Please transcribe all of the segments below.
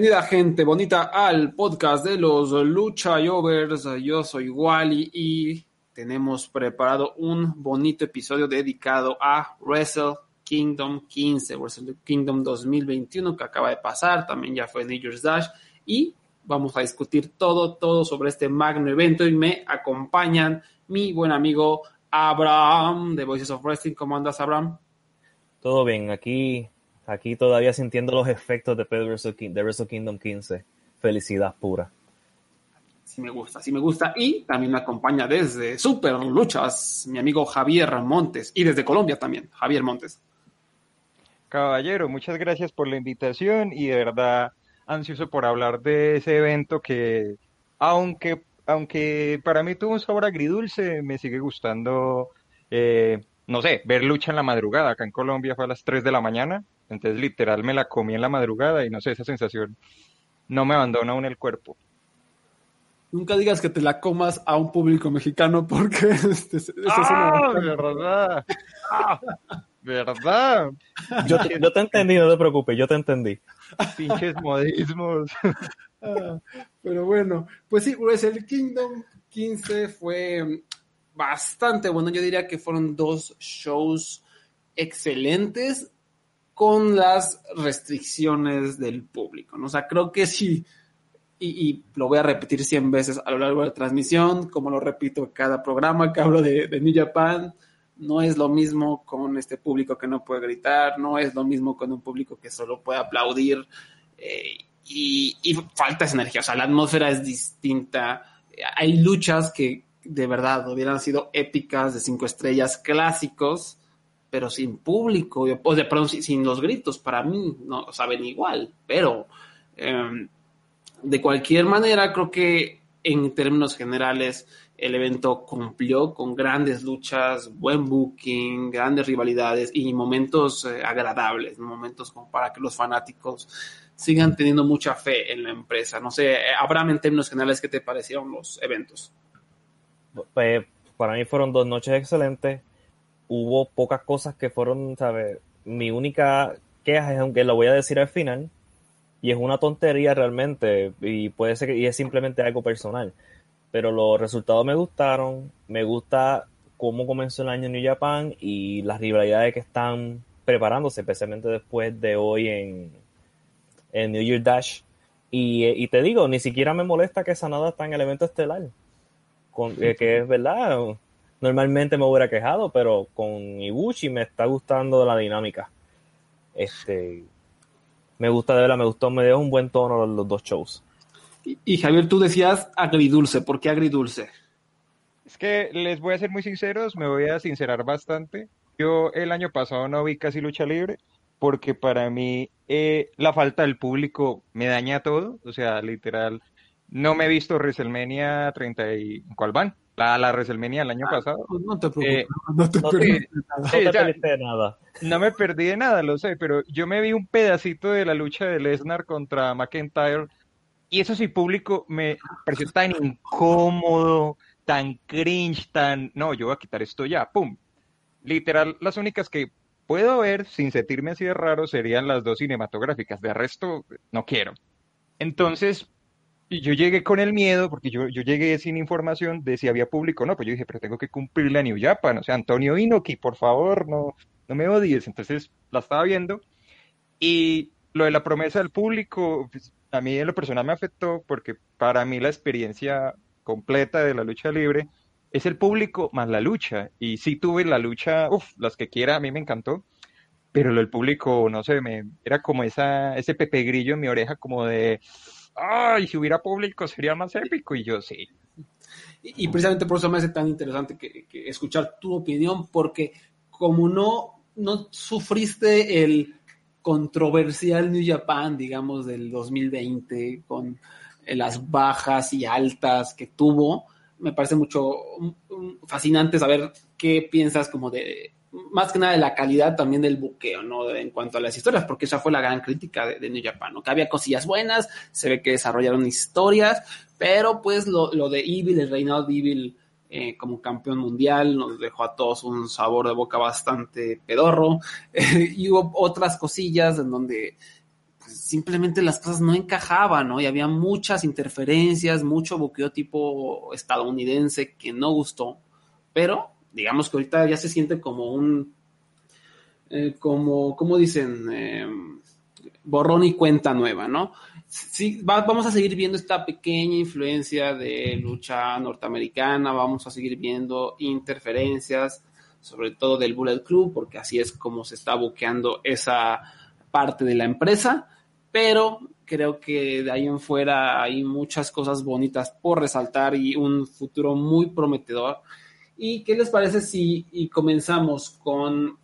Bienvenida gente bonita al podcast de los Lucha Jovers. Yo soy Wally y tenemos preparado un bonito episodio dedicado a Wrestle Kingdom 15, Wrestle Kingdom 2021 que acaba de pasar, también ya fue New Year's Dash y vamos a discutir todo, todo sobre este magno evento y me acompañan mi buen amigo Abraham de Voices of Wrestling. ¿Cómo andas, Abraham? Todo bien, aquí Aquí todavía sintiendo los efectos de, de Wrestle Kingdom 15. Felicidad pura. Sí me gusta, sí me gusta. Y también me acompaña desde Super Luchas mi amigo Javier Montes. Y desde Colombia también, Javier Montes. Caballero, muchas gracias por la invitación y de verdad ansioso por hablar de ese evento que, aunque, aunque para mí tuvo un sabor agridulce, me sigue gustando, eh, no sé, ver lucha en la madrugada. Acá en Colombia fue a las 3 de la mañana entonces, literal, me la comí en la madrugada y no sé, esa sensación no me abandona aún el cuerpo. Nunca digas que te la comas a un público mexicano porque este, es ¡Ah, verdad! ¡Ah, ¿Verdad? Yo te, yo te entendí, no te preocupes, yo te entendí. Pinches modismos. Ah, pero bueno, pues sí, pues el Kingdom 15 fue bastante bueno. Yo diría que fueron dos shows excelentes con las restricciones del público. ¿no? O sea, creo que sí, y, lo voy a repetir 100 veces a lo largo de la transmisión, como lo repito cada programa que hablo de, New Japan, no es lo mismo con este público que no puede gritar, no es lo mismo con un público que solo puede aplaudir eh, y, y, falta esa energía, o sea, la atmósfera es distinta, hay luchas que de verdad hubieran sido épicas de cinco estrellas clásicos, pero sin público, o de pronto sin los gritos, para mí no saben igual, pero em, de cualquier manera creo que en términos generales el evento cumplió con grandes luchas, buen booking, grandes rivalidades y momentos eh, agradables, momentos como para que los fanáticos sigan teniendo mucha fe en la empresa. No sé, eh, Abraham, en términos generales, ¿qué te parecieron los eventos? Para mí fueron dos noches excelentes hubo pocas cosas que fueron, ¿sabes? Mi única queja es, aunque lo voy a decir al final, y es una tontería realmente, y puede ser que y es simplemente algo personal, pero los resultados me gustaron, me gusta cómo comenzó el año en New Japan y las rivalidades que están preparándose, especialmente después de hoy en, en New Year Dash. Y, y, te digo, ni siquiera me molesta que Sanada está en el evento estelar. Con, eh, que es verdad, normalmente me hubiera quejado, pero con Ibushi me está gustando la dinámica. Este, me gusta de verdad, me gustó, me dio un buen tono los, dos shows. Y, Javier, tú decías agridulce, ¿por qué agridulce? Es que les voy a ser muy sinceros, me voy a sincerar bastante. Yo el año pasado no vi casi lucha libre porque para mí eh, la falta del público me daña todo. O sea, literal, no me he visto WrestleMania 30 y... ¿Cuál van? La, la WrestleMania el año ah, pasado. Pues no te preocupes, eh, no te, perdiste de nada. No me perdí de nada, lo sé, pero yo me vi un pedacito de la lucha de Lesnar contra McIntyre y eso sí, público me pareció tan incómodo, tan cringe, tan... No, yo voy a quitar esto ya, ¡pum! Literal, las únicas que puedo ver sin sentirme así de raro serían las dos cinematográficas, de resto no quiero. Entonces, y yo llegué con el miedo, porque yo, yo llegué sin información de si había público o no, pues yo dije, pero tengo que cumplirle a New Japan, o sea, Antonio Inoki, por favor, no, no me odies. Entonces la estaba viendo y lo de la promesa del público, pues, a mí en lo personal me afectó porque para mí la experiencia completa de la lucha libre es el público más la lucha. Y sí tuve la lucha, uff, las que quiera, a mí me encantó, pero del público, no sé, me, era como esa, ese pepe grillo en mi oreja, como de ay, si hubiera público sería más épico. Y yo sí. Y, precisamente por eso me hace tan interesante que, escuchar tu opinión, porque como no, no sufriste el controversial New Japan, digamos, del 2020, con las bajas y altas que tuvo. Me parece mucho fascinante saber qué piensas como de, más que nada de la calidad también del buqueo, ¿no? En cuanto a las historias, porque esa fue la gran crítica de, New Japan, ¿no? Que había cosillas buenas, se ve que desarrollaron historias, pero pues lo, lo de Evil, el reinado de Evil eh, como campeón mundial, nos dejó a todos un sabor de boca bastante pedorro, y hubo otras cosillas en donde pues, simplemente las cosas no encajaban, ¿no? Y había muchas interferencias, mucho buqueo tipo estadounidense que no gustó, pero digamos que ahorita ya se siente como un, eh, como, ¿cómo dicen? Eh, borrón y cuenta nueva, ¿no? Sí, vamos a seguir viendo esta pequeña influencia de lucha norteamericana, vamos a seguir viendo interferencias, sobre todo del Bullet Club, porque así es como se está buqueando esa parte de la empresa, pero creo que de ahí en fuera hay muchas cosas bonitas por resaltar y un futuro muy prometedor ¿Y qué les parece si comenzamos con...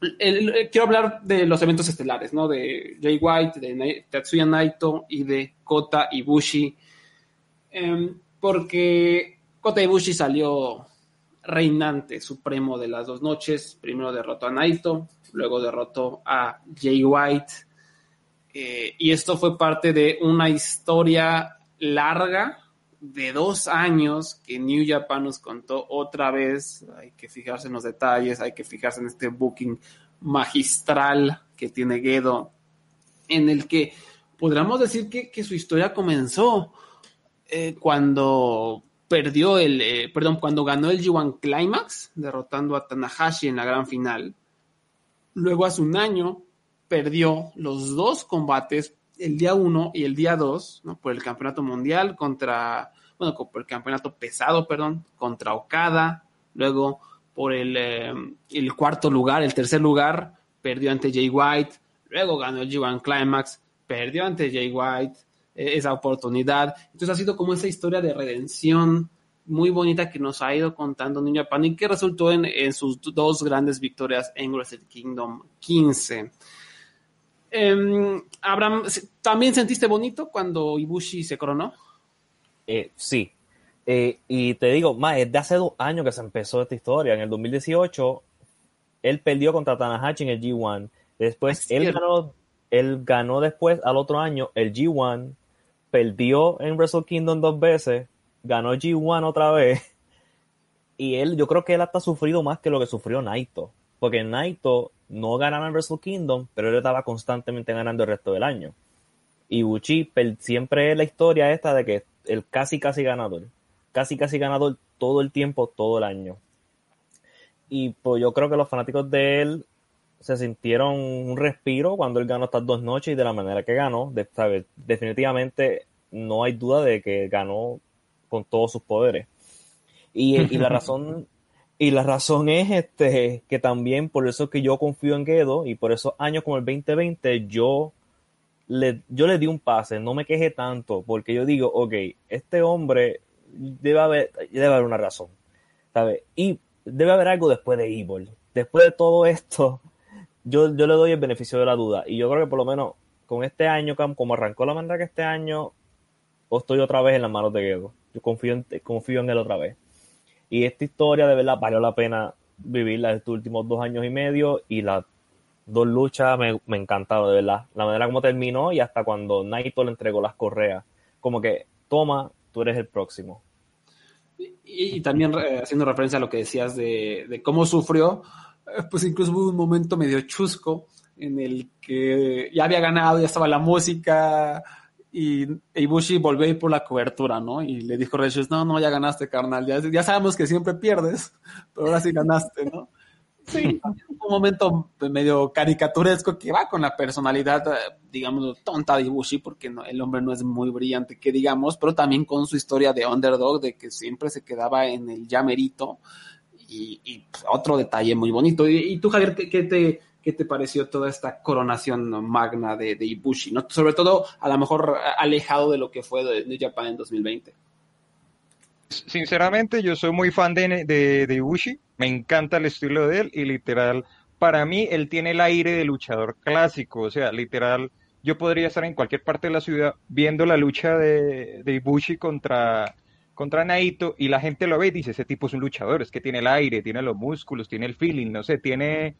quiero hablar de los eventos estelares, ¿no? De Jay White, de Tatsuya Naito y de Kota Ibushi. Em, porque Kota Ibushi salió reinante supremo de las dos noches. Primero derrotó a Naito, luego derrotó a Jay White. Eh, y esto fue parte de una historia larga de dos años que New Japan nos contó otra vez. Hay que fijarse en los detalles, hay que fijarse en este booking magistral que tiene Gedo, en el que podríamos decir que, su historia comenzó eh, cuando perdió el, eh, perdón, cuando ganó el G1 Climax, derrotando a Tanahashi en la gran final. Luego hace un año perdió los dos combates el día 1 y el día 2, ¿no? Por el campeonato mundial contra, bueno, por el campeonato pesado, perdón, contra Okada, luego por el, eh, el cuarto lugar, el tercer lugar, perdió ante Jay White, luego ganó el G1 Climax, perdió ante Jay White eh, esa oportunidad. Entonces ha sido como esa historia de redención muy bonita que nos ha ido contando Niño Pan y que resultó en, en, sus dos grandes victorias en Wrestle Kingdom 15. Em, Abraham, ¿también sentiste bonito cuando Ibushi se coronó? Eh, sí. Eh, y te digo, más, es de hace dos años que se empezó esta historia. En el 2018, él perdió contra Tanahashi en el G1. Después, él ganó, él ganó después al otro año el G1, perdió en Wrestle Kingdom dos veces, ganó G1 otra vez. Y él, yo creo que él hasta ha sufrido más que lo que sufrió Naito. Porque Naito no ganaba en Wrestle Kingdom, pero él estaba constantemente ganando el resto del año. Y Buchi siempre es la historia esta de que el casi casi ganador, casi casi ganador todo el tiempo, todo el año. Y pues yo creo que los fanáticos de él se sintieron un respiro cuando él ganó estas dos noches y de la manera que ganó. Definitivamente no hay duda de que ganó con todos sus poderes. Y, y la razón y la razón es este, que también por eso que yo confío en Guedo y por esos años como el 2020 yo le, yo le di un pase, no me quejé tanto, porque yo digo, ok, este hombre debe haber, debe haber una razón, ¿sabes? Y debe haber algo después de Evil. Después de todo esto, yo, yo le doy el beneficio de la duda. Y yo creo que por lo menos con este año, como arrancó la manera que este año, estoy otra vez en las manos de Guedo. Yo confío en, confío en él otra vez. Y esta historia de verdad valió la pena vivirla estos últimos dos años y medio y las dos luchas me, me encantaron, de verdad. La manera como terminó y hasta cuando Naito le entregó las correas. Como que, toma, tú eres el próximo. Y, también haciendo referencia a lo que decías de, de cómo sufrió, eh, pues incluso hubo un momento medio chusco en el que ya había ganado, ya estaba la música, y Ibushi volvió a ir por la cobertura, ¿no? Y le dijo Reyes, no, no, ya ganaste, carnal, ya, ya sabemos que siempre pierdes, pero ahora sí ganaste, ¿no? Sí, un momento medio caricaturesco que va con la personalidad, digamos, tonta de Ibushi, porque no, el hombre no es muy brillante, que digamos, pero también con su historia de underdog, de que siempre se quedaba en el llamerito, y, y pues, otro detalle muy bonito. Y, y tú, Javier, ¿qué, te, ¿Qué te pareció toda esta coronación magna de, Ibushi? ¿no? Sobre todo, a lo mejor alejado de lo que fue de New Japan en 2020. Sinceramente, yo soy muy fan de, de, Ibushi. Me encanta el estilo de él y literal, para mí él tiene el aire de luchador clásico, o sea, literal, yo podría estar en cualquier parte de la ciudad viendo la lucha de, de Ibushi contra, contra Naito y la gente lo ve y dice, ese tipo es un luchador, es que tiene el aire, tiene los músculos, tiene el feeling, no sé, tiene,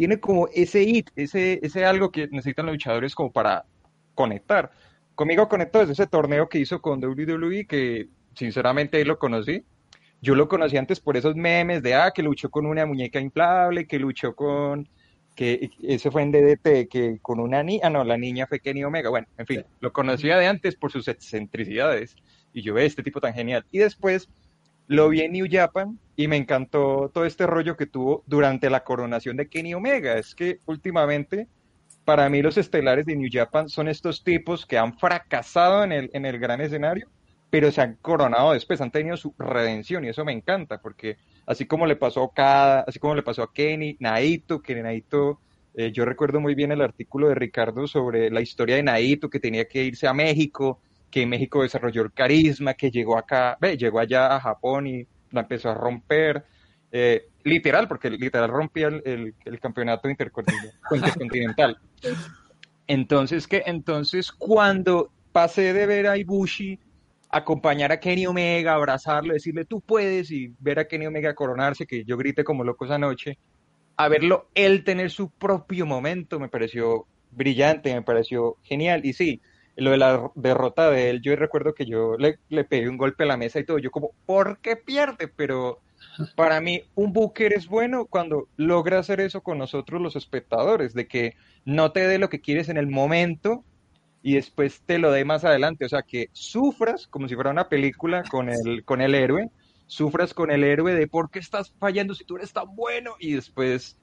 tiene como ese hit, ese, ese algo que necesitan los luchadores como para conectar. Conmigo conectó desde ese torneo que hizo con WWE que sinceramente ahí lo conocí yo lo conocí antes por esos memes de, ah, que luchó con una muñeca inflable, que luchó con, que eso fue en DDT, que con una niña, ah, no, la niña fue Kenny Omega, bueno, en fin, lo conocía de antes por sus excentricidades, y yo este tipo tan genial. Y después lo vi en New Japan y me encantó todo este rollo que tuvo durante la coronación de Kenny Omega. Es que últimamente, para mí los estelares de New Japan son estos tipos que han fracasado en el, en el gran escenario pero se han coronado después, han tenido su redención y eso me encanta porque así como le pasó a así como le pasó a Kenny, Naito, que Naito, eh, yo recuerdo muy bien el artículo de Ricardo sobre la historia de Naito que tenía que irse a México, que México desarrolló el carisma, que llegó acá, ve, llegó allá a Japón y la empezó a romper, eh, literal, porque literal rompía el, el, campeonato intercontinental. Entonces, que Entonces, cuando pasé de ver a Ibushi acompañar a Kenny Omega, abrazarlo, decirle tú puedes y ver a Kenny Omega coronarse, que yo grité como loco esa noche, a verlo él tener su propio momento me pareció brillante, me pareció genial. Y sí, lo de la derrota de él, yo recuerdo que yo le, le pegué un golpe a la mesa y todo, yo como, ¿por qué pierde? Pero para mí un booker es bueno cuando logra hacer eso con nosotros los espectadores, de que no te dé lo que quieres en el momento, y después te lo dé más adelante. O sea, que sufras como si fuera una película con el, con el héroe, sufras con el héroe de por qué estás fallando si tú eres tan bueno y después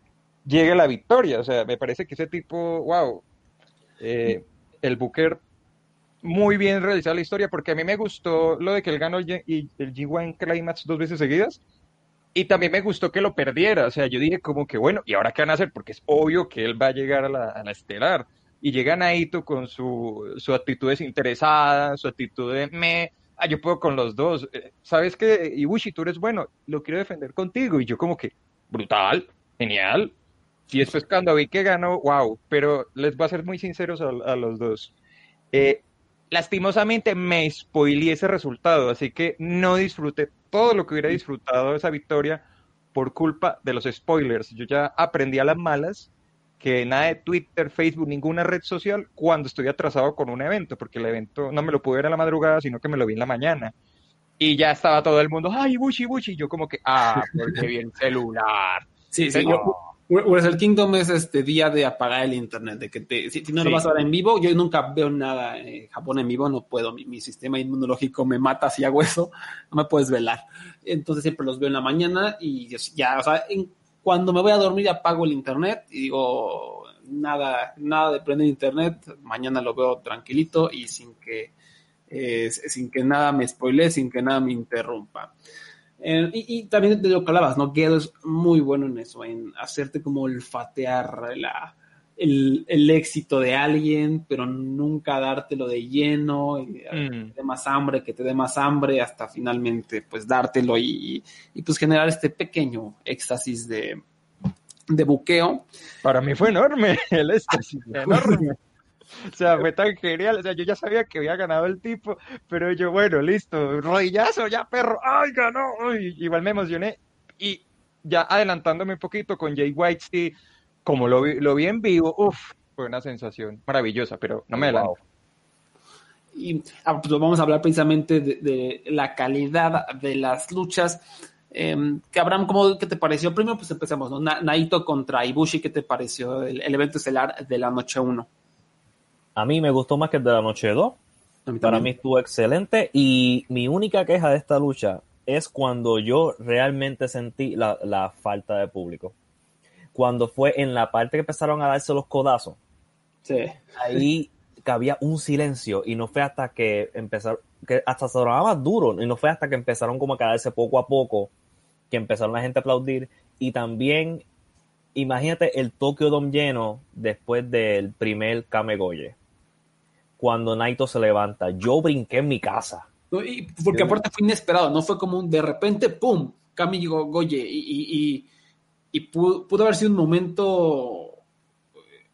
llegue la victoria. O sea, me parece que ese tipo, wow, eh, el Booker muy bien realizado la historia porque a mí me gustó lo de que él ganó el, el G1 Climax dos veces seguidas. Y también me gustó que lo perdiera, o sea, yo dije como que bueno, ¿y ahora qué van a hacer? Porque es obvio que él va a llegar a la, a la estelar y llega Naito con su, su actitud desinteresada, su actitud de me, ah, yo puedo con los dos, eh, ¿sabes qué? Ibushi, tú eres bueno, lo quiero defender contigo, y yo como que, brutal, genial, y después cuando vi que ganó, wow, pero les voy a ser muy sinceros a, los dos. Eh, lastimosamente me spoileé ese resultado, así que no disfruté todo lo que hubiera disfrutado de esa victoria por culpa de los spoilers. Yo ya aprendí a las malas que nada de Twitter, Facebook, ninguna red social cuando estoy atrasado con un evento, porque el evento no me lo pude ver a la madrugada, sino que me lo vi en la mañana. Y ya estaba todo el mundo, ay, Bushi, Bushi, y yo como que, ah, porque bien celular. Sí, sí, el Kingdom es este día de apagar el internet, de que te, si, no lo vas a ver en vivo, yo nunca veo nada en Japón en vivo, no puedo, mi, mi, sistema inmunológico me mata si hago eso, no me puedes velar. Entonces siempre los veo en la mañana y ya, o sea, en cuando me voy a dormir apago el internet y digo, nada, nada de prender internet, mañana lo veo tranquilito y sin que, eh, sin que nada me spoile, sin que nada me interrumpa. Eh, y, también de lo que hablabas, ¿no? Gedo es muy bueno en eso, en hacerte como olfatear la, el, éxito de alguien, pero nunca dártelo de lleno, y, mm. que te dé más hambre, que te dé más hambre, hasta finalmente pues dártelo y, pues generar este pequeño éxtasis de, de buqueo. Para mí fue enorme el éxtasis, enorme. O sea, fue tan genial. O sea, yo ya sabía que había ganado el tipo, pero yo, bueno, listo, rodillazo, ya perro, ¡ay, ganó! igual me emocioné. Y ya adelantándome un poquito con Jay White, como lo vi, lo vi en vivo, uff, fue una sensación maravillosa, pero no me adelanto. Y ah, pues vamos a hablar precisamente de, la calidad de las luchas. Que Abraham, ¿cómo, ¿qué te pareció? Primero, pues empecemos, ¿no? Naito contra Ibushi, ¿qué te pareció el, evento estelar de la noche 1? A mí me gustó más que el de la noche 2. Para mí estuvo excelente y mi única queja de esta lucha es cuando yo realmente sentí la, la falta de público cuando fue en la parte que empezaron a darse los codazos. Sí. Ahí había un silencio y no fue hasta que empezaron, que hasta se sonaba más duro y no fue hasta que empezaron como a caerse poco a poco que empezaron la gente a aplaudir y también imagínate el Tokyo Dome lleno después del primer Kamegoye cuando Naito se levanta yo brinqué en mi casa porque aparte fue inesperado no fue como un de repente pum Kami Goye y, y y pudo, pudo haber sido un momento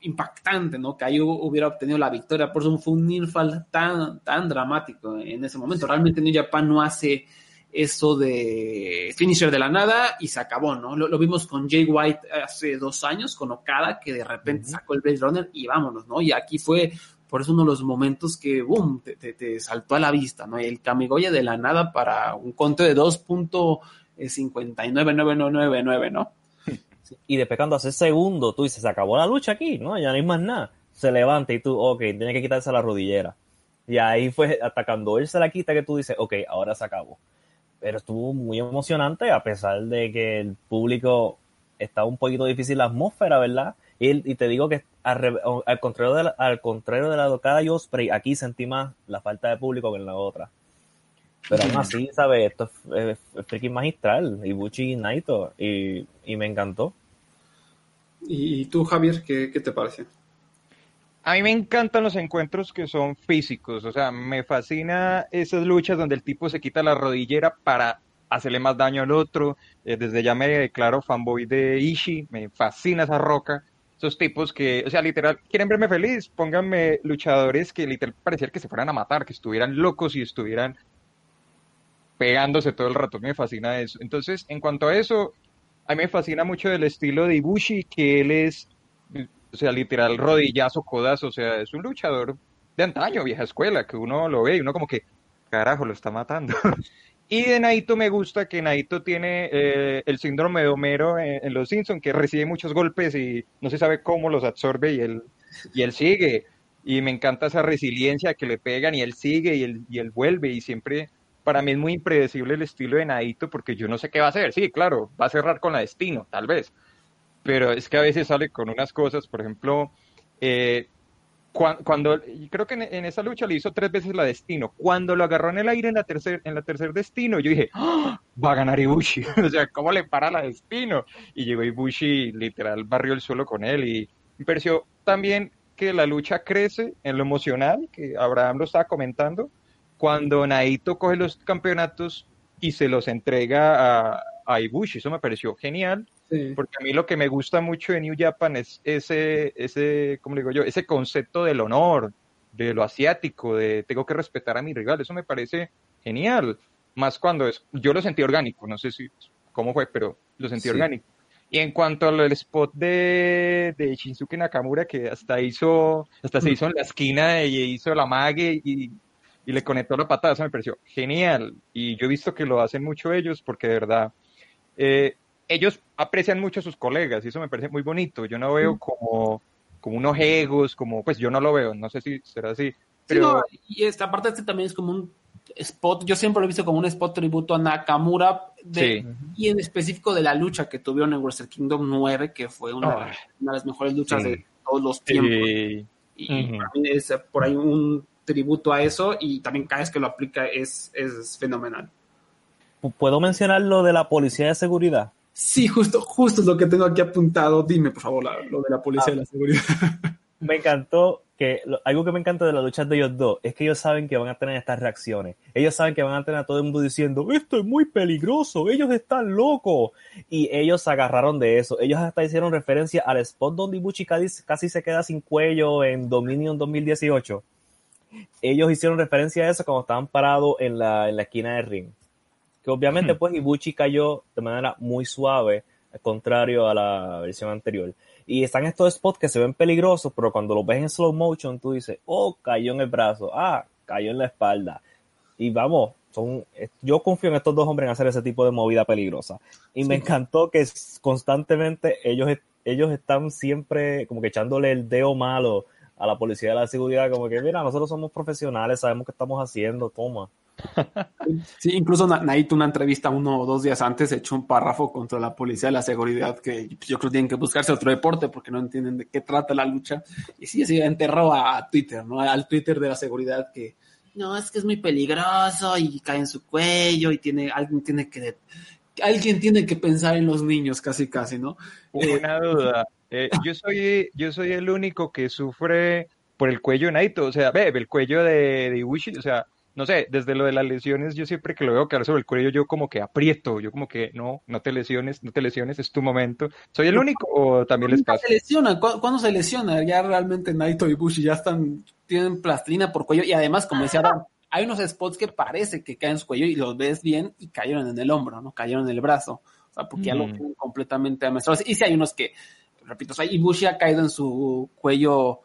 impactante, ¿no? Que ahí hubiera obtenido la victoria. Por eso fue un Nirfal tan, tan dramático en ese momento. Realmente New Japan no hace eso de finisher de la nada y se acabó, ¿no? Lo, vimos con Jay White hace dos años, con Okada, que de repente sacó el Blade Runner y vámonos, ¿no? Y aquí fue, por eso uno de los momentos que, boom, te, te, saltó a la vista, ¿no? El Kamigoya de la nada para un conto de 2.599999, ¿no? Y después cuando hace segundo, tú dices, se acabó la lucha aquí, ¿no? Ya no hay más nada. Se levanta y tú, ok, tiene que quitarse la rodillera. Y ahí fue hasta cuando él se la quita que tú dices, ok, ahora se acabó. Pero estuvo muy emocionante a pesar de que el público estaba un poquito difícil la atmósfera, ¿verdad? Y te digo que al, contrario de la, al contrario de la docada Osprey, aquí sentí más la falta de público que en la otra. Pero aún así, ¿sabes? Esto es, freaking magistral. Ibuchi y Naito. Y, y me encantó. ¿Y tú, Javier, qué, qué te parece? A mí me encantan los encuentros que son físicos, o sea, me fascina esas luchas donde el tipo se quita la rodillera para hacerle más daño al otro. Eh, desde ya me declaro fanboy de Ishii, me fascina esa roca. Esos tipos que, o sea, literal, quieren verme feliz, pónganme luchadores que literal parecían que se fueran a matar, que estuvieran locos y estuvieran pegándose todo el rato. Me fascina eso. Entonces, en cuanto a eso, a mí me fascina mucho el estilo de Ibushi, que él es, o sea, literal rodillazo, codazo, o sea, es un luchador de antaño, vieja escuela, que uno lo ve y uno como que, carajo, lo está matando. y de Naito me gusta que Naito tiene eh, el síndrome de Homero en, Los Simpsons, que recibe muchos golpes y no se sabe cómo los absorbe y él, y él sigue. Y me encanta esa resiliencia que le pegan y él sigue y él, y él vuelve y siempre para mí es muy impredecible el estilo de Naito porque yo no sé qué va a hacer. Sí, claro, va a cerrar con la Destino, tal vez. Pero es que a veces sale con unas cosas, por ejemplo, eh, cuando, creo que en, esa lucha le hizo tres veces la Destino. Cuando lo agarró en el aire en la tercer, en la tercer Destino, yo dije, ¡Ah! va a ganar Ibushi. o sea, ¿cómo le para la Destino? Y llegó Ibushi, literal, barrió el suelo con él. Y me pareció también que la lucha crece en lo emocional, que Abraham lo estaba comentando cuando Naito coge los campeonatos y se los entrega a, Ibushi. Eso me pareció genial, porque a mí lo que me gusta mucho de New Japan es ese, ese, ¿cómo digo yo? Ese concepto del honor, de lo asiático, de tengo que respetar a mi rival. Eso me parece genial. Más cuando es, yo lo sentí orgánico, no sé si cómo fue, pero lo sentí orgánico. Y en cuanto al spot de, de Shinsuke Nakamura, que hasta hizo, hasta se mm. hizo en la esquina y hizo la mague y y le conectó la patada, eso me pareció genial. Y yo he visto que lo hacen mucho ellos porque de verdad, eh, ellos aprecian mucho a sus colegas y eso me parece muy bonito. Yo no veo como, como unos egos, como, pues yo no lo veo, no sé si será así. Pero... y esta parte este también es como un spot, yo siempre lo he visto como un spot tributo a Nakamura de, y en específico de la lucha que tuvieron en Wrestle Kingdom 9, que fue una, de las mejores luchas de todos los tiempos. Y, también es por ahí un tributo a eso y también cada vez que lo aplica es, es fenomenal. ¿Puedo mencionar lo de la policía de seguridad? Sí, justo, justo es lo que tengo aquí apuntado. Dime, por favor, lo de la policía de la seguridad. Me encantó que algo que me encanta de la lucha de ellos dos es que ellos saben que van a tener estas reacciones. Ellos saben que van a tener a todo el mundo diciendo, esto es muy peligroso, ellos están locos. Y ellos se agarraron de eso. Ellos hasta hicieron referencia al spot donde Ibuchi casi se queda sin cuello en Dominion 2018 ellos hicieron referencia a eso cuando estaban parados en la, en la esquina del ring. Que obviamente, pues, Ibuchi cayó de manera muy suave, al contrario a la versión anterior. Y están estos spots que se ven peligrosos, pero cuando los ves en slow motion, tú dices, oh, cayó en el brazo, ah, cayó en la espalda. Y vamos, son, yo confío en estos dos hombres en hacer ese tipo de movida peligrosa. Y me encantó que constantemente ellos, ellos están siempre como que echándole el dedo malo a la policía de la seguridad, como que, mira, nosotros somos profesionales, sabemos qué estamos haciendo, toma. Sí, incluso Naito, una entrevista uno o dos días antes, echó un párrafo contra la policía de la seguridad, que yo creo que tienen que buscarse otro deporte porque no entienden de qué trata la lucha. Y sí, sí, enterró a Twitter, ¿no? Al Twitter de la seguridad que, no, es que es muy peligroso y cae en su cuello y tiene, alguien tiene que, alguien tiene que pensar en los niños, casi, casi, ¿no? Una duda. Eh, yo, soy, yo soy el único que sufre por el cuello de Naito, o sea, ve, el cuello de, de Ibushi, o sea, no sé, desde lo de las lesiones, yo siempre que lo veo caer sobre el cuello, yo como que aprieto, yo como que no, no te lesiones, no te lesiones, es tu momento. ¿Soy el único o también les pasa? se lesiona. ¿Cu- ¿Cuándo se lesiona? Ya realmente Naito y Bushi ya están, tienen plastilina por cuello y además, como decía Adam, hay unos spots que parece que caen en su cuello y los ves bien y cayeron en el hombro, ¿no? Cayeron en el brazo. O sea, porque ya lo tienen completamente amestrados. Y sí hay unos que, repito, o sea, Ibushi ha caído en su cuello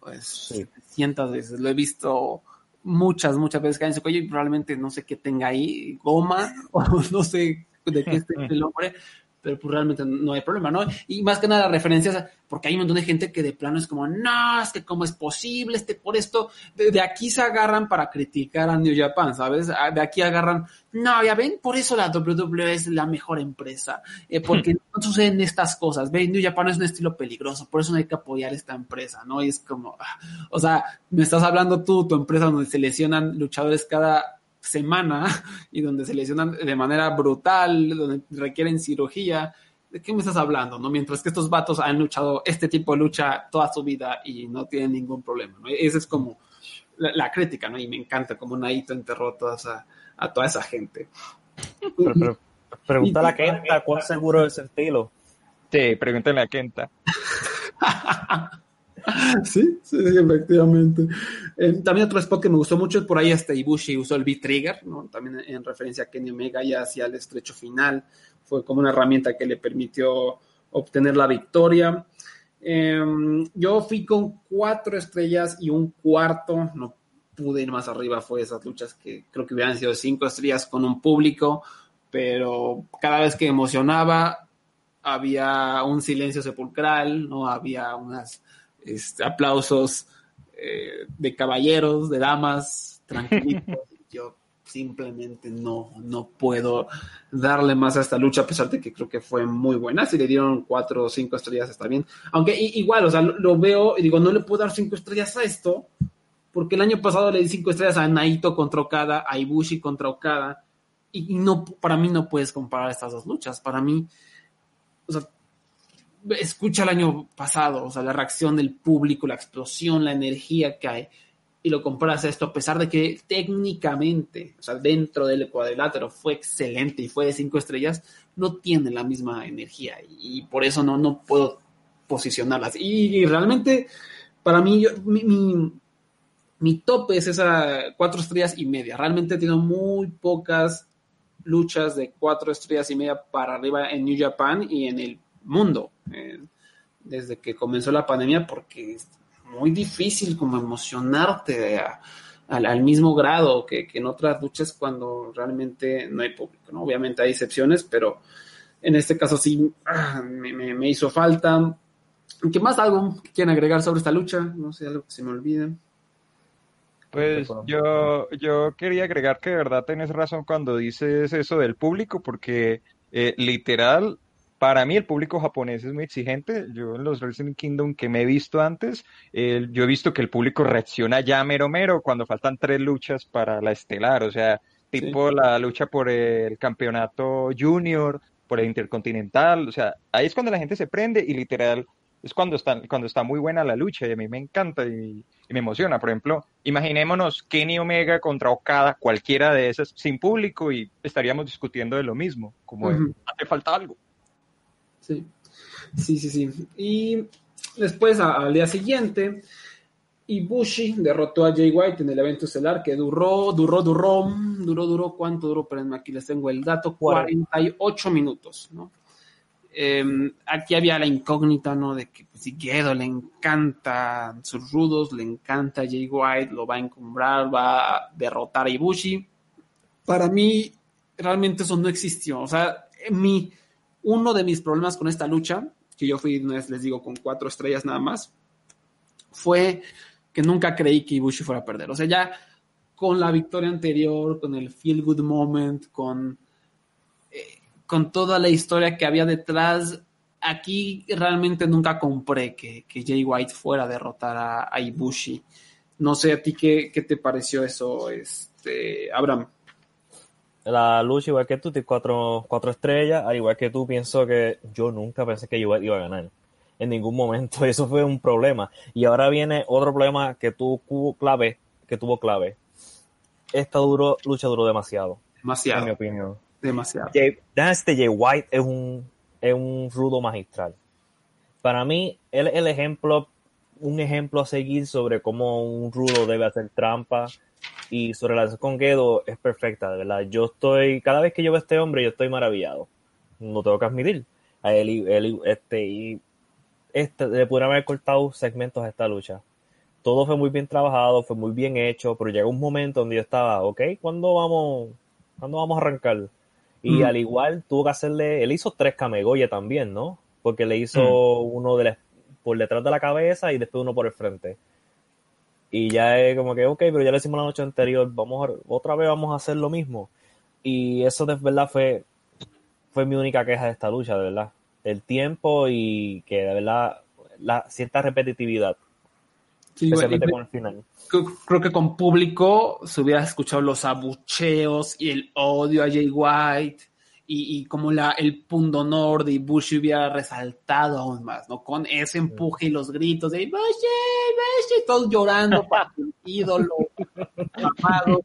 pues, Sí. cientos veces. Lo he visto muchas, muchas veces caer en su cuello y probablemente no sé qué tenga ahí, goma, o no sé de qué esté el hombre, pero pues realmente no hay problema, ¿no? Y más que nada referencias, porque hay un montón de gente que de plano es como, no, es que cómo es posible, este por esto, de, de aquí se agarran para criticar a New Japan, ¿sabes? Ah, De aquí agarran, no, ya ven, por eso la WWE es la mejor empresa, eh, porque no suceden estas cosas, ven, New Japan es un estilo peligroso, por eso no hay que apoyar esta empresa, ¿no? Y es como, ah, o sea, me estás hablando tú, tu empresa donde se lesionan luchadores cada semana y donde se lesionan de manera brutal, donde requieren cirugía. ¿De qué me estás hablando? ¿no? Mientras que estos vatos han luchado este tipo de lucha toda su vida y no tienen ningún problema. ¿no? Esa es como la, la crítica, ¿no? Y me encanta como Naito enterró a toda esa, a toda esa gente. Pero, pero, pregúntale a Kenta cuán seguro es ese estilo. Sí, pregúntenle a Kenta. Sí, sí, efectivamente. Eh, también otro spot que me gustó mucho es por ahí este Ibushi usó el B-Trigger, ¿no? También en referencia a Kenny Omega ya hacia el estrecho final. Fue como una herramienta que le permitió obtener la victoria. Eh, yo fui con cuatro estrellas y un cuarto. No pude ir más arriba. Fue esas luchas que creo que hubieran sido cinco estrellas con un público, pero cada vez que emocionaba había un silencio sepulcral, no había unas este, aplausos eh, de caballeros, de damas, tranquilitos. Yo simplemente no, no puedo darle más a esta lucha, a pesar de que creo que fue muy buena. Si le dieron cuatro o cinco estrellas, está bien. Aunque igual, o sea, lo, lo veo y digo, no le puedo dar cinco estrellas a esto, porque el año pasado le di cinco estrellas a Naito contra Okada, a Ibushi contra Okada, y, y no, para mí no puedes comparar estas dos luchas. Para mí, o sea, escucha el año pasado, o sea, la reacción del público, la explosión, la energía que hay, y lo comparas a esto, a pesar de que técnicamente, o sea, dentro del cuadrilátero fue excelente y fue de cinco estrellas, no tiene la misma energía y, por eso no, no puedo posicionarlas. Y, realmente, para mí, yo, mi, mi, mi tope es esa cuatro estrellas y media. Realmente tiene muy pocas luchas de cuatro estrellas y media para arriba en New Japan y en el mundo eh, desde que comenzó la pandemia porque es muy difícil como emocionarte a- al, al mismo grado que, que en otras luchas cuando realmente no hay público, ¿no? Obviamente hay excepciones, pero en este caso sí ah, me, me- me hizo falta. ¿Qué más algo que quieran agregar sobre esta lucha? No sé, algo que se me olvide. Pues yo, yo quería agregar que de verdad tenés razón cuando dices eso del público, porque eh, literal, para mí el público japonés es muy exigente. Yo en los Wrestling Kingdom que me he visto antes, eh, yo he visto que el público reacciona ya mero mero cuando faltan tres luchas para la estelar, o sea, tipo la lucha por el campeonato junior, por el intercontinental, o sea, ahí es cuando la gente se prende y literal es cuando está, cuando está muy buena la lucha y a mí me encanta y, y me emociona. Por ejemplo, imaginémonos Kenny Omega contra Okada, cualquiera de esas, sin público y estaríamos discutiendo de lo mismo, como hace falta algo. Sí, sí, sí, sí. Y después, a- al día siguiente, Ibushi derrotó a Jay White en el evento estelar que duró, duró, duró, duró, duró, ¿cuánto duró? Pero aquí les tengo el dato, 48 minutos, ¿no? Eh, aquí había la incógnita, ¿no? De que pues, si Gedo le encanta sus rudos, le encanta Jay White, lo va a encumbrar, va a derrotar a Ibushi. Para mí, realmente eso no existió. O sea, mi, uno de mis problemas con esta lucha, que yo fui, les digo, con cuatro estrellas nada más, fue que nunca creí que Ibushi fuera a perder. O sea, ya con la victoria anterior, con el feel good moment, con, eh, con toda la historia que había detrás, aquí realmente nunca compré que, que Jay White fuera a derrotar a, a Ibushi. No sé a ti qué, qué te pareció eso, este, Abraham. La lucha, igual que tú, tiene cuatro, cuatro estrellas. Al igual que tú, pienso que yo nunca pensé que Juventus iba a ganar. En ningún momento. Eso fue un problema. Y ahora viene otro problema que tuvo clave, que tuvo clave. esta duro, lucha duró demasiado, en mi Demasiado, opinión. demasiado. Jay, este Jay White es un, es un rudo magistral. Para mí, él es el ejemplo, un ejemplo a seguir sobre cómo un rudo debe hacer trampa y su relación con Gedo es perfecta, de verdad. Yo estoy, cada vez que yo veo a este hombre, yo estoy maravillado. No tengo que admitir. A él, y- él este, y este, le pudieron haber cortado segmentos a esta lucha. Todo fue muy bien trabajado, fue muy bien hecho, pero llegó un momento donde yo estaba, ok, ¿cuándo vamos, ¿cuándo vamos a arrancar? Y Mm. al igual tuvo que hacerle, él hizo tres Kamegoye también, ¿no? Porque le hizo Mm. uno de la- por detrás de la cabeza y después uno por el frente. Y ya es como que, ok, pero ya lo hicimos la noche anterior, vamos a- otra vez vamos a hacer lo mismo. Y eso de verdad fue, fue mi única queja de esta lucha, de verdad. El tiempo y que de verdad la cierta repetitividad, Sí, especialmente y- con el final. creo, creo que con público se hubiera escuchado los abucheos y el odio a Jay White y, y como la, el pundonor de Ibushi hubiera resaltado aún más, ¿no? Con ese empuje y los gritos de Ibushi, Ibushi, todos llorando para su ídolo, amado,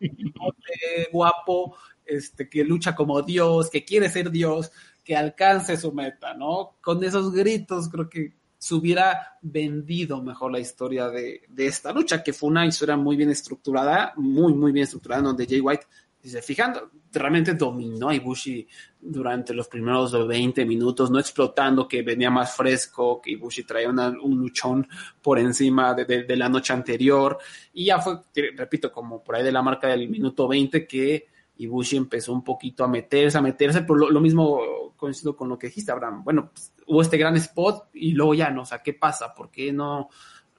guapo, este, que lucha como Dios, que quiere ser Dios, que alcance su meta, ¿no? Con esos gritos creo que se hubiera vendido mejor la historia de, de esta lucha, que fue una historia muy bien estructurada, muy, muy bien estructurada, donde Jay White, si se fijan, realmente dominó a Ibushi durante los primeros 20 minutos, no explotando que venía más fresco, que Ibushi traía una- un luchón por encima de, la noche anterior, y ya fue, repito, como por ahí de la marca del minuto 20 que Ibushi empezó un poquito a meterse, a meterse, pero lo, lo mismo coincido con lo que dijiste, Abraham. Bueno, pues, hubo este gran spot y luego ya no, o sea, ¿qué pasa? ¿Por qué no,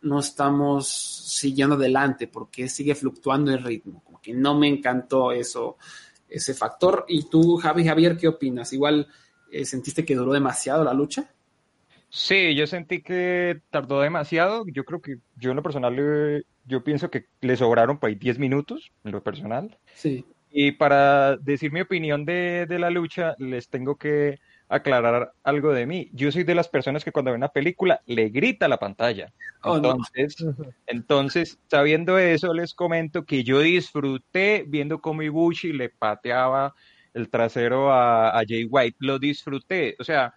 no estamos siguiendo adelante? ¿Por qué sigue fluctuando el ritmo? Como que no me encantó eso, ese factor. ¿Y tú, Javi, Javier, qué opinas? Igual eh, sentiste que duró demasiado la lucha. Sí, yo sentí que tardó demasiado. Yo creo que yo en lo personal, eh, yo pienso que le sobraron por ahí 10 minutos, en lo personal. Sí. Y para decir mi opinión de, de la lucha, les tengo que aclarar algo de mí. Yo soy de las personas que cuando ve una película le grita a la pantalla. Oh, no. Entonces, sabiendo eso, les comento que yo disfruté viendo cómo Ibushi le pateaba el trasero a, a Jay White. Lo disfruté. O sea,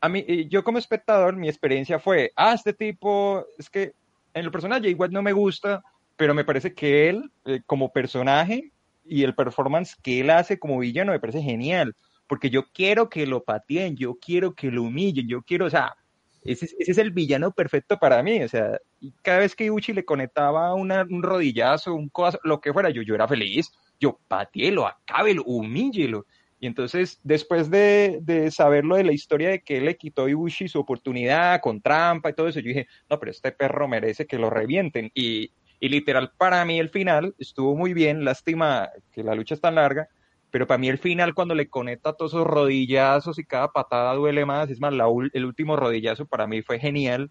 a mí, eh, yo como espectador, mi experiencia fue, ah, este tipo, es que en lo personal Jay White no me gusta, pero me parece que él, eh, como personaje y el performance que él hace como villano, me parece genial, porque yo quiero que lo pateen, yo quiero que lo humillen, yo quiero, o sea, ese, es- el villano perfecto para mí, o sea, y cada vez que Ibushi le conectaba una- un rodillazo, un codazo, lo que fuera, yo, yo era feliz, yo pateelo, acábelo, humíllelo. Y entonces, después de, de saber lo de la historia de que él le quitó a Ibushi su oportunidad con trampa y todo eso, yo dije, no, pero este perro merece que lo revienten. Y, y literal, para mí el final estuvo muy bien, lástima que la lucha es tan larga, pero para mí el final cuando le conecta todos esos rodillazos y cada patada duele más, es más, la el último rodillazo para mí fue genial.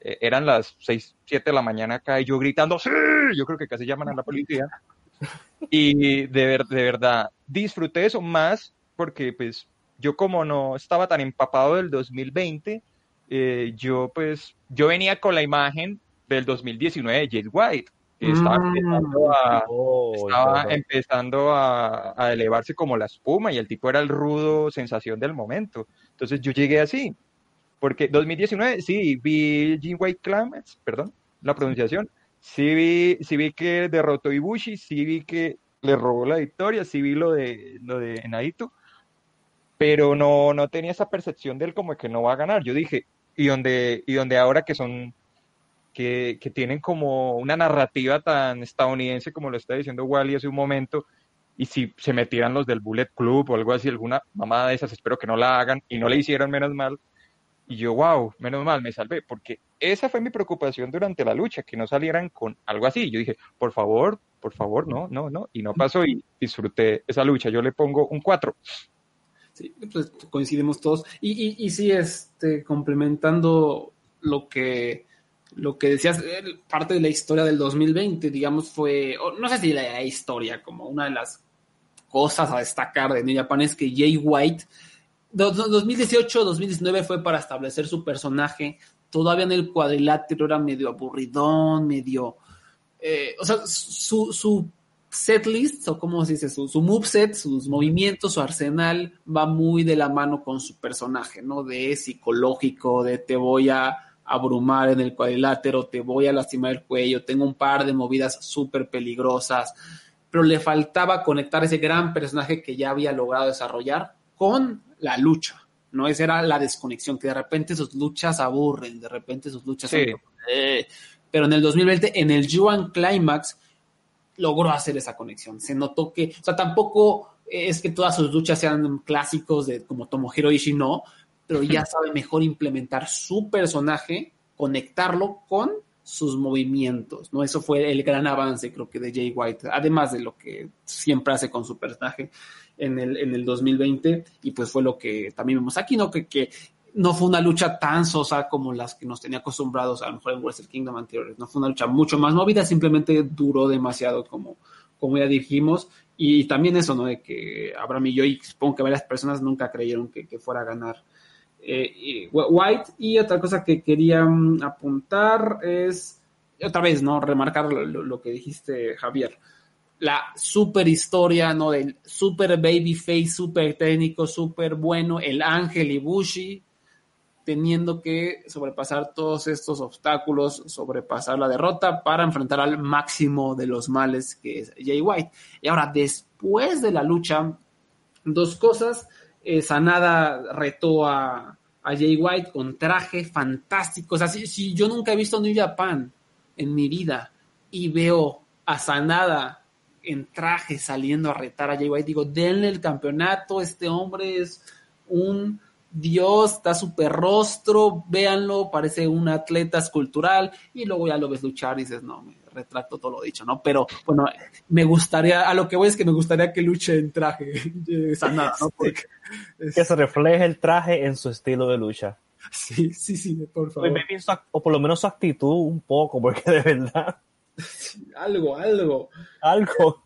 Eh, eran las 6, 7 de la mañana acá y yo gritando, ¡sí! Yo creo que casi llaman a la policía. Y de, ver- de verdad, disfruté eso más porque pues yo como no estaba tan empapado del 2020, eh, yo pues, yo venía con la imagen del 2019 de Jay White, que estaba Mm. empezando a, Oh, estaba interesante. empezando a, a elevarse como la espuma y el tipo era el rudo sensación del momento. Entonces yo llegué así, porque 2019 sí vi Jim White Clamets, perdón, la pronunciación, sí vi, sí vi que derrotó a Ibushi, sí vi que le robó la victoria, sí vi lo de, lo de Naito, pero no, no tenía esa percepción de él como que no va a ganar. Yo dije, y donde, y donde ahora que son que, que tienen como una narrativa tan estadounidense como lo está diciendo Wally hace un momento, y si se metieran los del Bullet Club o algo así, alguna mamada de esas, espero que no la hagan, y no le hicieron menos mal, y yo, wow, menos mal, me salvé, porque esa fue mi preocupación durante la lucha, que no salieran con algo así. Yo dije, por favor, por favor, no, no, no, y no pasó y disfruté esa lucha. Yo le pongo un 4. Sí, pues coincidimos todos. Y, y, y sí, este, complementando lo que, lo que decías, eh, parte de la historia del 2020, digamos, fue, no sé si la historia, como una de las cosas a destacar de New Japan es que Jay White, do- do- 2018-2019 fue para establecer su personaje, todavía en el cuadrilátero era medio aburridón, medio... eh, o sea, su, su setlist, o como se dice, su, su moveset, sus movimientos, su arsenal, va muy de la mano con su personaje, ¿no? De psicológico, de te voy a abrumar en el cuadrilátero, te voy a lastimar el cuello, tengo un par de movidas súper peligrosas, pero le faltaba conectar ese gran personaje que ya había logrado desarrollar con la lucha, ¿no? Esa era la desconexión, que de repente sus luchas aburren, de repente sus luchas Sí. son... eh, pero en el 2020, en el G1 Climax, logró hacer esa conexión. Se notó que, o sea, tampoco es que todas sus luchas sean clásicos de como Tomohiro Ishii, no, pero ya sabe mejor implementar su personaje, conectarlo con sus movimientos, ¿no? Eso fue el gran avance, creo que, de Jay White, además de lo que siempre hace con su personaje en el, en el 2020, y pues fue lo que también vemos aquí, ¿no? Que, que no fue una lucha tan sosa como las que nos tenía acostumbrados a lo mejor en Wrestle Kingdom anteriores, no fue una lucha mucho más movida, simplemente duró demasiado como, como ya dijimos, y también eso, ¿no? De que Abraham y yo, y supongo que varias personas nunca creyeron que, que fuera a ganar eh, White. Y otra cosa que quería mm, apuntar es, otra vez, ¿no? Remarcar lo que dijiste, Javier. La super historia, ¿no? Del super babyface, super técnico, super bueno, el ángel Ibushi, teniendo que sobrepasar todos estos obstáculos, sobrepasar la derrota para enfrentar al máximo de los males que es Jay White. Y ahora, después de la lucha, dos cosas. Sanada retó a, a Jay White con traje fantástico. O sea, si, si yo nunca he visto New Japan en mi vida y veo a Sanada en traje saliendo a retar a Jay White, digo, denle el campeonato, este hombre es un dios, está súper rostro, véanlo, parece un atleta escultural, y luego ya lo ves luchar y dices, no, me retracto todo lo dicho, ¿no? Pero bueno, me gustaría, a lo que voy es que me gustaría que luche en traje Sanada, ¿no? Porque es- Que se refleje el traje en su estilo de lucha. sí, sí, sí, por favor. o por lo menos su actitud un poco, porque de verdad, Algo, algo, algo.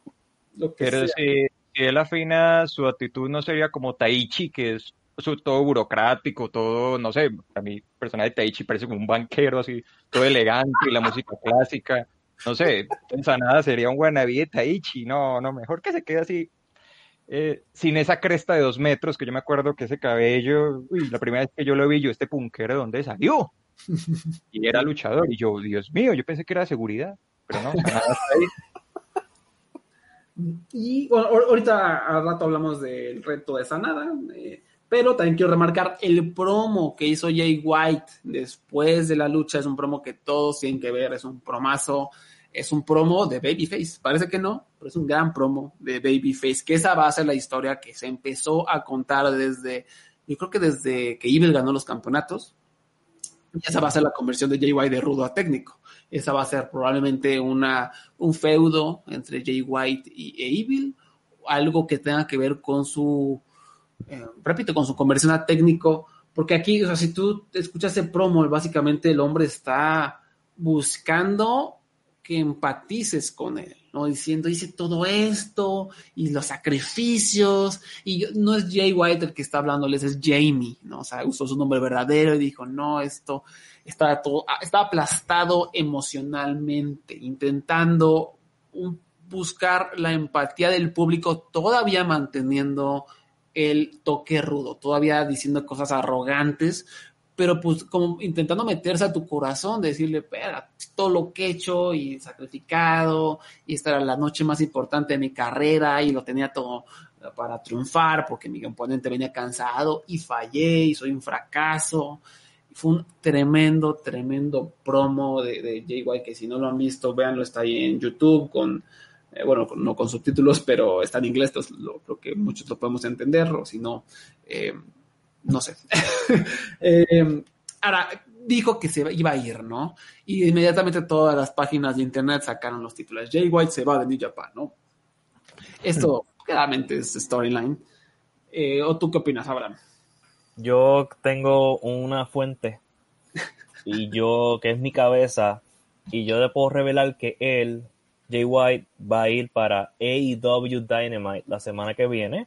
lo que Pero sea. si, si él afina su actitud no sería como Taichi, que es su- todo burocrático, todo, no sé, a mí persona de Taichi parece como un banquero así, todo elegante y la música clásica. No sé, en Sanada sería un wannabe de Taichi, no, no, mejor que se quede así, eh, sin esa cresta de dos metros, que yo me acuerdo que ese cabello, uy, la primera vez que yo lo vi, yo, este punkero, ¿de dónde salió? Y era luchador, y yo, Dios mío, yo pensé que era seguridad, pero no, Sanada está ahí. Y bueno, ahor- ahorita al rato hablamos del reto de Sanada, eh, pero también quiero remarcar el promo que hizo Jay White después de la lucha. Es un promo que todos tienen que ver, es un promazo, es un promo de Babyface. Parece que no, pero es un gran promo de Babyface, que esa va a ser la historia que se empezó a contar desde, yo creo que desde que Evil ganó los campeonatos. Esa va a ser la conversión de Jay White de rudo a técnico. Esa va a ser probablemente una, un feudo entre Jay White y e Evil, algo que tenga que ver con su, eh, repito, con su conversión a técnico, porque aquí, o sea, si tú escuchas ese promo, básicamente el hombre está buscando que empatices con él, ¿no? Diciendo, hice todo esto y los sacrificios, y no es Jay White el que está hablándoles, es Jamie, ¿no? O sea, usó su nombre verdadero y dijo, no, esto está todo, ah, aplastado emocionalmente, intentando buscar la empatía del público, todavía manteniendo el toque rudo, todavía diciendo cosas arrogantes, pero pues como intentando meterse a tu corazón, decirle, espera, todo lo que he hecho y sacrificado, y esta era la noche más importante de mi carrera, y lo tenía todo para triunfar, porque mi oponente venía cansado, y fallé, y soy un fracaso. Fue un tremendo, tremendo promo de, de Jay White, que si no lo han visto, véanlo, está ahí en YouTube con, eh, bueno, no con subtítulos, pero está en inglés, entonces lo, creo que muchos lo podemos entender, o si no, eh, no sé. Eh, ahora, dijo que se iba a ir, ¿no? Y inmediatamente todas las páginas de internet sacaron los títulos. Jay White se va de New Japan, ¿no? Esto claramente es storyline. ¿O tú qué opinas, Abraham? Yo tengo una fuente y yo, que es mi cabeza, y yo le puedo revelar que él, Jay White, va a ir para AEW Dynamite la semana que viene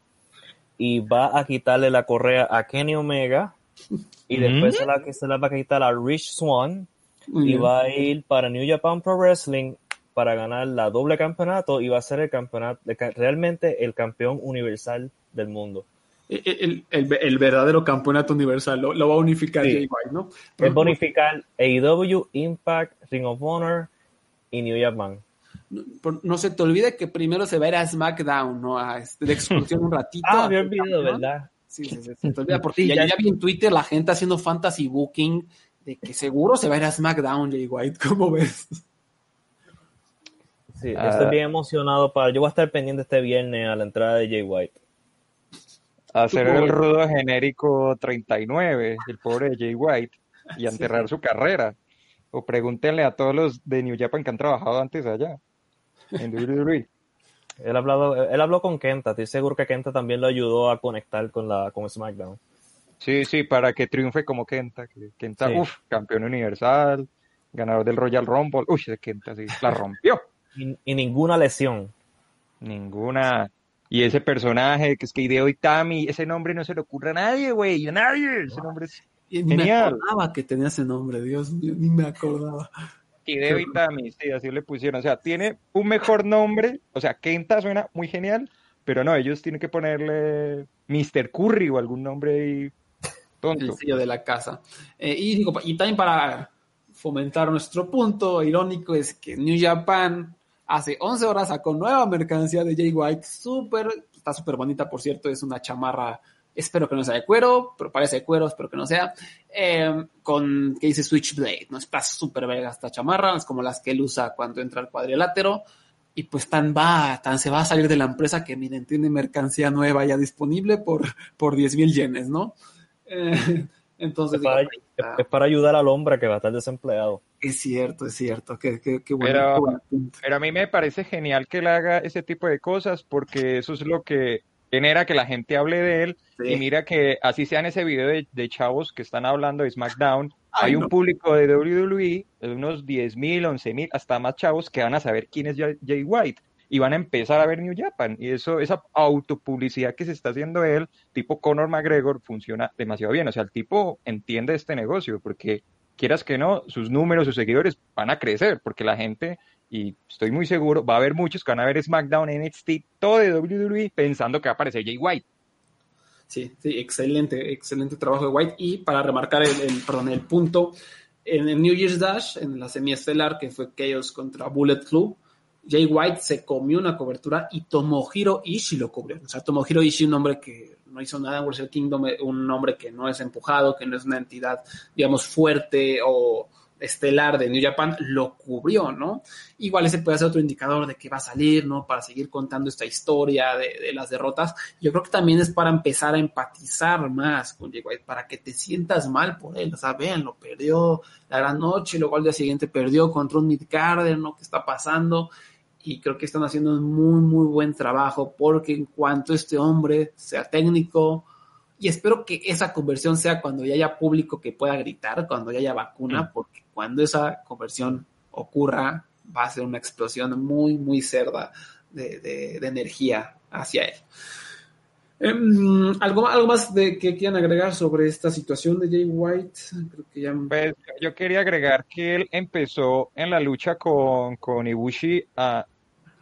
y va a quitarle la correa a Kenny Omega y después se, la, se la va a quitar a Rich Swan Muy y bien. va a ir para New Japan Pro Wrestling para ganar la doble campeonato y va a ser el campeonato, realmente el campeón universal del mundo. El, el, el verdadero campeonato universal lo, va a unificar Sí. Jay White, ¿no? Es unificar AEW, Impact, Ring of Honor y New Japan. No, se te olvide que primero se va a ir a SmackDown, ¿no? A este, de exclusión un ratito. Ah, ser olvidado. ¿verdad? Sí, sí, sí, se te olvida porque Sí, ya, ya- ya vi en Twitter la gente haciendo fantasy booking de que seguro se va a ir a SmackDown, Jay White, ¿cómo ves? Sí, Ah. estoy bien emocionado para. Yo voy a estar pendiente este viernes a la entrada de Jay White. Hacer el rudo genérico 39, el pobre Jay White, y enterrar su carrera. O pregúntenle a todos los de New Japan que han trabajado antes allá, en WWE. Él, ha hablado, él habló con Kenta, estoy seguro que Kenta también lo ayudó a conectar con, la, con SmackDown. Sí, sí, para que triunfe como Kenta. que Kenta, Sí. uff, campeón universal, ganador del Royal Rumble. Uy, Kenta sí, la rompió. Y, y ninguna lesión. Ninguna. Y ese personaje, que es que Hideo Itami, ese nombre no se le ocurre a nadie, güey, a nadie. Ese nombre es Y ni me acordaba que tenía ese nombre, Dios mío, ni me acordaba. Hideo Itami, sí, así le pusieron. O sea, tiene un mejor nombre. O sea, Kenta suena muy genial, pero no, ellos tienen que ponerle Mr. Curry o algún nombre El tonto. sello de la casa. Eh, y, digo, y también para fomentar nuestro punto irónico es que New Japan hace 11 horas sacó nueva mercancía de Jay White, súper, está súper bonita, por cierto, es una chamarra, espero que no sea de cuero, pero parece de cuero, espero que no sea, eh, con, que dice Switchblade, ¿no? Está súper verga esta chamarra, es como las que él usa cuando entra al cuadrilátero, y pues tan va, tan se va a salir de la empresa que miren, tiene mercancía nueva ya disponible por, por 10 mil yenes, ¿no? Eh, entonces, Es para, digo, es para ayudar al hombre que va a estar desempleado. es cierto, es cierto, qué, qué, qué bueno, Pero-. Pero a mí me parece genial que él haga ese tipo de cosas porque eso es lo que genera que la gente hable de él. Sí. Y mira que así sea en ese video de, de chavos que están hablando de SmackDown, Ay, hay un público de WWE, de unos 10 mil, 11 mil, hasta más chavos que van a saber quién es Jay Jay White y van a empezar a ver New Japan. Y eso, esa autopublicidad que se está haciendo él, tipo Conor McGregor, funciona demasiado bien. O sea, el tipo entiende este negocio porque quieras que no, sus números, sus seguidores van a crecer porque la gente, y estoy muy seguro, va a haber muchos que van a ver SmackDown, NXT, todo de WWE pensando que va a aparecer Jay White. Sí, sí, excelente, excelente trabajo de White. Y para remarcar el, perdón, el punto, en el New Year's Dash, en la semiestelar que fue Chaos contra Bullet Club, Jay White se comió una cobertura y Tomohiro Ishii lo cubrió. O sea, Tomohiro Ishii, un hombre que no hizo nada en Wrestle Kingdom, un hombre que no es empujado, que no es una entidad, digamos, fuerte o estelar de New Japan, lo cubrió, ¿no? Igual ese puede ser otro indicador de que va a salir, ¿no? Para seguir contando esta historia de, las derrotas. Yo creo que también es para empezar a empatizar más con Jay para que te sientas mal por él. O sea, vean, lo perdió la gran noche, luego al día siguiente perdió contra un Midcarder, ¿no? ¿Qué está pasando? Y creo que están haciendo un muy, muy buen trabajo, porque en cuanto este hombre sea técnico, y espero que esa conversión sea cuando ya haya público que pueda gritar, cuando ya haya vacuna, porque cuando esa conversión ocurra, va a ser una explosión muy, muy cerda de, de- de energía hacia él. Em, ¿algo, ¿Algo más de que quieran agregar sobre esta situación de Jay White? Creo que ya... Pues yo quería agregar que él empezó en la lucha con, con Ibushi a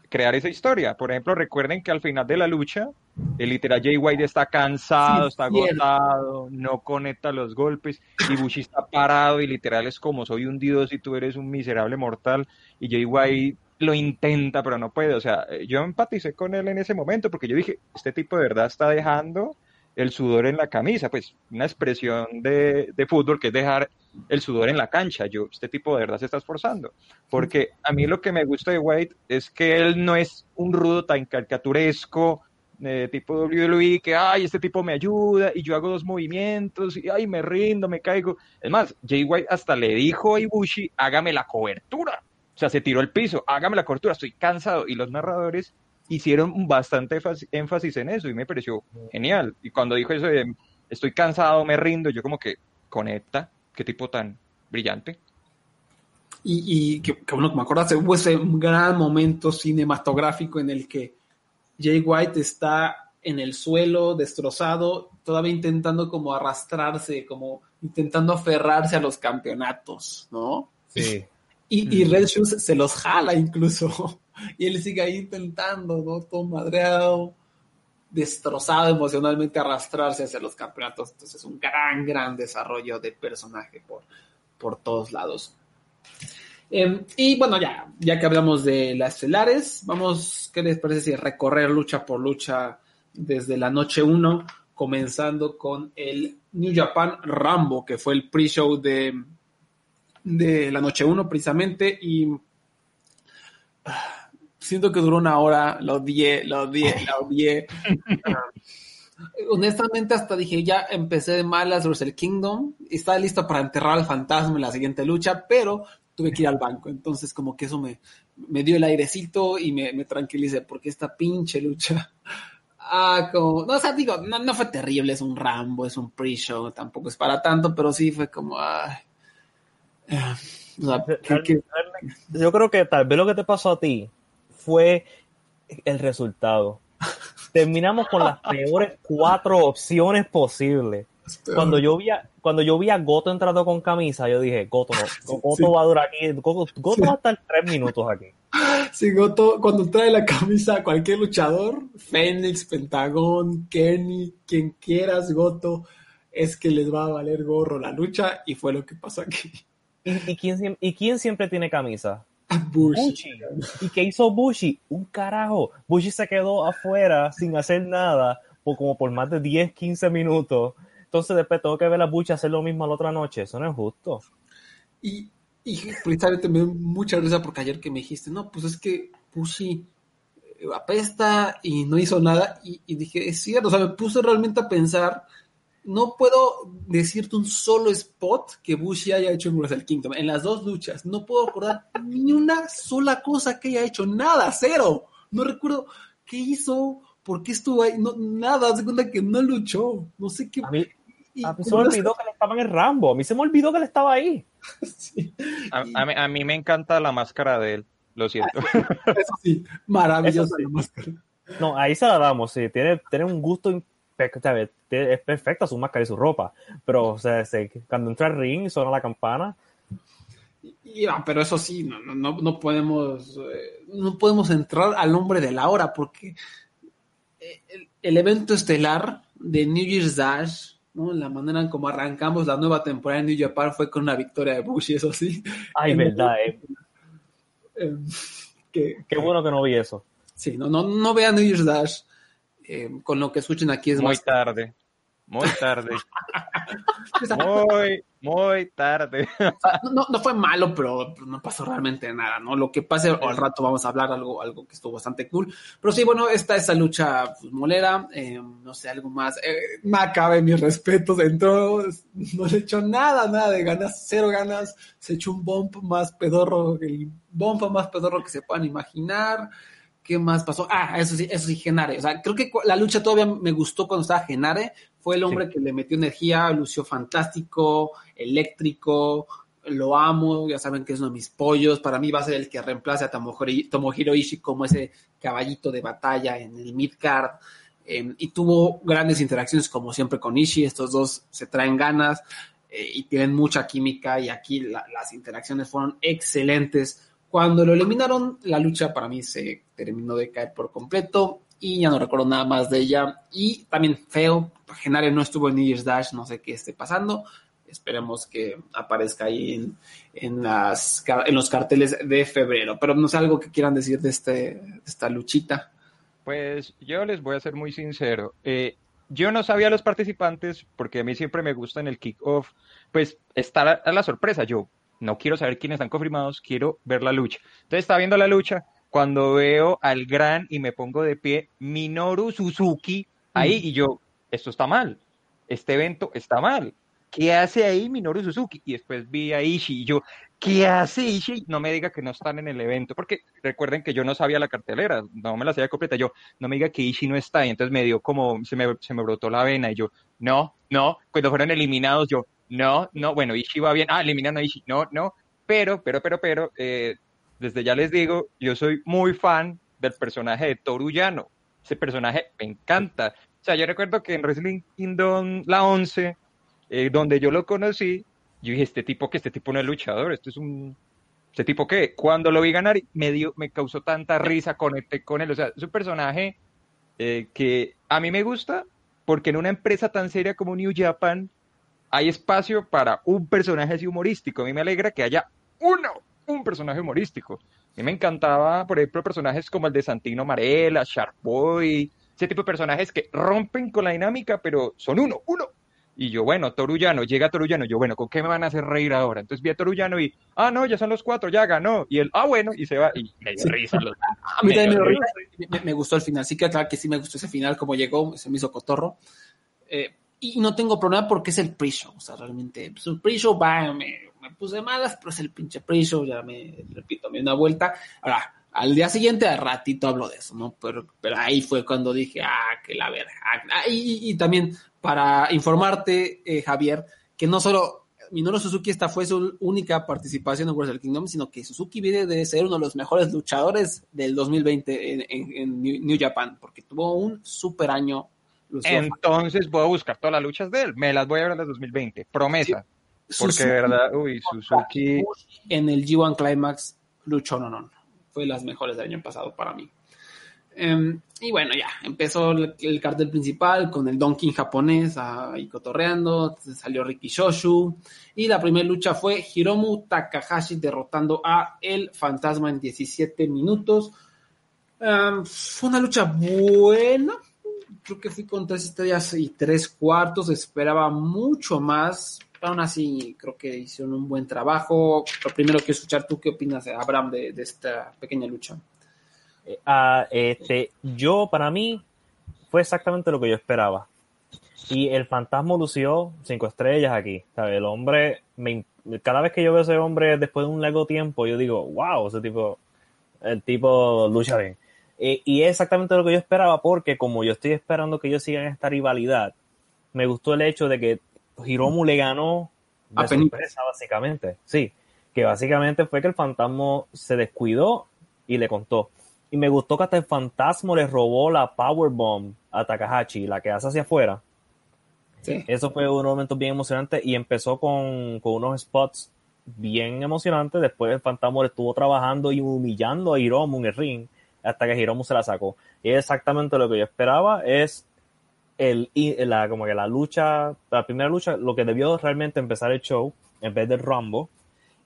crear esa historia. Por ejemplo, recuerden que al final de la lucha, el literal Jay White está cansado, Sí, está agotado, no conecta los golpes. Ibushi está parado y literal es como soy un dios y tú eres un miserable mortal. Y Jay White lo intenta, pero no puede. O sea, yo empaticé con él en ese momento porque yo dije, este tipo de verdad está dejando el sudor en la camisa, pues una expresión de, de fútbol que es dejar el sudor en la cancha. Yo, este tipo de verdad se está esforzando. Porque a mí lo que me gusta de White es que él no es un rudo tan caricaturesco, eh, tipo WWE, que, ay, este tipo me ayuda y yo hago dos movimientos y, ay, me rindo, me caigo. Es más, Jay White hasta le dijo a Ibushi, hágame la cobertura. O sea, se tiró el piso, hágame la cobertura, estoy cansado. Y los narradores hicieron bastante énfasis- en eso y me pareció genial. Y cuando dijo eso de estoy cansado, me rindo, yo como que conecta, qué tipo tan brillante. Y, que, que bueno, me acordaste, hubo ese gran momento cinematográfico en el que Jay White está en el suelo, destrozado, todavía intentando como arrastrarse, como intentando aferrarse a los campeonatos, ¿no? Sí. Y, y Red Shoes se los jala incluso. Y él sigue ahí intentando, ¿no? Todo madreado, destrozado emocionalmente, arrastrarse hacia los campeonatos. Entonces, un gran, gran desarrollo de personaje por, por todos lados. Eh, y bueno, ya, ya que hablamos de las estelares, vamos, ¿qué les parece si recorrer lucha por lucha desde la noche 1, comenzando con el New Japan Rambo, que fue el pre-show de, de la noche 1 precisamente, y ah, siento que duró una hora, lo odié, lo odié, lo odié. honestamente hasta dije, ya empecé de malas el Kingdom, estaba listo para enterrar al fantasma en la siguiente lucha, pero tuve que ir al banco, entonces como que eso me, me dio el airecito y me, me tranquilicé, porque esta pinche lucha, ah, como, no, o sea, digo, no, no fue terrible, es un Rambo, es un pre-show, tampoco es para tanto, pero sí fue como, ay, eh, o sea, que- que- Yo creo que tal vez lo que te pasó a ti fue el resultado. Terminamos con las peores cuatro opciones posibles. Cuando yo vi a, cuando yo vi a Goto entrando con camisa, yo dije, Goto, no, Goto Sí. va a durar aquí, Goto, Goto Sí. va a estar tres minutos aquí. Sí, Goto, cuando trae la camisa a cualquier luchador, Fénix, Pentagón, Kenny, quien quieras, Goto, es que les va a valer gorro la lucha y fue lo que pasó aquí. ¿Y, y quién, ¿Y quién siempre tiene camisa? Bush. Bushi. ¿Y qué hizo Bushi? Un carajo. Bushi se quedó afuera sin hacer nada por como por más de 10, 15 minutos. Entonces después tengo que ver a Bushi hacer lo mismo la otra noche. Eso no es justo. Y, y precisamente me dio mucha risa porque ayer que me dijiste, no, pues es que Bushi eh, apesta y no hizo nada. Y, y dije, es cierto, o sea, me puse realmente a pensar, no puedo decirte un solo spot que Bushi haya hecho en Wrestle Kingdom. En las dos luchas, no puedo acordar ni una sola cosa que haya hecho, nada, cero. No recuerdo qué hizo, por qué estuvo ahí, no, nada, de cuenta que no luchó. No sé qué. A mí, y- a mí se me olvidó que él estaba en el Rambo. A mí se me olvidó que él estaba ahí. Sí, A, a mí, a mí me encanta la máscara de él, lo siento. eso sí, maravillosa Eso sí. la máscara. No, ahí se la damos, sí. Tiene, tiene un gusto impecable. Es perfecta su máscara y su ropa. Pero, o sea, se- cuando entra al ring y suena la campana, pero eso sí, no, no, no, no podemos eh, no podemos entrar al nombre de la hora porque eh, el, el evento estelar de New Year's Dash, ¿no? la manera en como arrancamos la nueva temporada en New Japan fue con una victoria de Bush, eso sí. ay, verdad, eh. eh, que, Qué bueno que no vi eso. sí, no, no, no vean New Year's Dash. eh, con lo que escuchen aquí es Muy más tarde, muy tarde, muy, muy tarde. no, no, no fue malo, pero no pasó realmente nada, ¿no? Lo que pase o al rato vamos a hablar algo, algo que estuvo bastante cool. Pero sí, bueno, está esa lucha pues, molera, eh, no sé, algo más. Eh, Macabe, mis respetos, entró, no le echó nada, nada de ganas, cero ganas, se echó un bump más pedorro, el bump más pedorro que se puedan imaginar. ¿Qué más pasó? Ah, eso sí, eso sí, Genare. O sea, creo que la lucha todavía me gustó cuando estaba Genare. Fue el hombre que le metió energía, lució fantástico, eléctrico, lo amo, ya saben que es uno de mis pollos. Para mí va a ser el que reemplace a Tomohiro, Tomohiro Ishii como ese caballito de batalla en el midcard. Eh, y tuvo grandes interacciones como siempre con Ishii. Estos dos se traen ganas eh, y tienen mucha química y aquí la- las interacciones fueron excelentes. Cuando lo eliminaron, la lucha para mí se terminó de caer por completo y ya no recuerdo nada más de ella. Y también feo, Genare no estuvo en New Year's Dash, no sé qué esté pasando. Esperemos que aparezca ahí en, en, las, en los carteles de febrero. Pero no sé algo que quieran decir de, este, de esta luchita. Pues yo les voy a ser muy sincero. Eh, yo no sabía los participantes porque a mí siempre me gusta en el kickoff, pues estar a, a la sorpresa. Yo no quiero saber quiénes están confirmados, quiero ver la lucha. Entonces estaba viendo la lucha cuando veo al gran y me pongo de pie Minoru Suzuki ahí y yo, esto está mal, este evento está mal. ¿Qué hace ahí Minoru Suzuki? Y después vi a Ishii y yo, ¿qué hace Ishii? No me diga que no están en el evento, porque recuerden que yo no sabía la cartelera, no me la sabía completa. Yo, no me diga que Ishii no está, y entonces me dio como, se me, se me brotó la vena, y yo, no, no, cuando fueron eliminados, yo, no, no, bueno, Ishii va bien, ah, eliminando a Ishii, no, no, pero, pero, pero, pero, eh, desde ya les digo, yo soy muy fan del personaje de Yano, ese personaje me encanta. O sea, yo recuerdo que en Wrestling Kingdom, la 11, eh, donde yo lo conocí, yo dije, este tipo, que este tipo no es luchador, esto es un Ese tipo que cuando lo vi ganar me dio, me causó tanta risa, conecté con él. O sea, es un personaje eh, que a mí me gusta porque en una empresa tan seria como New Japan hay espacio para un personaje así humorístico. A mí me alegra que haya uno, un personaje humorístico. A mí me encantaba, por ejemplo, personajes como el de Santino Marella, Shark Boy, ese tipo de personajes que rompen con la dinámica, pero son uno, uno. Y yo, bueno, Torullano, llega Torullano, yo, bueno, ¿con qué me van a hacer reír ahora? Entonces vi a Torullano y, ah, no, ya son los cuatro, ya ganó. Y él, ah, bueno, y se va, y me dio risa. Los, A mí también me, dio risa. Me, me, gustó el final. Sí que claro que sí me gustó ese final, como llegó, se me hizo cotorro. Eh, y no tengo problema porque es el pre-show. O sea, realmente, pues el pre-show va, me, me, puse malas, pero es el pinche pre-show, ya me repito, me una vuelta. Ahora, al día siguiente, al ratito hablo de eso, ¿no? Pero, pero ahí fue cuando dije, ah, que la verga. Ah, y, y, también para informarte, eh, Javier, que no solo Minoru Suzuki esta fue su única participación en Wrestle Kingdom, sino que Suzuki viene de ser uno de los mejores luchadores del 2020 en, en, en New Japan, porque tuvo un super año. Entonces voy a buscar todas las luchas de él, me las voy a ver en las 2020, promesa. Sí. Porque verdad, uy, Suzuki. En el G1 Climax luchó no, no. Fue las mejores del año pasado para mí. Um, y bueno, ya, empezó el, el, cartel principal con el Don King japonés ahí cotorreando, salió Ricky Shoshu, y la primera lucha fue Hiromu Takahashi derrotando a El Fantasma en 17 minutos. Um, fue una lucha buena, creo que fui con tres estrellas y tres cuartos, esperaba mucho más, aún así creo que hicieron un buen trabajo. Lo primero que escuchar tú, ¿qué opinas, Abraham, de, de esta pequeña lucha? Uh, este, yo, para mí, fue exactamente lo que yo esperaba. Y el fantasma lució cinco estrellas aquí. El hombre, me, cada vez que yo veo a ese hombre después de un largo tiempo, yo digo, wow, ese tipo, el tipo lucha bien. Eh, y es exactamente lo que yo esperaba porque como yo estoy esperando que ellos sigan esta rivalidad, me gustó el hecho de que Hiromu le ganó de a sorpresa, básicamente. Sí, que básicamente fue que el fantasma se descuidó y le contó. Y me gustó que hasta el fantasma le robó la Powerbomb a Takahashi, la que hace hacia afuera. Sí. Eso fue un momento bien emocionante y empezó con, con, unos spots bien emocionantes. Después el fantasma estuvo trabajando y humillando a Hiromu en el ring hasta que Hiromu se la sacó. Y es exactamente lo que yo esperaba. Es el, la, como que la lucha, la primera lucha, lo que debió realmente empezar el show en vez del Rumble.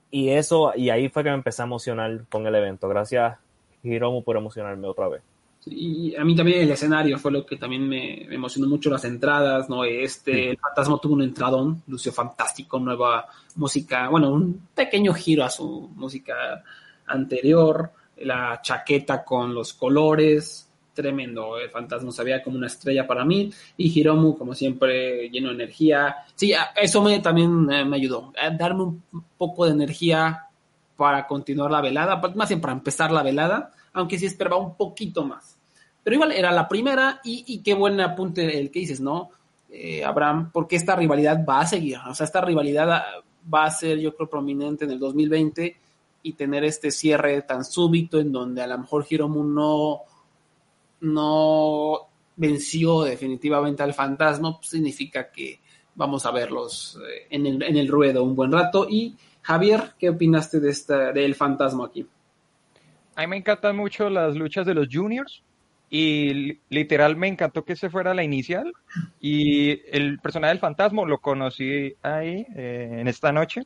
Y eso, y ahí fue que me empecé a emocionar con el evento. Gracias Hiromu por emocionarme otra vez. Y a mí también el escenario fue lo que también me, me emocionó mucho, las entradas, ¿no? Este, sí. el fantasma tuvo un entradón, lució fantástico, nueva música, bueno, un pequeño giro a su música anterior, la chaqueta con los colores, tremendo, el fantasma se veía como una estrella para mí, y Hiromu, como siempre, lleno de energía. Sí, eso me, también eh, me ayudó, a darme un poco de energía para continuar la velada, más bien para empezar la velada, aunque sí esperaba un poquito más. Pero igual era la primera y, qué buen apunte el que dices, ¿no? Eh, Abraham, porque esta rivalidad va a seguir, o sea, esta rivalidad va a ser, yo creo, prominente en el 2020 y tener este cierre tan súbito en donde a lo mejor Hiromu no, no venció definitivamente al fantasma, pues significa que vamos a verlos eh, en el, en el ruedo un buen rato y Javier, ¿qué opinaste de esta, del fantasma aquí? A mí me encantan mucho las luchas de los juniors y literal me encantó que se fuera la inicial y el personaje del fantasma lo conocí ahí eh, en esta noche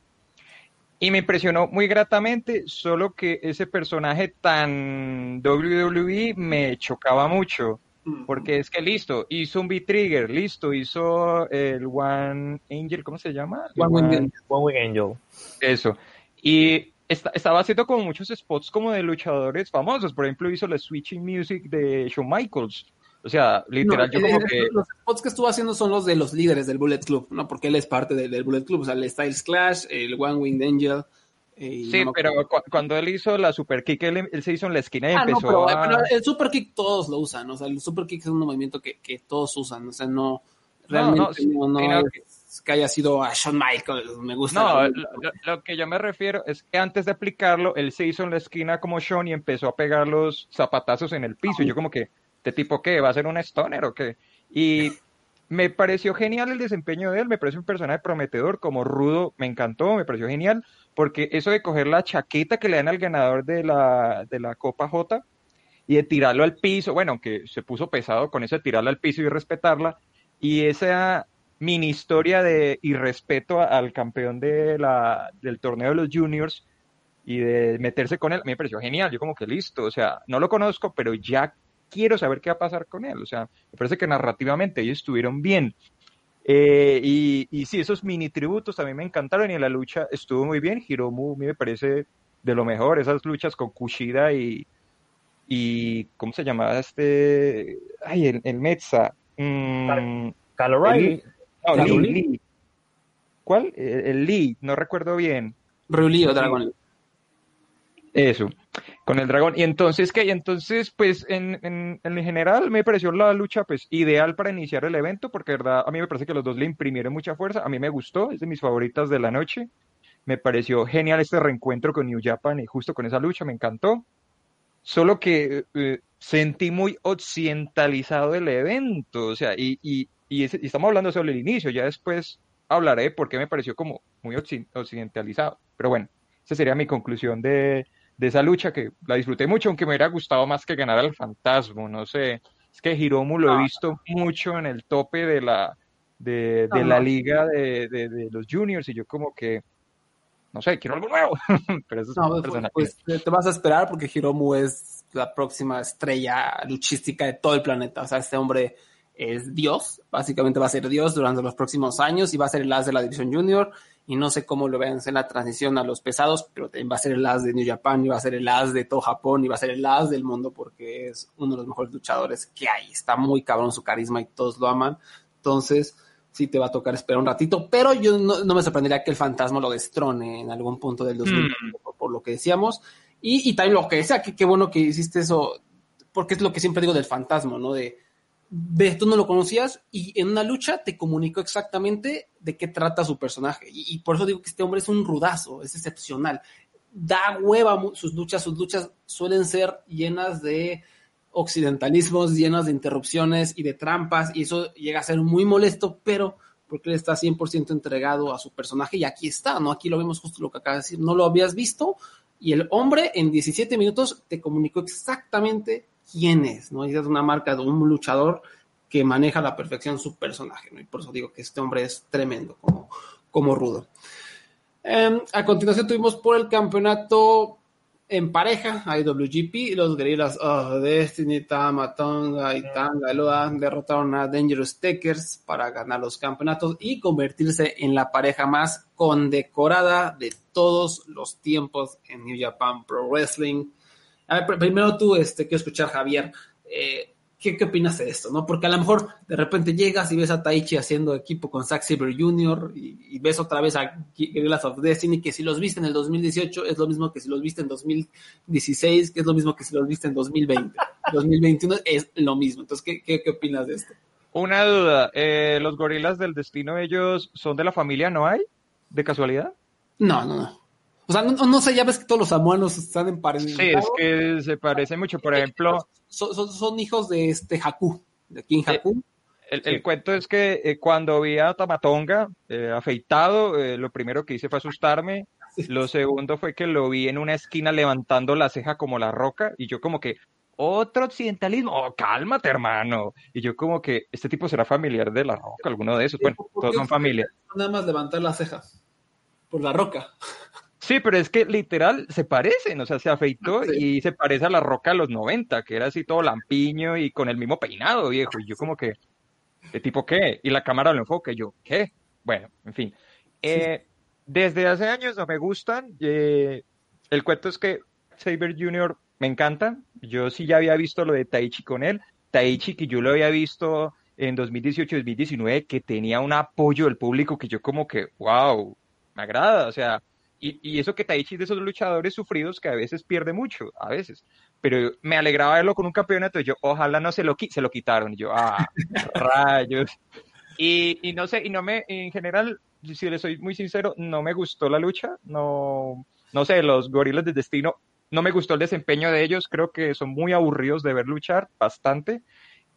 y me impresionó muy gratamente, solo que ese personaje tan WWE me chocaba mucho. Porque es que listo, hizo un B-Trigger, listo, hizo el One Angel, ¿cómo se llama? One, One, Wing, One Wing Angel. Eso. Y está, estaba haciendo como muchos spots como de luchadores famosos. Por ejemplo, hizo la Switching Music de Shawn Michaels. O sea, literal, no, yo como que... Los spots que estuvo haciendo son los de los líderes del Bullet Club, ¿no? Porque él es parte del, del Bullet Club. O sea, el Styles Clash, el One Winged Angel... Eh, sí, no pero cu cuando él hizo la super kick, él, él, se hizo en la esquina y ah, empezó no, pero, a... pero el super kick todos lo usan, o sea, el super kick es un movimiento que, que todos usan, o sea, no, realmente no, no, no es que haya sido a Shawn Michaels, me gusta. No, lo, lo, que yo me refiero es que antes de aplicarlo, él se hizo en la esquina como Shawn y empezó a pegar los zapatazos en el piso, y yo como que, ¿este tipo qué? ¿Va a ser un stoner o qué? Y me pareció genial el desempeño de él, me parece un personaje prometedor, como rudo, me encantó, me pareció genial, porque eso de coger la chaqueta que le dan al ganador de la, de la Copa J y de tirarlo al piso, bueno, aunque se puso pesado con eso de tirarla al piso y respetarla, y esa mini historia de irrespeto al campeón de la, del torneo de los juniors y de meterse con él, me pareció genial, yo como que listo, o sea, no lo conozco, pero ya quiero saber qué va a pasar con él. O sea, me parece que narrativamente ellos estuvieron bien. Eh, y, y sí, esos mini tributos también me encantaron y en la lucha estuvo muy bien. Hiromu a mí me parece de lo mejor, esas luchas con Kushida y, y ¿cómo se llamaba este? Ay, el, el Metza. Mm, ¿Cuál? El, Lee, no recuerdo bien. Ryu o Dragon Eso con el dragón. Y entonces, ¿qué? Y entonces, pues, en, en, en, general, me pareció la lucha, pues, ideal para iniciar el evento, porque, verdad, a mí me parece que los dos le imprimieron mucha fuerza. A mí me gustó, es de mis favoritas de la noche. Me pareció genial este reencuentro con New Japan y justo con esa lucha, me encantó. Solo que eh, sentí muy occidentalizado el evento, o sea, y, y, y, estamos hablando sobre el inicio, ya después hablaré porque me pareció como muy occidentalizado. Pero bueno, esa sería mi conclusión de, de esa lucha que la disfruté mucho, aunque me hubiera gustado más que ganar al Fantasma, no sé. Es que Hiromu lo he ah. visto mucho en el tope de la, de, de la liga de, de, los juniors y yo como que, no sé, quiero algo nuevo. Pero eso no, pues, pues, te vas a esperar porque Hiromu es la próxima estrella luchística de todo el planeta. O sea, este hombre es Dios, básicamente va a ser Dios durante los próximos años y va a ser el as de la división junior y no sé cómo lo vean en la transición a los pesados, pero va a ser el as de New Japan, y va a ser el as de todo Japón, y va a ser el as del mundo porque es uno de los mejores luchadores que hay. Está muy cabrón su carisma y todos lo aman. Entonces, sí te va a tocar esperar un ratito, pero yo no, me sorprendería que el fantasma lo destrone en algún punto del 2000, mm. por, lo que decíamos. Y, y también lo que decía, que qué bueno que hiciste eso, porque es lo que siempre digo del fantasma, ¿no? De ves, tú no lo conocías y en una lucha te comunicó exactamente de qué trata su personaje. Y, por eso digo que este hombre es un rudazo, es excepcional. Da hueva sus luchas, sus luchas suelen ser llenas de occidentalismos, llenas de interrupciones y de trampas, y eso llega a ser muy molesto, pero porque él está 100% entregado a su personaje y aquí está, ¿no? Aquí lo vemos justo lo que acaba de decir, no lo habías visto y el hombre en 17 minutos te comunicó exactamente quién es, ¿no? Y es una marca de un luchador que maneja a la perfección su personaje, ¿no? Y por eso digo que este hombre es tremendo como, como rudo. Em, a continuación tuvimos por el campeonato en pareja, IWGP, los guerrillas oh, Destiny, Tama, Tonga y Tanga derrotaron a Dangerous Takers para ganar los campeonatos y convertirse en la pareja más condecorada de todos los tiempos en New Japan Pro Wrestling. A ver, primero tú, este, quiero escuchar, Javier, eh, ¿qué, ¿qué, opinas de esto? ¿no? Porque a lo mejor de repente llegas y ves a Taichi haciendo equipo con Zack Saber Jr. Y, ves otra vez a Guerrillas of Destiny, que si los viste en el 2018 es lo mismo que si los viste en 2016, que es lo mismo que si los viste en 2020. 2021 es lo mismo. Entonces, ¿qué, qué, qué opinas de esto? Una duda, eh, ¿los gorilas del destino ellos son de la familia no hay? ¿De casualidad? No, no, no. O sea, no, sé, ya ves que todos los samuanos están en pareja. Sí, es que se parece mucho. Por ejemplo, son, hijos de este Haku, de King eh, Haku. El, cuento es que eh, cuando vi a Tamatonga eh, afeitado, lo primero que hice fue asustarme. Lo segundo fue que lo vi en una esquina levantando la ceja como la roca y yo como que, otro occidentalismo, oh, cálmate hermano. Y yo como que, este tipo será familiar de la roca, alguno de esos. Bueno, todos son familia. Nada más levantar las cejas por la roca. Sí, pero es que literal se parecen, o sea, se afeitó y se parece a la roca de los 90, que era así todo lampiño y con el mismo peinado, viejo. Y yo como que, ¿de tipo qué? Y la cámara lo enfoca y yo, ¿qué? Bueno, en fin. Eh, desde hace años no me gustan. Eh, el cuento es que Saber Jr. me encanta. Yo sí ya había visto lo de Taichi con él. Taichi que yo lo había visto en 2018-2019, que tenía un apoyo del público que yo como que, wow, me agrada. O sea, y, eso que Taichi es de esos luchadores sufridos que a veces pierde mucho, a veces. Pero me alegraba verlo con un campeonato y yo, ojalá no se lo, se lo quitaron. Y yo, ah, rayos. Y, y no sé, y no me, en general, si le soy muy sincero, no me gustó la lucha. No, no sé, los gorilas de destino, no me gustó el desempeño de ellos. Creo que son muy aburridos de ver luchar, bastante.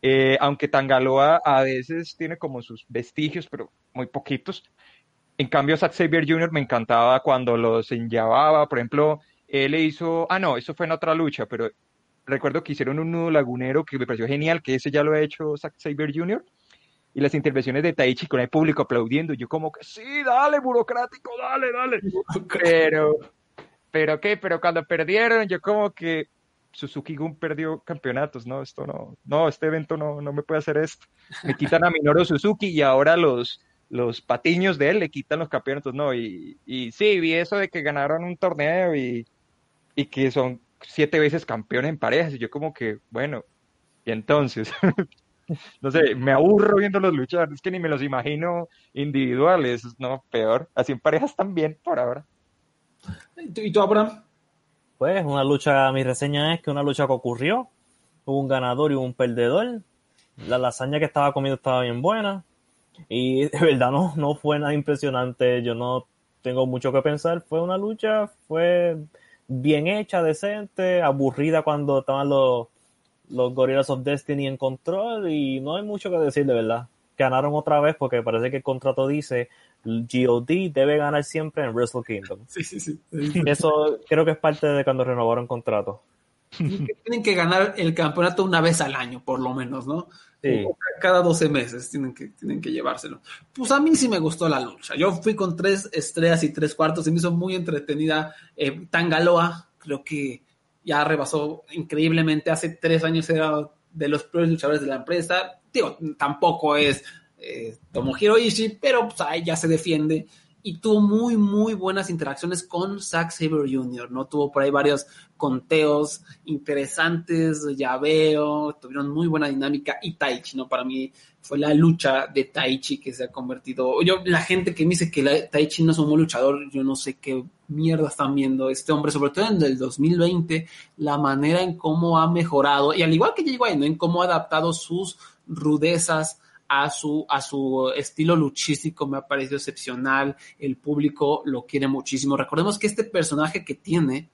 Eh, aunque Tangaloa a veces tiene como sus vestigios, pero muy poquitos. En cambio, Zack Xavier Jr. me encantaba cuando los enllevaba. Por ejemplo, él hizo. Ah, no, eso fue en otra lucha, pero recuerdo que hicieron un nudo lagunero que me pareció genial, que ese ya lo ha hecho Zack Xavier Jr. Y las intervenciones de Taichi con el público aplaudiendo. Yo, como que sí, dale, burocrático, dale, dale. Pero, pero qué, pero cuando perdieron, yo, como que Suzuki Gun perdió campeonatos, no, esto no, no, este evento no, no me puede hacer esto. Me quitan a Minoru Suzuki y ahora los, los patiños de él le quitan los campeonatos, no, y, y sí, vi eso de que ganaron un torneo y, y que son siete veces campeón en parejas, y yo como que, bueno, y entonces, no sé, me aburro viéndolos luchar, es que ni me los imagino individuales, no, peor, así en parejas también, por ahora. ¿Y tú, Abraham? Pues una lucha, mi reseña es que una lucha que ocurrió, hubo un ganador y un perdedor, la lasaña que estaba comiendo estaba bien buena, y de verdad no, no fue nada impresionante, yo no tengo mucho que pensar, fue una lucha, fue bien hecha, decente, aburrida cuando estaban los, los Gorillas of Destiny en control y no hay mucho que decir de verdad. Ganaron otra vez porque parece que el contrato dice GOD debe ganar siempre en Wrestle Kingdom. Sí, sí, sí. Eso creo que es parte de cuando renovaron contrato. Tienen que ganar el campeonato una vez al año, por lo menos, ¿no? Cada 12 meses tienen que, tienen que llevárselo. Pues a mí sí me gustó la lucha. Yo fui con tres estrellas y tres cuartos y me hizo muy entretenida. Eh, Tangaloa, creo que ya rebasó increíblemente. Hace tres años era de los peores luchadores de la empresa. Digo, tampoco es eh, Tomohiro Ishii, pero pues, ahí ya se defiende. Y tuvo muy, muy buenas interacciones con Zack Sabre Jr., ¿no? Tuvo por ahí varios conteos interesantes, ya veo, tuvieron muy buena dinámica. Y Taichi, ¿no? Para mí fue la lucha de Taichi que se ha convertido. Yo, la gente que me dice que la, Taichi no es un buen luchador, yo no sé qué mierda están viendo este hombre, sobre todo en el 2020, la manera en cómo ha mejorado, y al igual que Jay White, ¿no? En cómo ha adaptado sus rudezas a su, a su estilo luchístico me ha parecido excepcional, el público lo quiere muchísimo. Recordemos que este personaje que tiene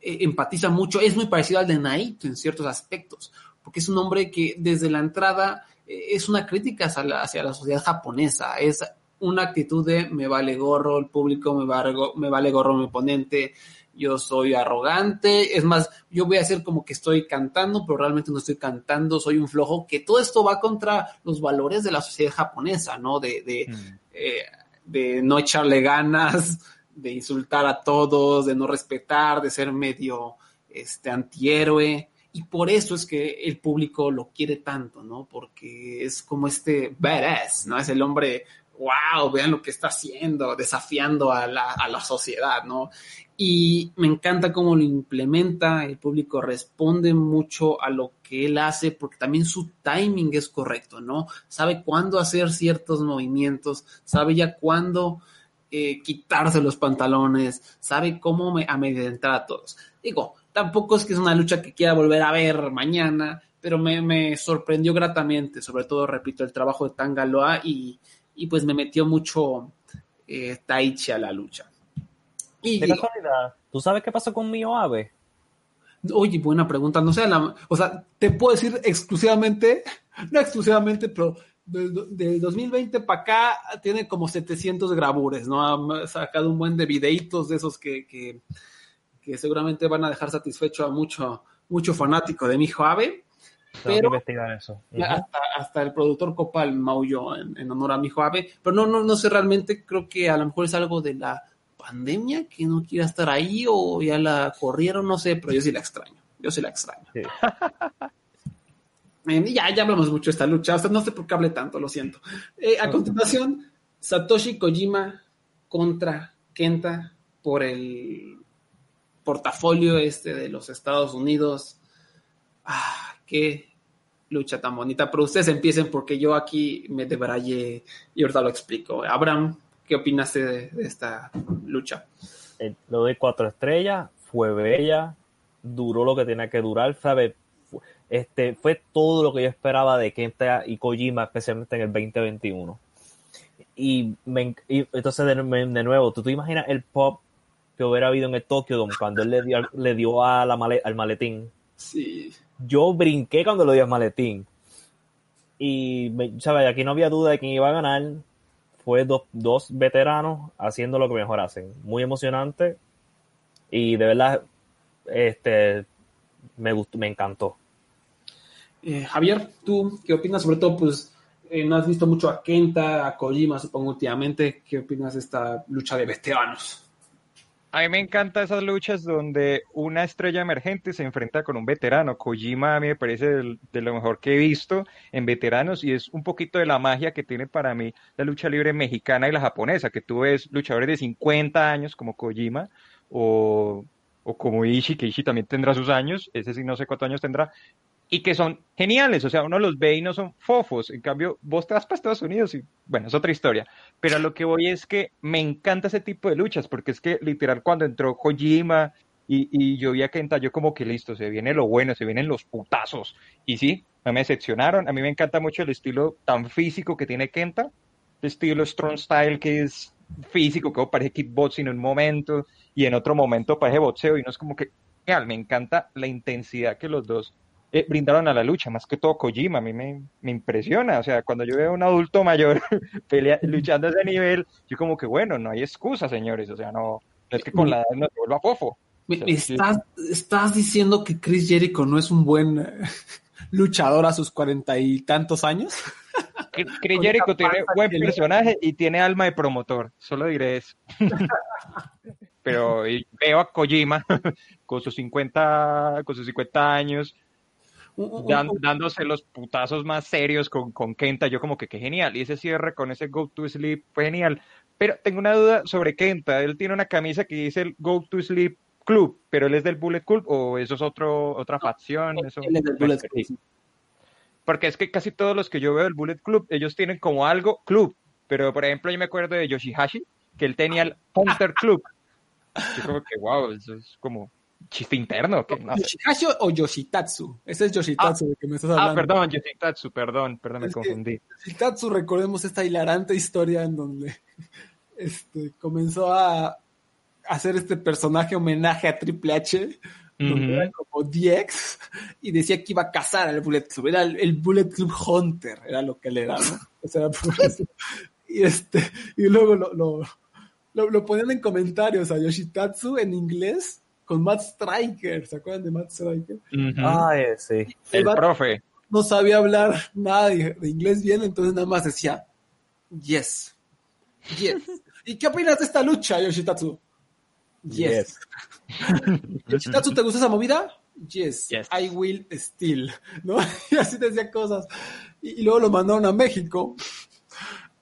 eh, empatiza mucho, es muy parecido al de Naito en ciertos aspectos, porque es un hombre que desde la entrada eh, es una crítica hacia la, hacia la sociedad japonesa, es una actitud de me vale gorro, el público me vale, me vale gorro mi oponente, yo soy arrogante, es más, yo voy a hacer como que estoy cantando, pero realmente no estoy cantando, soy un flojo, que todo esto va contra los valores de la sociedad japonesa, ¿no? De, de, Mm. eh, de no echarle ganas, de insultar a todos, de no respetar, de ser medio este antihéroe. Y por eso es que el público lo quiere tanto, ¿no? Porque es como este badass, ¿no? Es el hombre, wow, vean lo que está haciendo, desafiando a la, a la sociedad, ¿no? Y me encanta cómo lo implementa, el público responde mucho a lo que él hace, porque también su timing es correcto, ¿no? Sabe cuándo hacer ciertos movimientos, sabe ya cuándo eh, quitarse los pantalones, sabe cómo me, amedrentar a todos. Digo, tampoco es que es una lucha que quiera volver a ver mañana, pero me, me sorprendió gratamente, sobre todo, repito, el trabajo de Tangaloa y, y pues me metió mucho eh, Taichi a la lucha. Y De casualidad, ¿tú sabes qué pasó con Mio Abe? Oye, buena pregunta. No sé, la- o sea, te puedo decir exclusivamente, no exclusivamente, pero del, del 2020 para acá tiene como 700 gravures, ¿no? Ha sacado un buen de videitos de esos que, que, que seguramente van a dejar satisfecho a mucho, mucho fanático de mi hijo Ave. Pero- investigar eso. Hasta, hasta el productor Copal maulló en, en honor a mi hijo Ave. Pero no, no, no sé realmente, creo que a lo mejor es algo de la pandemia que no quiera estar ahí o ya la corrieron, no sé, pero yo sí la extraño. Yo sí la extraño. Sí. Eh, ya, ya hablamos mucho de esta lucha, o sea, no sé por qué hablé tanto, lo siento. Eh, a continuación, Satoshi Kojima contra Kenta por el portafolio este de los Estados Unidos. Ah, qué lucha tan bonita. Pero ustedes empiecen porque yo aquí me debrayé y ahorita lo explico. Abraham, ¿qué opinaste de, de esta lucha? Eh, le doy cuatro estrellas, fue bella, duró lo que tenía que durar, ¿sabes? Este, fue todo lo que yo esperaba de Kenta y Kojima, especialmente en el 2021. Y, me y entonces, de, de nuevo, ¿tú te imaginas el pop que hubiera habido en el Tokyo Dome cuando él le dio, le dio a la male- al maletín? Sí. Yo brinqué cuando le dio al maletín. y, ¿sabes? Aquí no había duda de quién iba a ganar. Fue dos, dos veteranos haciendo lo que mejor hacen. Muy emocionante. Y de verdad, este, me gustó, me encantó. Eh, Javier, ¿tú qué opinas? Sobre todo, pues, eh, no has visto mucho a Kenta, a Kojima, supongo, últimamente. ¿Qué opinas de esta lucha de veteranos? A mí me encantan esas luchas donde una estrella emergente se enfrenta con un veterano. Kojima a mí me parece de, lo mejor que he visto en veteranos y es un poquito de la magia que tiene para mí la lucha libre mexicana y la japonesa, que tú ves luchadores de 50 años como Kojima o, o como Ishii, que Ishii también tendrá sus años, ese sí no sé cuántos años tendrá, y que son geniales, o sea, uno los ve y no son fofos, en cambio, vos te vas para Estados Unidos y, bueno, es otra historia, pero a lo que voy es que me encanta ese tipo de luchas, porque es que literal cuando entró Kojima y, y yo vi a Kenta, yo como que listo, se viene lo bueno, se vienen los putazos, y sí, no me decepcionaron, a mí me encanta mucho el estilo tan físico que tiene Kenta, el estilo strong style que es físico, que parece kickboxing en un momento y en otro momento parece boxeo y no es como que, real, me encanta la intensidad que los dos eh, brindaron a la lucha, más que todo Kojima, a mí me, me impresiona, o sea, cuando yo veo a un adulto mayor pelea, luchando a ese nivel, yo como que, bueno, no hay excusa, señores, o sea, no, no es que con la edad no se vuelva fofo. Estás, estás diciendo que Chris Jericho no es un buen eh, luchador a sus cuarenta y tantos años? Chris Jericho tiene buen personaje y tiene alma de promotor, solo diré eso. Pero veo a Kojima con sus 50, con sus 50 años, dan- dándose los putazos más serios con, con Kenta, yo como que qué genial. Y ese cierre con ese Go to Sleep fue genial. Pero tengo una duda sobre Kenta. Él tiene una camisa que dice el Go to Sleep Club, pero él es del Bullet Club o eso es otro, otra facción. Eso, él es del Bullet Club, sí. Porque es que casi todos los que yo veo del Bullet Club, ellos tienen como algo club. Pero por ejemplo, yo me acuerdo de Yoshihashi, que él tenía el Hunter Club. Yo como que, wow, eso es como chiste interno. Que no sé. ¿Yoshihashi o Yoshitatsu? Ese es Yoshitatsu de que me estás hablando. Ah, perdón, Yoshitatsu, perdón, perdón, me Es confundí. Yoshitatsu, recordemos esta hilarante historia en donde este, comenzó a hacer este personaje homenaje a Triple H, donde era como DX, y decía que iba a cazar al Bullet Club. Era el, el Bullet Club Hunter, era lo que era, ¿no? O sea. Y, este, y luego lo, lo, lo, lo ponían en comentarios a Yoshitatsu en inglés con Matt Striker. ¿Se acuerdan de Matt Striker? Ujú. Ay, sí. el profe. no sabía hablar nada de, de inglés bien, entonces nada más decía, yes, yes. ¿Y qué opinas de esta lucha, Yoshitatsu? Yes. Yoshitatsu, ¿te gusta esa movida? Yes, Yes. I will still, ¿no? Y así decía cosas. Y, y luego lo mandaron a México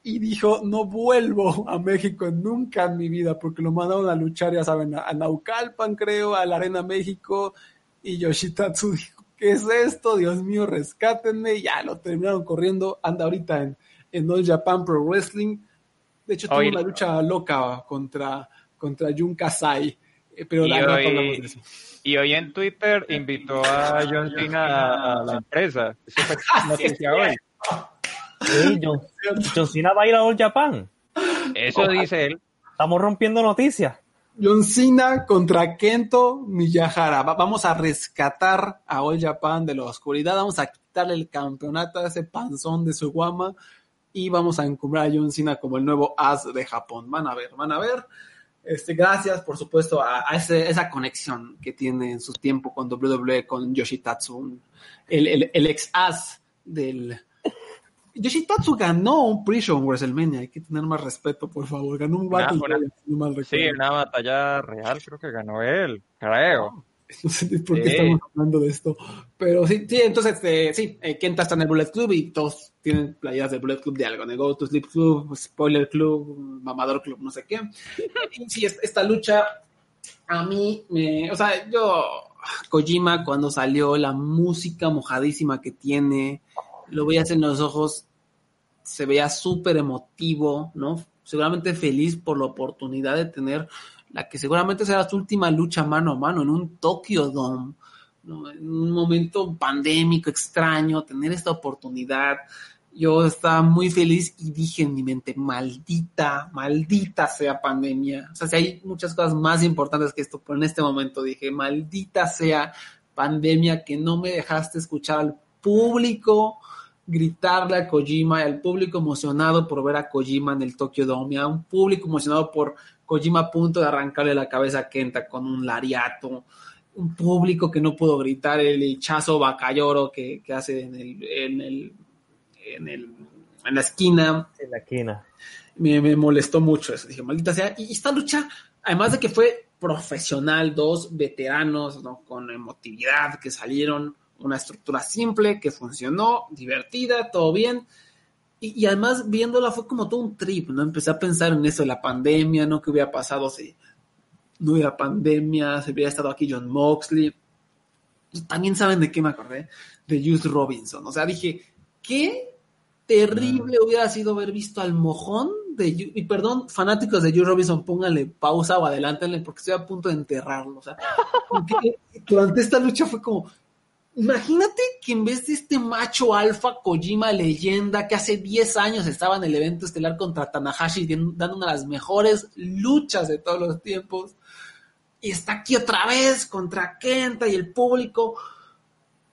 y dijo, no vuelvo a México nunca en mi vida, porque lo mandaron a luchar, ya saben, a, Naucalpan, creo, a la Arena México, y Yoshitatsu dijo, ¿qué es esto? Dios mío, rescátenme, y ya lo terminaron corriendo, anda ahorita en, en All Japan Pro Wrestling, de hecho tuvo una lucha loca contra, contra Jun Kasai, eh, pero Y hoy- hablamos de eso. Y hoy en Twitter invitó a John Cena a, a la empresa. Eso fue noticia hoy. Sí, John, John Cena va a ir a All Japan. Eso dice él. Estamos rompiendo noticias. John Cena contra Kento Miyahara. Va- vamos a rescatar a All Japan de la oscuridad. Vamos a quitarle el campeonato a ese panzón de su guama. Y vamos a encumbrar a John Cena como el nuevo as de Japón. Van a ver, van a ver. Este, gracias, por supuesto, a, a ese- esa conexión que tiene en su tiempo con WWE, con Yoshitatsu, el, el ex as del. Yoshitatsu ganó un pre-show en WrestleMania. Hay que tener más respeto, por favor. Ganó un Battle una- no mal Sí, una batalla real creo que ganó él, creo. No sé por qué Sí. estamos hablando de esto. Pero sí, sí entonces, este, sí, eh, Kenta está en el Bullet Club y todos tienen playeras del Bullet Club de algo. De Go to Sleep Club, Spoiler Club, Mamador Club, no sé qué. Y sí, es- esta lucha a mí me. O sea, yo. Kojima, cuando salió, la música mojadísima que tiene, lo veías en los ojos, se veía súper emotivo, ¿no? Seguramente feliz por la oportunidad de tener la que seguramente será su última lucha mano a mano en un Tokyo Dome, ¿no? en un momento pandémico extraño, tener esta oportunidad. Yo estaba muy feliz y dije en mi mente, maldita, maldita sea pandemia. O sea, si hay muchas cosas más importantes que esto, pero en este momento dije, maldita sea pandemia que no me dejaste escuchar al público gritarle a Kojima, al público emocionado por ver a Kojima en el Tokyo Dome, a un público emocionado por Kojima a punto de arrancarle la cabeza a Kenta con un lariato, un público que no pudo gritar el hinchazo bacayoro que, que hace en el, en el, en el, en la esquina. En la esquina. Me, me molestó mucho eso. Dije, maldita sea. Y esta lucha, además de que fue profesional, dos veteranos, ¿no? Con emotividad que salieron, una estructura simple que funcionó, divertida, todo bien. Y, y, además viéndola fue como todo un trip, ¿no? Empecé a pensar en eso de la pandemia, ¿no? ¿Qué hubiera pasado si no hubiera pandemia? Si hubiera estado aquí John Moxley. También saben de qué me acordé, de Juice Robinson. O sea, dije, qué terrible hubiera sido haber visto al mojón de y perdón, fanáticos de Juice Robinson, pónganle pausa o adelántenle porque estoy a punto de enterrarlo. O sea, durante esta lucha fue como, Imagínate que en vez de este macho alfa Kojima leyenda que hace 10 años estaba en el evento estelar contra Tanahashi dando una de las mejores luchas de todos los tiempos y está aquí otra vez contra Kenta y el público.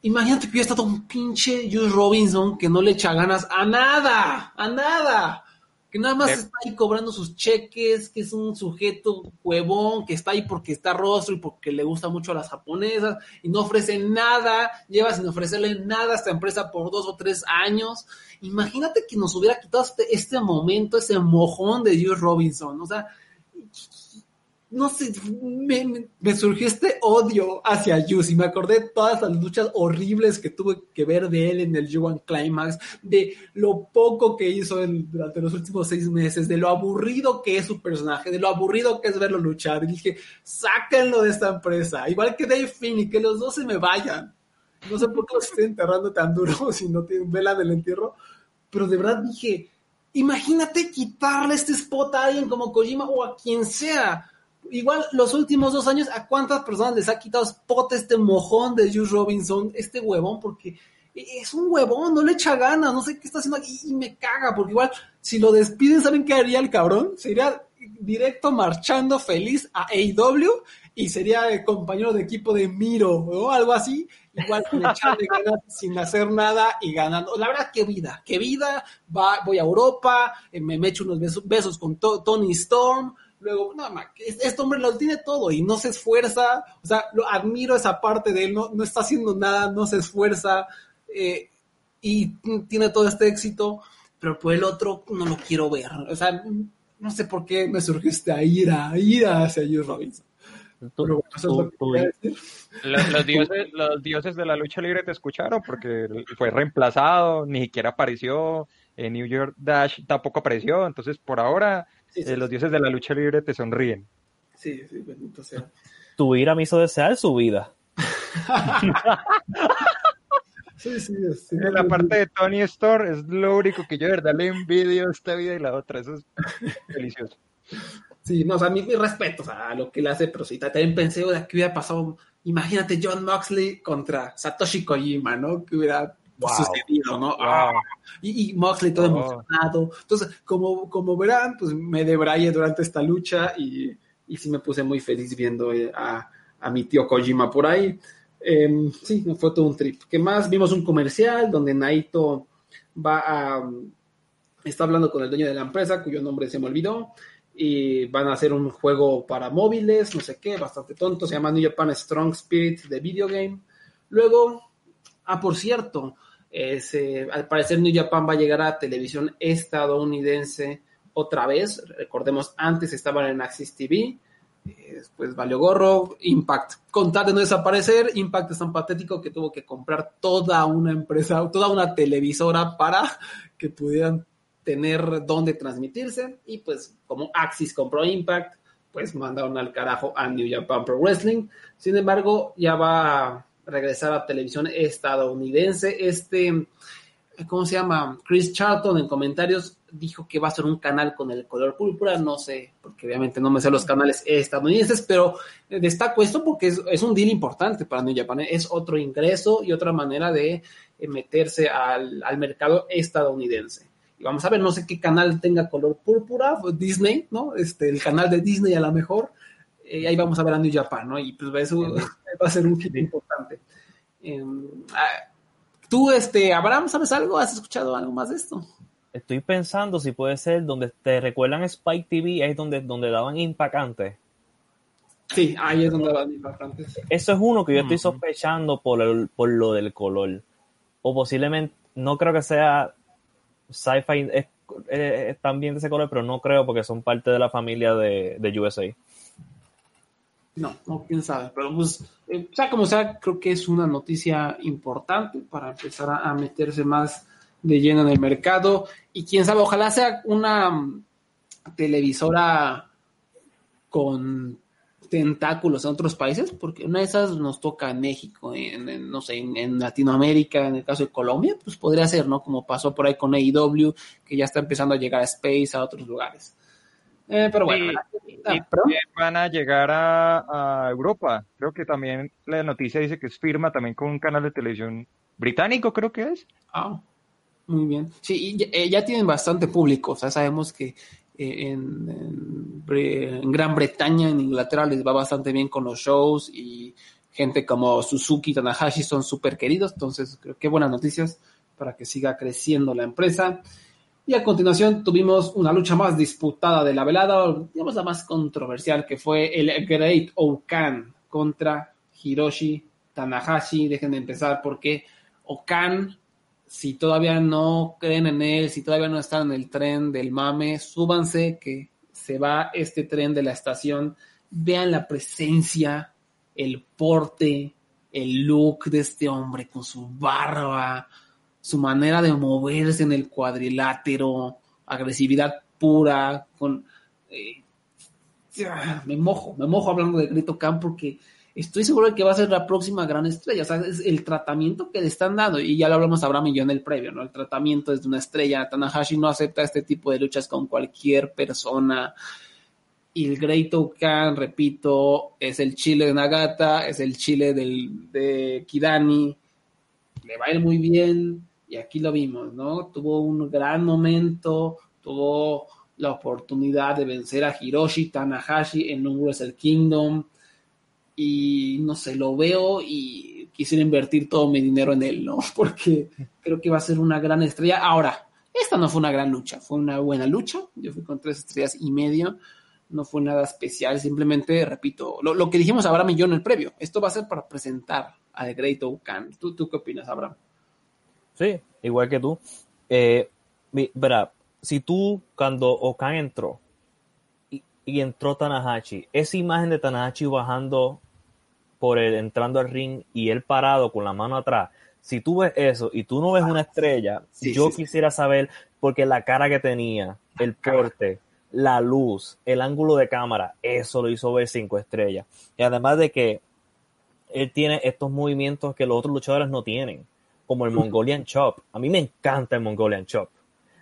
Imagínate que hubiera estado un pinche Juice Robinson que no le echa ganas a nada, a nada que nada más está ahí cobrando sus cheques, que es un sujeto huevón, que está ahí porque está rostro y porque le gusta mucho a las japonesas y no ofrece nada, lleva sin ofrecerle nada a esta empresa por dos o tres años. Imagínate que nos hubiera quitado este, este momento, ese mojón de Jules Robinson, o sea, no sé, me, me, surgió este odio hacia Yus y me acordé de todas las luchas horribles que tuve que ver de él en el G1 Climax, de lo poco que hizo en, durante los últimos seis meses, de lo aburrido que es su personaje, de lo aburrido que es verlo luchar. Y dije, sáquenlo de esta empresa, igual que Dave Finney, que los dos se me vayan. No sé por qué los estoy enterrando tan duro si no tienen vela del entierro, pero de verdad dije, imagínate quitarle este spot a alguien como Kojima o a quien sea igual los últimos dos años, ¿a cuántas personas les ha quitado spot este mojón de Juice Robinson, este huevón? Porque es un huevón, no le echa ganas, no sé qué está haciendo y, y, me caga, porque igual si lo despiden, ¿saben qué haría el cabrón? Sería directo marchando feliz a AEW y sería el compañero de equipo de Miro o algo así, igual con echarle ganas sin hacer nada y ganando. La verdad, qué vida, qué vida, Va, voy a Europa, eh, me, echo unos besos, besos con to, Tony Storm, Luego, no, este hombre lo tiene todo y no se esfuerza. O sea, lo admiro esa parte de él, no, no está haciendo nada, no se esfuerza eh, y tiene todo este éxito, pero por el otro no lo quiero ver. O sea, no sé por qué me surgió esta ira, ira hacia Juice Robinson. Pero, tú, tú, los, los, dioses, los dioses de la lucha libre te escucharon porque fue reemplazado, ni siquiera apareció. En New York Dash tampoco apareció, entonces por ahora Sí, sí, eh, los dioses de la lucha libre te sonríen. Sí, sí, bendito sea. Tu ira me hizo desear su vida. sí, sí, sí. En la parte de Tony Storm es lo único que yo de verdad le envidio esta vida y la otra. Eso es delicioso. Sí, no, o sea, mi, mi respeto o sea, a lo que le hace, pero sí, también pensé de que hubiera pasado, imagínate John Moxley contra Satoshi Kojima, ¿no? Que hubiera wow. sucedido, ¿no? Wow. Ah, y, y, Moxley todo emocionado. Entonces, como, como verán, pues me debrayé durante esta lucha y, y sí me puse muy feliz viendo a, a mi tío Kojima por ahí. Eh, sí, fue todo un trip. ¿Qué más? Vimos un comercial donde Naito va a... Está hablando con el dueño de la empresa, cuyo nombre se me olvidó, y van a hacer un juego para móviles, no sé qué, bastante tonto, se llama New Japan Strong Spirit de Video Game. Luego, ah, por cierto, eh, al parecer New Japan va a llegar a televisión estadounidense otra vez. Recordemos, antes estaban en Axis TV, eh, después valió gorro. Impact, con tal de no desaparecer, Impact es tan patético que tuvo que comprar toda una empresa, toda una televisora para que pudieran tener dónde transmitirse. Y pues, como Axis compró Impact, pues mandaron al carajo a New Japan Pro Wrestling. Sin embargo, ya va regresar a televisión estadounidense. Este, ¿cómo se llama? Chris Charlton en comentarios dijo que va a ser un canal con el color púrpura, no sé, porque obviamente no me sé los canales estadounidenses, pero destaco esto porque es, es un deal importante para New Japan, es otro ingreso y otra manera de meterse al, al mercado estadounidense. Y vamos a ver, no sé qué canal tenga color púrpura, Disney, ¿no? Este, el canal de Disney a lo mejor, eh, ahí vamos a ver a New Japan, ¿no? Y pues eso va a ser un hit importante. Eh, Tú, este, Abraham, ¿sabes algo? ¿Has escuchado algo más de esto? Estoy pensando si puede ser donde te recuerdan Spike TV, es donde, donde daban impactantes. Sí, ahí es donde daban impactantes. Eso es uno que yo estoy sospechando por, el, por lo del color. O posiblemente, no creo que sea sci-fi, es, es también de ese color, pero no creo porque son parte de la familia de, de USA. No, no, quién sabe. Pero pues, eh, sea como sea, creo que es una noticia importante para empezar a, meterse más de lleno en el mercado. Y quién sabe, ojalá sea una um, televisora con tentáculos en otros países, porque una de esas nos toca en México, en, en no sé, en, en, Latinoamérica, en el caso de Colombia, pues podría ser, ¿no? Como pasó por ahí con AEW, que ya está empezando a llegar a Space, a otros lugares. Eh, pero bueno, y, y van a llegar a, a, Europa. Creo que también la noticia dice que es firma también con un canal de televisión británico, creo que es. Ah, muy bien. Sí, y, eh, ya tienen bastante público. O sea, sabemos que eh, en, en, en, Gran Bretaña, en Inglaterra, les va bastante bien con los shows y gente como Suzuki y Tanahashi son súper queridos. Entonces, creo que buenas noticias para que siga creciendo la empresa. Y a continuación tuvimos una lucha más disputada de la velada, digamos la más controversial, que fue el Great Okan contra Hiroshi Tanahashi. Dejen de empezar porque Okan, si todavía no creen en él, si todavía no están en el tren del mame, súbanse que se va este tren de la estación. Vean la presencia, el porte, el look de este hombre con su barba, su manera de moverse en el cuadrilátero, agresividad pura, con... Eh, me mojo, me mojo hablando de Grito Khan porque estoy seguro de que va a ser la próxima gran estrella. O sea, es el tratamiento que le están dando, y ya lo hablamos Abraham y yo en el previo, ¿no? El tratamiento es de una estrella. Tanahashi no acepta este tipo de luchas con cualquier persona. Y el Great Khan, repito, es el chile de Nagata, es el chile del, de Kidani. Le va a ir muy bien y aquí lo vimos, ¿no? Tuvo un gran momento, tuvo la oportunidad de vencer a Hiroshi Tanahashi en un Wrestle Kingdom y no sé, lo veo y quisiera invertir todo mi dinero en él, ¿no? Porque creo que va a ser una gran estrella. Ahora, esta no fue una gran lucha, fue una buena lucha, yo fui con tres estrellas y medio, no fue nada especial, simplemente, repito, lo, lo que dijimos Abraham y yo en el previo, esto va a ser para presentar a The Great Okan. ¿Tú, ¿Tú qué opinas, Abraham? Sí, igual que tú. Eh, verá, si tú cuando Okan entró y, y, entró Tanahashi, esa imagen de Tanahashi bajando por el, entrando al ring y él parado con la mano atrás, si tú ves eso y tú no ves una estrella, sí, yo sí, quisiera sí. saber, porque la cara que tenía, el porte, la luz, el ángulo de cámara, eso lo hizo ver cinco estrellas. Y además de que él tiene estos movimientos que los otros luchadores no tienen como el Mongolian Chop. A mí me encanta el Mongolian Chop.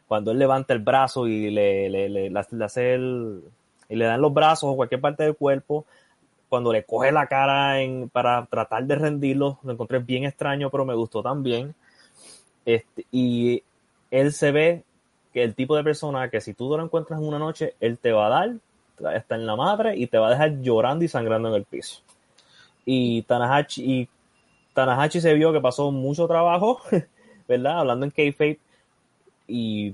Cuando él levanta el brazo y le, le, le, le hace el, y le dan los brazos o cualquier parte del cuerpo, cuando le coge la cara en, para tratar de rendirlo, lo encontré bien extraño, pero me gustó también. Este, y él se ve que el tipo de persona que si tú lo encuentras en una noche, él te va a dar, está en la madre y te va a dejar llorando y sangrando en el piso. Y Tanahashi, y Tanahashi se vio que pasó mucho trabajo, ¿verdad? Hablando en kayfabe y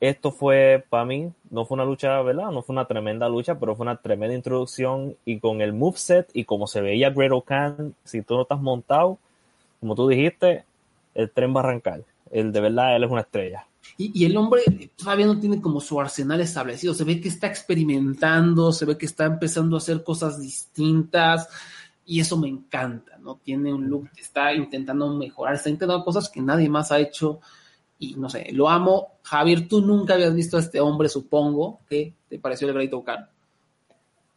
esto fue para mí, no fue una lucha, ¿verdad? No fue una tremenda lucha, pero fue una tremenda introducción y con el moveset y como se veía Great Khan, si tú no estás montado, como tú dijiste, el tren va a arrancar. El de verdad, él es una estrella. Y, y, el hombre todavía no tiene como su arsenal establecido. Se ve que está experimentando, se ve que está empezando a hacer cosas distintas y eso me encanta, ¿no? Tiene un look que está intentando mejorar, está intentando cosas que nadie más ha hecho y no sé, lo amo. Javier, tú nunca habías visto a este hombre, supongo. ¿Qué te pareció el Great Okan?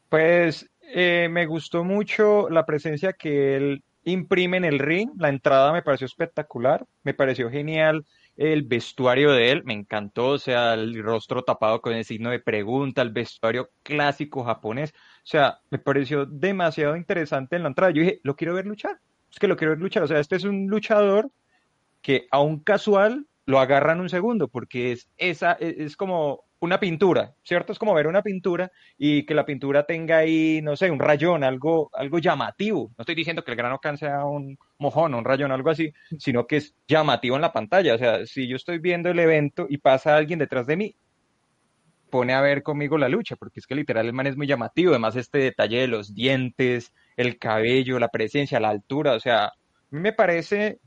Pues eh, me gustó mucho la presencia que él imprime en el ring. La entrada me pareció espectacular, me pareció genial el vestuario de él, me encantó, o sea, el rostro tapado con el signo de pregunta, el vestuario clásico japonés. O sea, me pareció demasiado interesante en la entrada. Yo dije, lo quiero ver luchar. Es que lo quiero ver luchar. O sea, este es un luchador que a un casual lo agarran un segundo, porque es esa, es como una pintura, ¿cierto? Es como ver una pintura y que la pintura tenga ahí, no sé, un rayón, algo, algo llamativo. No estoy diciendo que el grano sea un mojón, un rayón, algo así, sino que es llamativo en la pantalla. O sea, si yo estoy viendo el evento y pasa alguien detrás de mí, pone a ver conmigo la lucha, porque es que literal el man es muy llamativo. Además, este detalle de los dientes, el cabello, la presencia, la altura, o sea, me parece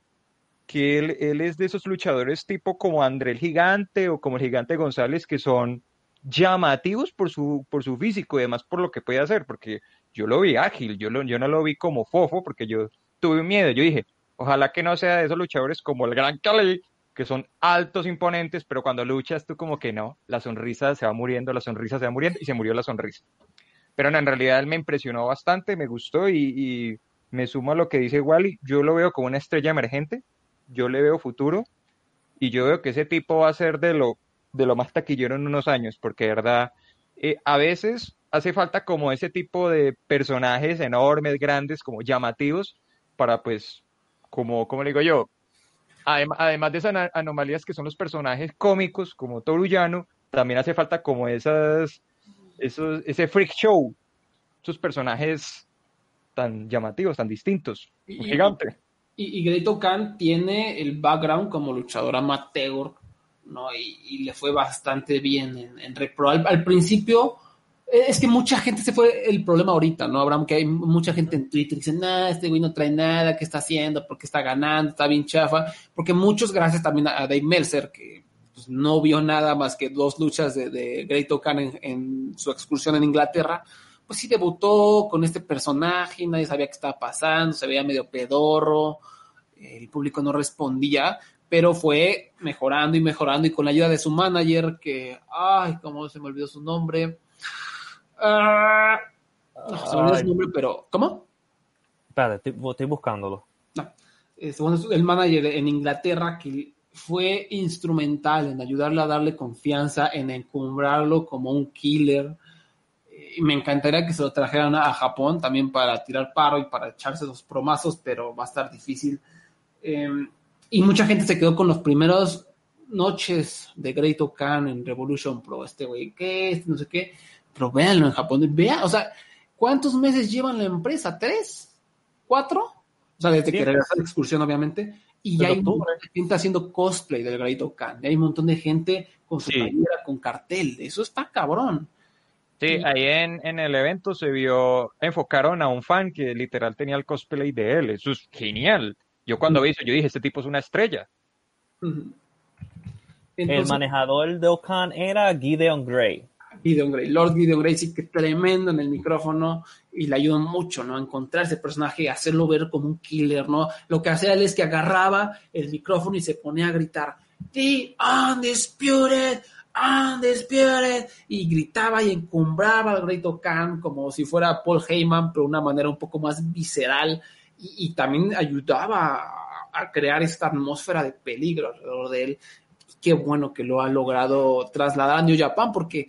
que él, él, es de esos luchadores tipo como André el Gigante o como el Gigante González que son llamativos por su, por su físico y además por lo que puede hacer, porque yo lo vi ágil, yo, lo, yo no lo vi como fofo porque yo tuve miedo, yo dije, ojalá que no sea de esos luchadores como el Gran Cali, que son altos, imponentes, pero cuando luchas tú como que no, la sonrisa se va muriendo, la sonrisa se va muriendo y se murió la sonrisa. Pero no, en realidad él me impresionó bastante, me gustó y, me sumo a lo que dice Wally, yo lo veo como una estrella emergente, yo le veo futuro y yo veo que ese tipo va a ser de lo, de lo más taquillero en unos años, porque de verdad, eh, a veces hace falta como ese tipo de personajes enormes, grandes, como llamativos, para pues, como, como le digo yo, adem además de esas anomalías que son los personajes cómicos, como Torullano, también hace falta como esas, esos, ese freak show, esos personajes tan llamativos, tan distintos, un gigante. Y, y Greto Khan tiene el background como luchador amateur, ¿no? Y, y le fue bastante bien en, en Repro. Al, al, principio, es que mucha gente se fue el problema ahorita, ¿no? Abraham, que hay mucha gente en Twitter que dice, nah, este güey no trae nada, ¿qué está haciendo? ¿Por qué está ganando? Está bien chafa. Porque muchos, gracias también a Dave Meltzer, que pues, no vio nada más que dos luchas de, de Khan en, en su excursión en Inglaterra, pues sí debutó con este personaje, nadie sabía qué estaba pasando, se veía medio pedorro, el público no respondía, pero fue mejorando y mejorando y con la ayuda de su manager, que, ay, cómo se me olvidó su nombre. Uh, no, se me olvidó su nombre, pero, ¿cómo? Espérate, estoy, estoy buscándolo. No, es, bueno, el manager en Inglaterra que fue instrumental en ayudarle a darle confianza, en encumbrarlo como un killer y me encantaría que se lo trajeran a Japón también para tirar paro y para echarse los promazos, pero va a estar difícil. Eh, y mucha gente se quedó con los primeros noches de Great Khan en Revolution Pro. Este güey, ¿qué es? No sé qué. Pero véanlo en Japón. Vea, o sea, ¿cuántos meses llevan la empresa? ¿Tres? ¿Cuatro? O sea, desde sí, que regresó la excursión, obviamente. Y ya hay un montón de gente haciendo cosplay del Great Khan. Y hay un montón de gente con su sí. playera, con cartel. Eso está cabrón. Sí, ahí en, en, el evento se vio, enfocaron a un fan que literal tenía el cosplay de él. Eso es genial. Yo cuando vi eso, yo dije, este tipo es una estrella. Entonces, el manejador de Okan era Gideon Grey. Lord Gideon Grey, sí que tremendo en el micrófono y le ayudó mucho, ¿no? A encontrar ese personaje y hacerlo ver como un killer, ¿no? Lo que hacía él es que agarraba el micrófono y se ponía a gritar, The Undisputed Undisputed y gritaba y encumbraba al Great Khan como si fuera Paul Heyman, pero de una manera un poco más visceral y, y también ayudaba a, crear esta atmósfera de peligro alrededor de él. Qué bueno que lo ha logrado trasladar a New Japan, porque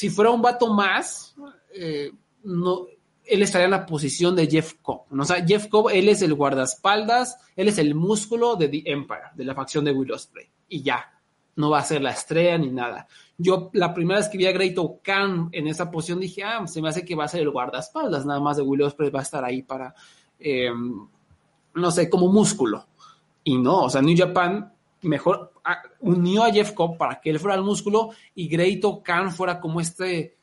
si fuera un vato más, eh, no, él estaría en la posición de Jeff Cobb. ¿no? O sea, Jeff Cobb, él es el guardaespaldas, él es el músculo de The Empire, de la facción de Will Ospreay, y ya no va a ser la estrella ni nada. Yo la primera vez que vi a Great Khan en esa posición dije, ah, se me hace que va a ser el guardaespaldas, nada más de Will Ospreay va a estar ahí para, eh, no sé, como músculo. Y no, o sea, New Japan mejor ah, unió a Jeff Cobb para que él fuera el músculo y Great Khan fuera como este,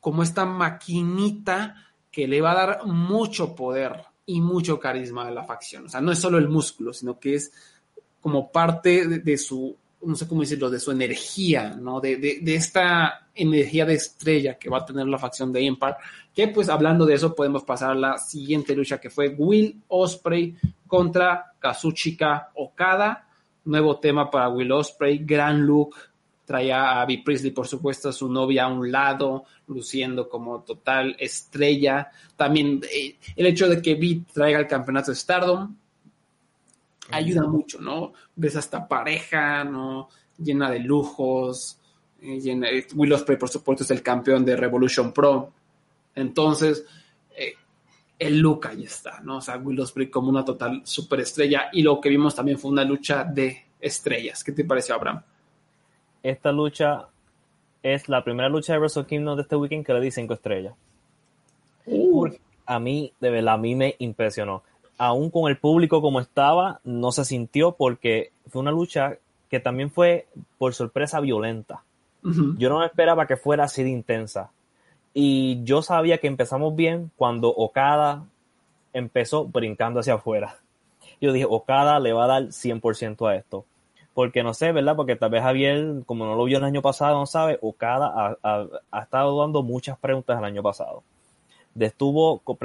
como esta maquinita que le va a dar mucho poder y mucho carisma a la facción. O sea, no es solo el músculo, sino que es como parte de, su no sé cómo decirlo, de su energía, ¿no? De, de, de, esta energía de estrella que va a tener la facción de Empire. Que pues hablando de eso podemos pasar a la siguiente lucha que fue Will Osprey contra Kazuchika Okada. Nuevo tema para Will Osprey, gran look. Traía a Abby Priestley, por supuesto, a su novia a un lado, luciendo como total estrella. También eh, el hecho de que Vi traiga el campeonato de Stardom, ayuda mucho, ¿no? Ves hasta pareja, ¿no? Llena de lujos, eh, llena, Will Ospreay, por supuesto, es el campeón de Revolution Pro. Entonces, eh, el look ahí está, ¿no? O sea, Will Ospreay como una total superestrella y lo que vimos también fue una lucha de estrellas. ¿Qué te pareció, Abraham? Esta lucha es la primera lucha de Wrestle Kingdom de este weekend que le di cinco estrellas. Porque a mí, de verdad, a mí me impresionó. Aún con el público como estaba, no se sintió porque fue una lucha que también fue por sorpresa violenta. Yo no esperaba que fuera así de intensa. Y yo sabía que empezamos bien cuando Okada empezó brincando hacia afuera. Yo dije, Okada le va a dar 100% a esto. Porque no sé, ¿verdad? Porque tal vez Javier, como no lo vio el año pasado, no sabe, Okada ha, ha- ha estado dando muchas preguntas el año pasado. Estuvo con,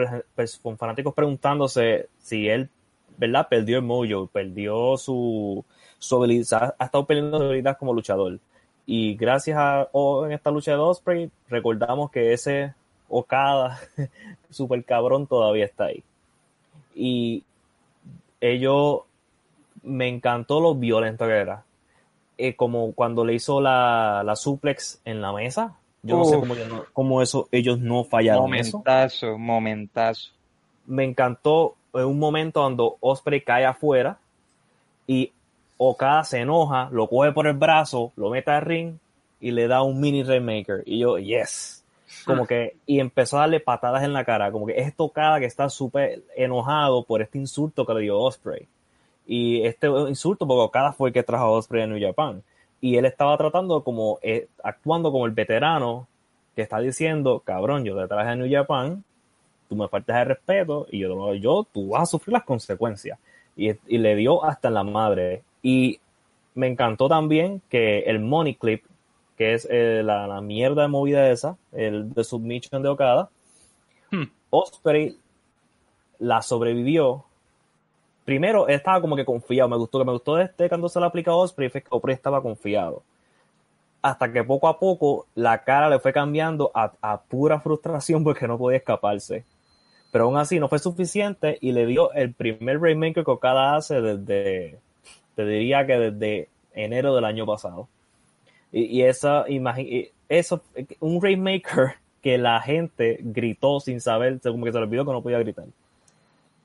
con fanáticos preguntándose si él, ¿verdad? Perdió el mojo, perdió su, su habilidad, ha estado perdiendo su habilidad como luchador. Y gracias a o en esta lucha de Osprey, recordamos que ese Okada, super cabrón, todavía está ahí. Y ellos, me encantó lo violento que era. Eh, como cuando le hizo la, la suplex en la mesa. Yo no sé cómo, no- cómo eso, ellos no fallaron eso. Momentazo, momentazo. Me encantó en un momento cuando Osprey cae afuera y Okada se enoja, lo coge por el brazo, lo mete al ring y le da un mini Rainmaker. Y yo, yes. Como que, y empezó a darle patadas en la cara. Como que es Okada que está súper enojado por este insulto que le dio Osprey. Y este insulto, porque Okada fue el que trajo a Osprey a New Japan. Y él estaba tratando como, eh, actuando como el veterano que está diciendo, cabrón, yo te traje a New Japan, tú me faltas de respeto y yo, yo tú vas a sufrir las consecuencias. Y, y le dio hasta la madre. Y me encantó también que el Money Clip, que es eh, la, la mierda de movida esa, el de submission de Okada, Hmm. Osprey la sobrevivió. Primero, estaba como que confiado. Me gustó que me gustó de este cuando se la aplica a Osprey, fue que Osprey estaba confiado. Hasta que poco a poco la cara le fue cambiando a, a pura frustración porque no podía escaparse. Pero aún así no fue suficiente y le dio el primer Rainmaker que Okada hace desde, te diría que desde enero del año pasado. Y, y esa y eso, un Rainmaker que la gente gritó sin saber, como que se le olvidó que no podía gritar.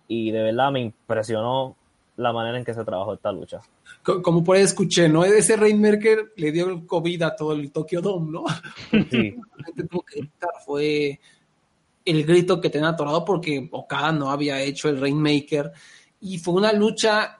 Y de verdad me impresionó la manera en que se trabajó esta lucha. Co- Como por ahí escuché, ¿no? Ese Rainmaker le dio el COVID a todo el Tokyo Dome, ¿no? Sí, La gente tuvo que gritar, fue el grito que tenía atorado porque Okada no había hecho el Rainmaker y fue una lucha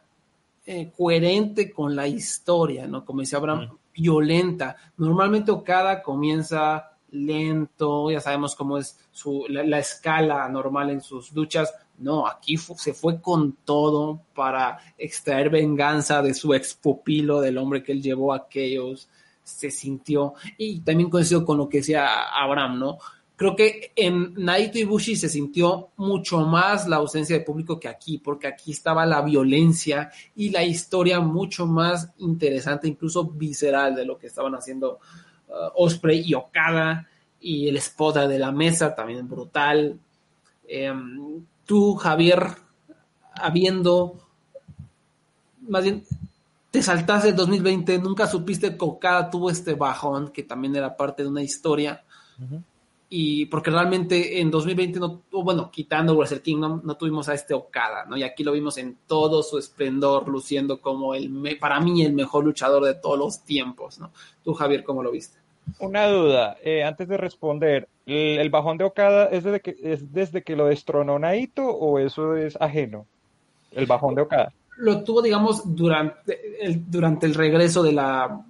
eh, coherente con la historia, ¿no? Como decía Abraham, violenta. Normalmente Okada comienza lento, ya sabemos cómo es su, la, la escala normal en sus luchas. No, aquí fu- se fue con todo para extraer venganza de su ex pupilo, del hombre que él llevó a aquellos. Se sintió, y también coincido con lo que decía Abraham, ¿no? Creo que en Naito Ibushi se sintió mucho más la ausencia de público que aquí, porque aquí estaba la violencia y la historia mucho más interesante, incluso visceral de lo que estaban haciendo uh, Osprey y Okada y el spot de la mesa también brutal. Em, tú, Javier, habiendo más bien te saltaste el 2020, nunca supiste que Okada tuvo este bajón, que también era parte de una historia Ujú. Y porque realmente en 2020 no bueno quitando Wrestle Kingdom no tuvimos a este Okada no y aquí lo vimos en todo su esplendor luciendo como el me- para mí el mejor luchador de todos los tiempos no tú Javier cómo lo viste Una duda, eh, antes de responder, ¿el, el bajón de Okada es desde que, es desde que lo destronó Naito o eso es ajeno? El bajón de Okada. lo tuvo digamos durante el durante el regreso de la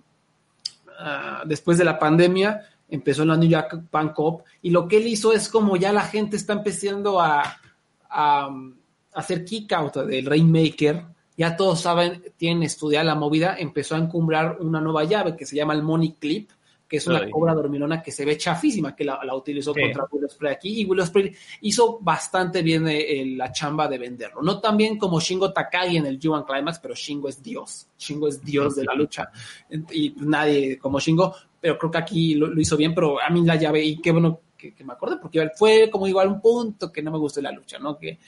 ah, después de la pandemia empezó en la New Japan Cup y lo que él hizo es como ya la gente está empezando a, a, hacer kick out del Rainmaker, ya todos saben, tienen estudiada la movida, empezó a encumbrar una nueva llave que se llama el Money Clip, que es una Ay. cobra dormilona que se ve chafísima, que la, la utilizó Sí. contra Will Ospreay aquí, y Will Ospreay hizo bastante bien eh, la chamba de venderlo. No tan bien como Shingo Takagi en el G1 Climax, pero Shingo es Dios. Shingo es Dios de la lucha. Y nadie como Shingo, pero creo que aquí lo, lo hizo bien, pero a mí la llave, y qué bueno que, que me acordé, porque fue como igual un punto que no me gustó la lucha, ¿no? Que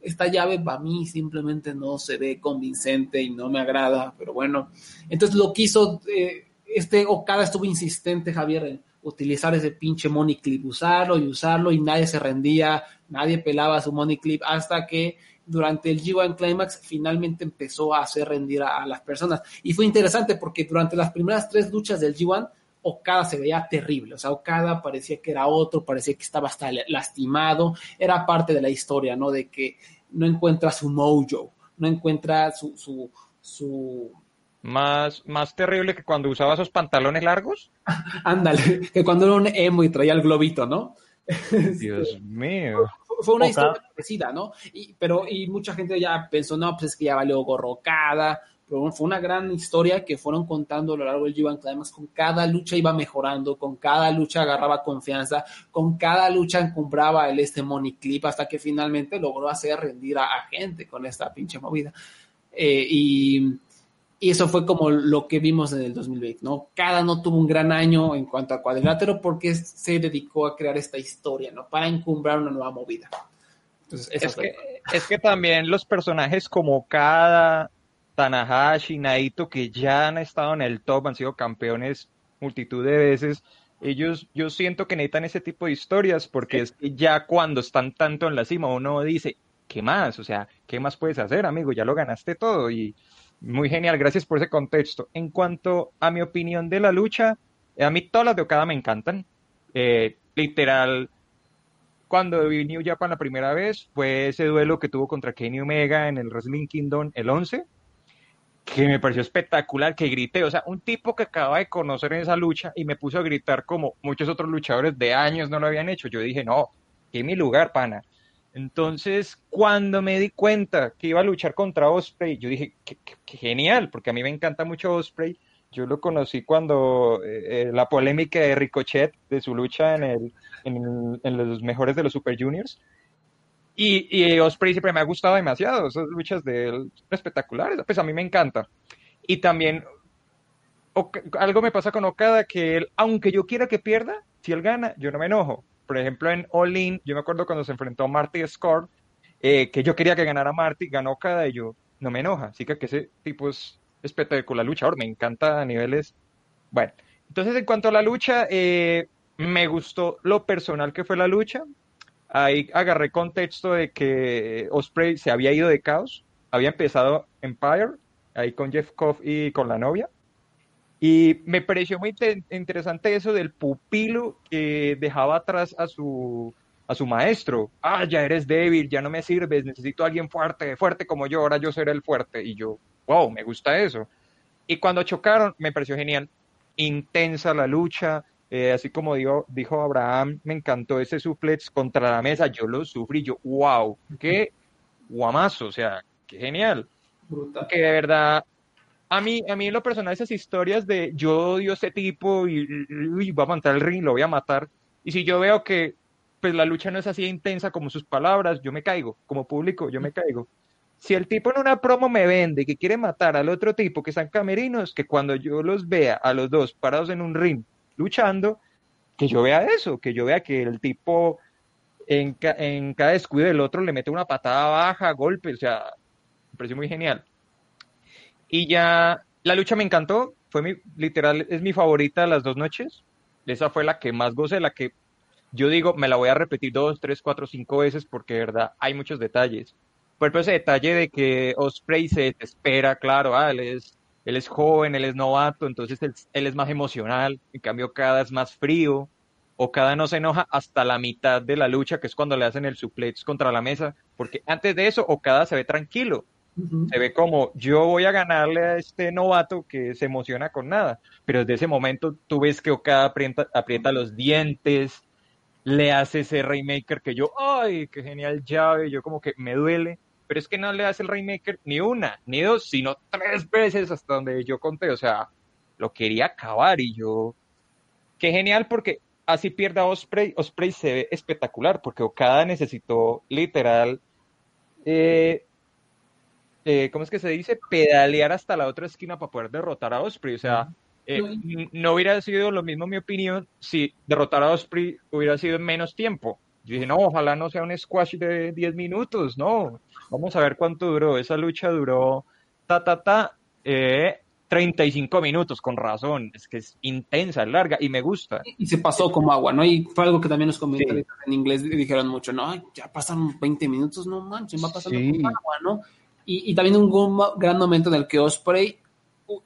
esta llave para mí simplemente no se ve convincente y no me agrada, pero bueno. Entonces lo quiso, eh, este Okada estuvo insistente, Javier, en utilizar ese pinche money clip, usarlo y usarlo y nadie se rendía, nadie pelaba su money clip hasta que durante el G1 Climax finalmente empezó a hacer rendir a, a las personas. Y fue interesante porque durante las primeras tres luchas del G1, Okada se veía terrible, o sea, Okada parecía que era otro, parecía que estaba hasta lastimado, era parte de la historia, ¿no? De que no encuentra su mojo, no encuentra su, su, su más, más terrible que cuando usaba esos pantalones largos. Ándale, que cuando era un emo y traía el globito, ¿no? Dios mío. Fue una historia parecida, ¿no? Y, pero, y mucha gente ya pensó, no, pues es que ya valió gorrocada. Pero fue una gran historia que fueron contando a lo largo del G1, que además con cada lucha iba mejorando, con cada lucha agarraba confianza, con cada lucha encumbraba el este money clip hasta que finalmente logró hacer rendir a, a gente con esta pinche movida. Eh, y y eso fue como lo que vimos en el 2020, ¿no? Cada no tuvo un gran año en cuanto a cuadrilátero porque se dedicó a crear esta historia, ¿no? Para encumbrar una nueva movida. Entonces, es, que, es que también los personajes como cada Tanahashi, Naito, que ya han estado en el top, han sido campeones multitud de veces, ellos, yo siento que necesitan ese tipo de historias porque es que ya cuando están tanto en la cima uno dice, ¿qué más? O sea, ¿qué más puedes hacer, amigo? Ya lo ganaste todo y muy genial, gracias por ese contexto. En cuanto a mi opinión de la lucha, a mí todas las de Okada me encantan. Eh, literal, cuando vi New Japan la primera vez, fue ese duelo que tuvo contra Kenny Omega en el Wrestling Kingdom el 11, que me pareció espectacular, que grité, o sea, un tipo que acaba de conocer en esa lucha y me puso a gritar como muchos otros luchadores de años no lo habían hecho. Yo dije, no, que mi lugar, pana. Entonces, cuando me di cuenta que iba a luchar contra Osprey, yo dije, qué, genial, porque a mí me encanta mucho Osprey. Yo lo conocí cuando eh, eh, la polémica de Ricochet, de su lucha en, el, en, los mejores de los Super Juniors. Y, y, Osprey siempre me ha gustado demasiado, esas luchas de él espectaculares, pues a mí me encanta. Y también algo me pasa con Okada, que él, aunque yo quiera que pierda, si él gana, yo no me enojo por ejemplo, en All In, yo me acuerdo cuando se enfrentó Marty Score, eh, que yo quería que ganara Marty, ganó cada ello, no me enoja. Así que, ese tipo es espectacular luchador, me encanta a niveles. Bueno, entonces en cuanto a la lucha, eh, me gustó lo personal que fue la lucha. Ahí agarré contexto de que Osprey se había ido de caos, había empezado Empire, ahí con Jeff Koff y con la novia. Y me pareció muy interesante eso del pupilo que dejaba atrás a su, a su maestro. Ah, ya eres débil, ya no me sirves, necesito a alguien fuerte, fuerte como yo, ahora yo seré el fuerte. Y yo, wow, me gusta eso. Y cuando chocaron, me pareció genial. Intensa la lucha, eh, así como dijo, dijo Abraham, me encantó ese suplex contra la mesa, yo lo sufrí, yo, wow, qué guamazo, o sea, qué genial. Que de verdad a mí, a mí en lo personal, esas historias de yo odio a ese tipo y, y, va a montar el ring, lo voy a matar. Y si yo veo que pues la lucha no es así intensa como sus palabras, yo me caigo, como público, yo me caigo. Si el tipo en una promo me vende que quiere matar al otro tipo que están camerinos, que cuando yo los vea a los dos parados en un ring luchando, que yo vea eso, que yo vea que el tipo en, en cada descuido del otro le mete una patada baja, golpe, o sea, me pareció muy genial. Y ya la lucha me encantó, fue mi, literal, es mi favorita de las dos noches. Esa fue la que más gocé, la que yo digo, me la voy a repetir dos, tres, cuatro, cinco veces porque de verdad hay muchos detalles. Por ejemplo, ese detalle de que Osprey se espera, claro, ah, él es joven, él es novato, entonces él, él es más emocional, en cambio cada es más frío, o cada no se enoja hasta la mitad de la lucha, que es cuando le hacen el suplex contra la mesa, porque antes de eso Okada se ve tranquilo, se ve como yo voy a ganarle a este novato que se emociona con nada. Pero desde ese momento tú ves que Okada aprieta, aprieta los dientes, le hace ese Rainmaker que yo, ¡ay, qué genial llave! Yo como que me duele. Pero es que no le hace el Rainmaker ni una, ni dos, sino tres veces hasta donde yo conté. O sea, lo quería acabar y yo... Qué genial porque así pierda Osprey. Osprey se ve espectacular porque Okada necesitó literal... Eh, eh, ¿cómo es que se dice? Pedalear hasta la otra esquina para poder derrotar a Osprey. O sea, eh, no hubiera sido lo mismo mi opinión si derrotar a Osprey hubiera sido en menos tiempo. Yo dije, no, ojalá no sea un squash de 10 minutos, no. Vamos a ver cuánto duró. Esa lucha duró, ta, ta, ta, eh, 35 minutos, con razón. Es que es intensa, es larga y me gusta. Y se pasó como agua, ¿no? Y fue algo que también los comentarios en inglés dijeron mucho, no, ya pasan 20 minutos, no manches, va pasando como agua, ¿no? Y, también un gran momento en el que Osprey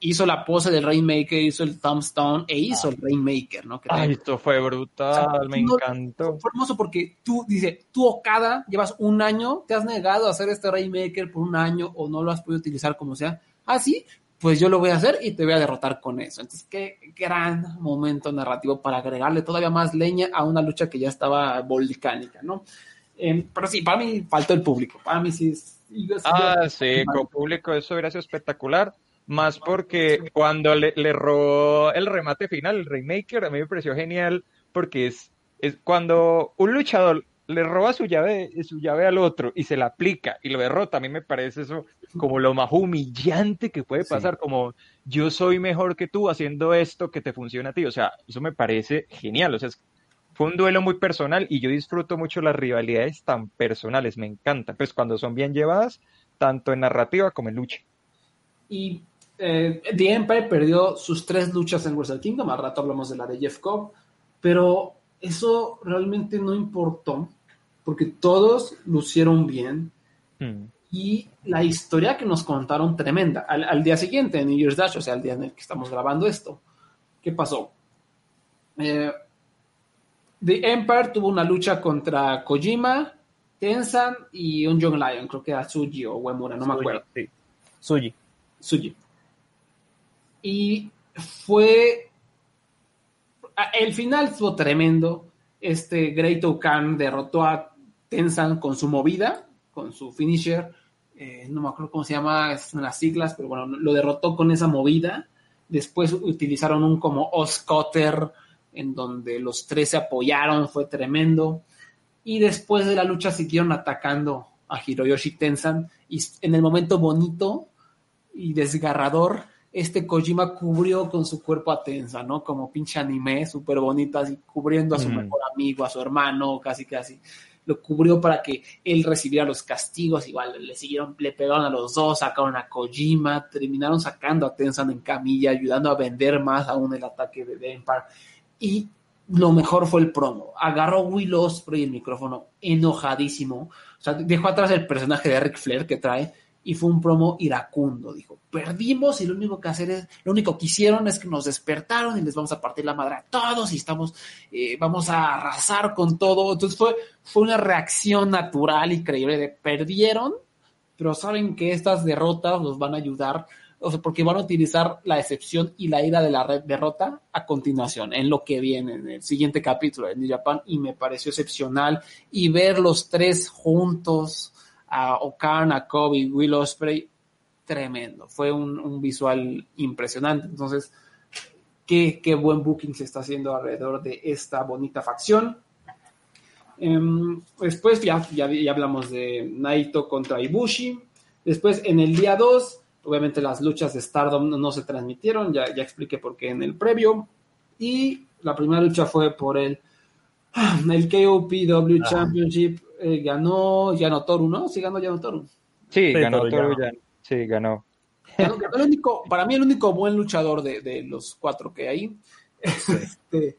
hizo la pose del Rainmaker, hizo el Thumbstone e hizo el Rainmaker, ¿no? Que Ay, trae- esto fue brutal, O sea, me no- encantó. fue hermoso porque tú, dice, tú Okada, llevas un año, te has negado a hacer este Rainmaker por un año o no lo has podido utilizar como sea. Ah, sí, pues yo lo voy a hacer y te voy a derrotar con eso. Entonces, qué gran momento narrativo para agregarle todavía más leña a una lucha que ya estaba volcánica, ¿no? Eh, pero sí, para mí faltó el público. Para mí sí es. sí, sí, Ah, sí, con público eso hubiera sido espectacular. Más porque cuando le, le robó el remate final, el Rainmaker, a mí me pareció genial porque es, es cuando un luchador le roba su llave, su llave al otro y se la aplica y lo derrota, a mí me parece eso como lo más humillante que puede Sí. pasar, como yo soy mejor que tú haciendo esto que te funciona a ti. O sea, eso me parece genial. O sea, es- fue un duelo muy personal y yo disfruto mucho las rivalidades tan personales, me encantan. Pues cuando son bien llevadas, tanto en narrativa como en lucha. Y eh, The Empire perdió sus tres luchas en Wrestle Kingdom. Al rato hablamos de la de Jeff Cobb. Pero eso realmente no importó. Porque todos lucieron bien. Hmm. Y la historia que nos contaron tremenda. Al, al día siguiente, en New Year's Dash, o sea, al día en el que estamos grabando esto. ¿Qué pasó? Eh, The Empire tuvo una lucha contra Kojima, Tenzan y un Young Lion. Creo que era Tsuji o Uemura, no me Suji, acuerdo. sí. Suji. Suji. Y fue. El final estuvo tremendo. Este Great Okan derrotó a Tenzan con su movida, con su finisher. eh, no me acuerdo cómo se llama, es en las siglas, pero bueno, lo derrotó con esa movida. Después utilizaron un como Oscotter, en donde los tres se apoyaron, fue tremendo. Y después de la lucha siguieron atacando a Hiroyoshi Tenzan. Y en el momento bonito, y desgarrador, este Kojima cubrió con su cuerpo a Tensa, ¿no? Como pinche anime, súper bonito, así cubriendo a su Mm. mejor amigo, a su hermano, casi casi. Lo cubrió para que él recibiera los castigos, igual le siguieron, le pegaron a los dos, sacaron a Kojima, terminaron sacando a Tensan en camilla, ayudando a vender más aún el ataque de The Empire. Y lo mejor fue el promo. Agarró Will Ospreay el micrófono enojadísimo. O sea, dejó atrás el personaje de Ric Flair que trae y fue un promo iracundo. Dijo, perdimos y lo único que hacer es, lo único que hicieron es que nos despertaron y les vamos a partir la madre a todos y estamos, eh, vamos a arrasar con todo. Entonces fue, fue una reacción natural y creíble de perdieron, pero saben que estas derrotas los van a ayudar, o sea, porque van a utilizar la excepción y la ira de la red derrota a continuación, en lo que viene, en el siguiente capítulo de New Japan, y me pareció excepcional. Y ver los tres juntos, a Okan, a Kobe Will Ospreay, tremendo. Fue un, un visual impresionante. Entonces, qué, qué buen booking se está haciendo alrededor de esta bonita facción. Em, después ya, ya, ya hablamos de Naito contra Ibushi. Después, en el día 2, obviamente las luchas de Stardom no, no se transmitieron, ya, ya expliqué por qué en el previo. Y la primera lucha fue por el, el KOPW. Championship. Eh, ganó Yano Toru, ¿no? Sí, ganó Yano Toru. Sí, Sí, ganó Toru. Yano. Sí, ganó. Ganó- ganó el único, para mí el único buen luchador de, de los cuatro que hay. Este,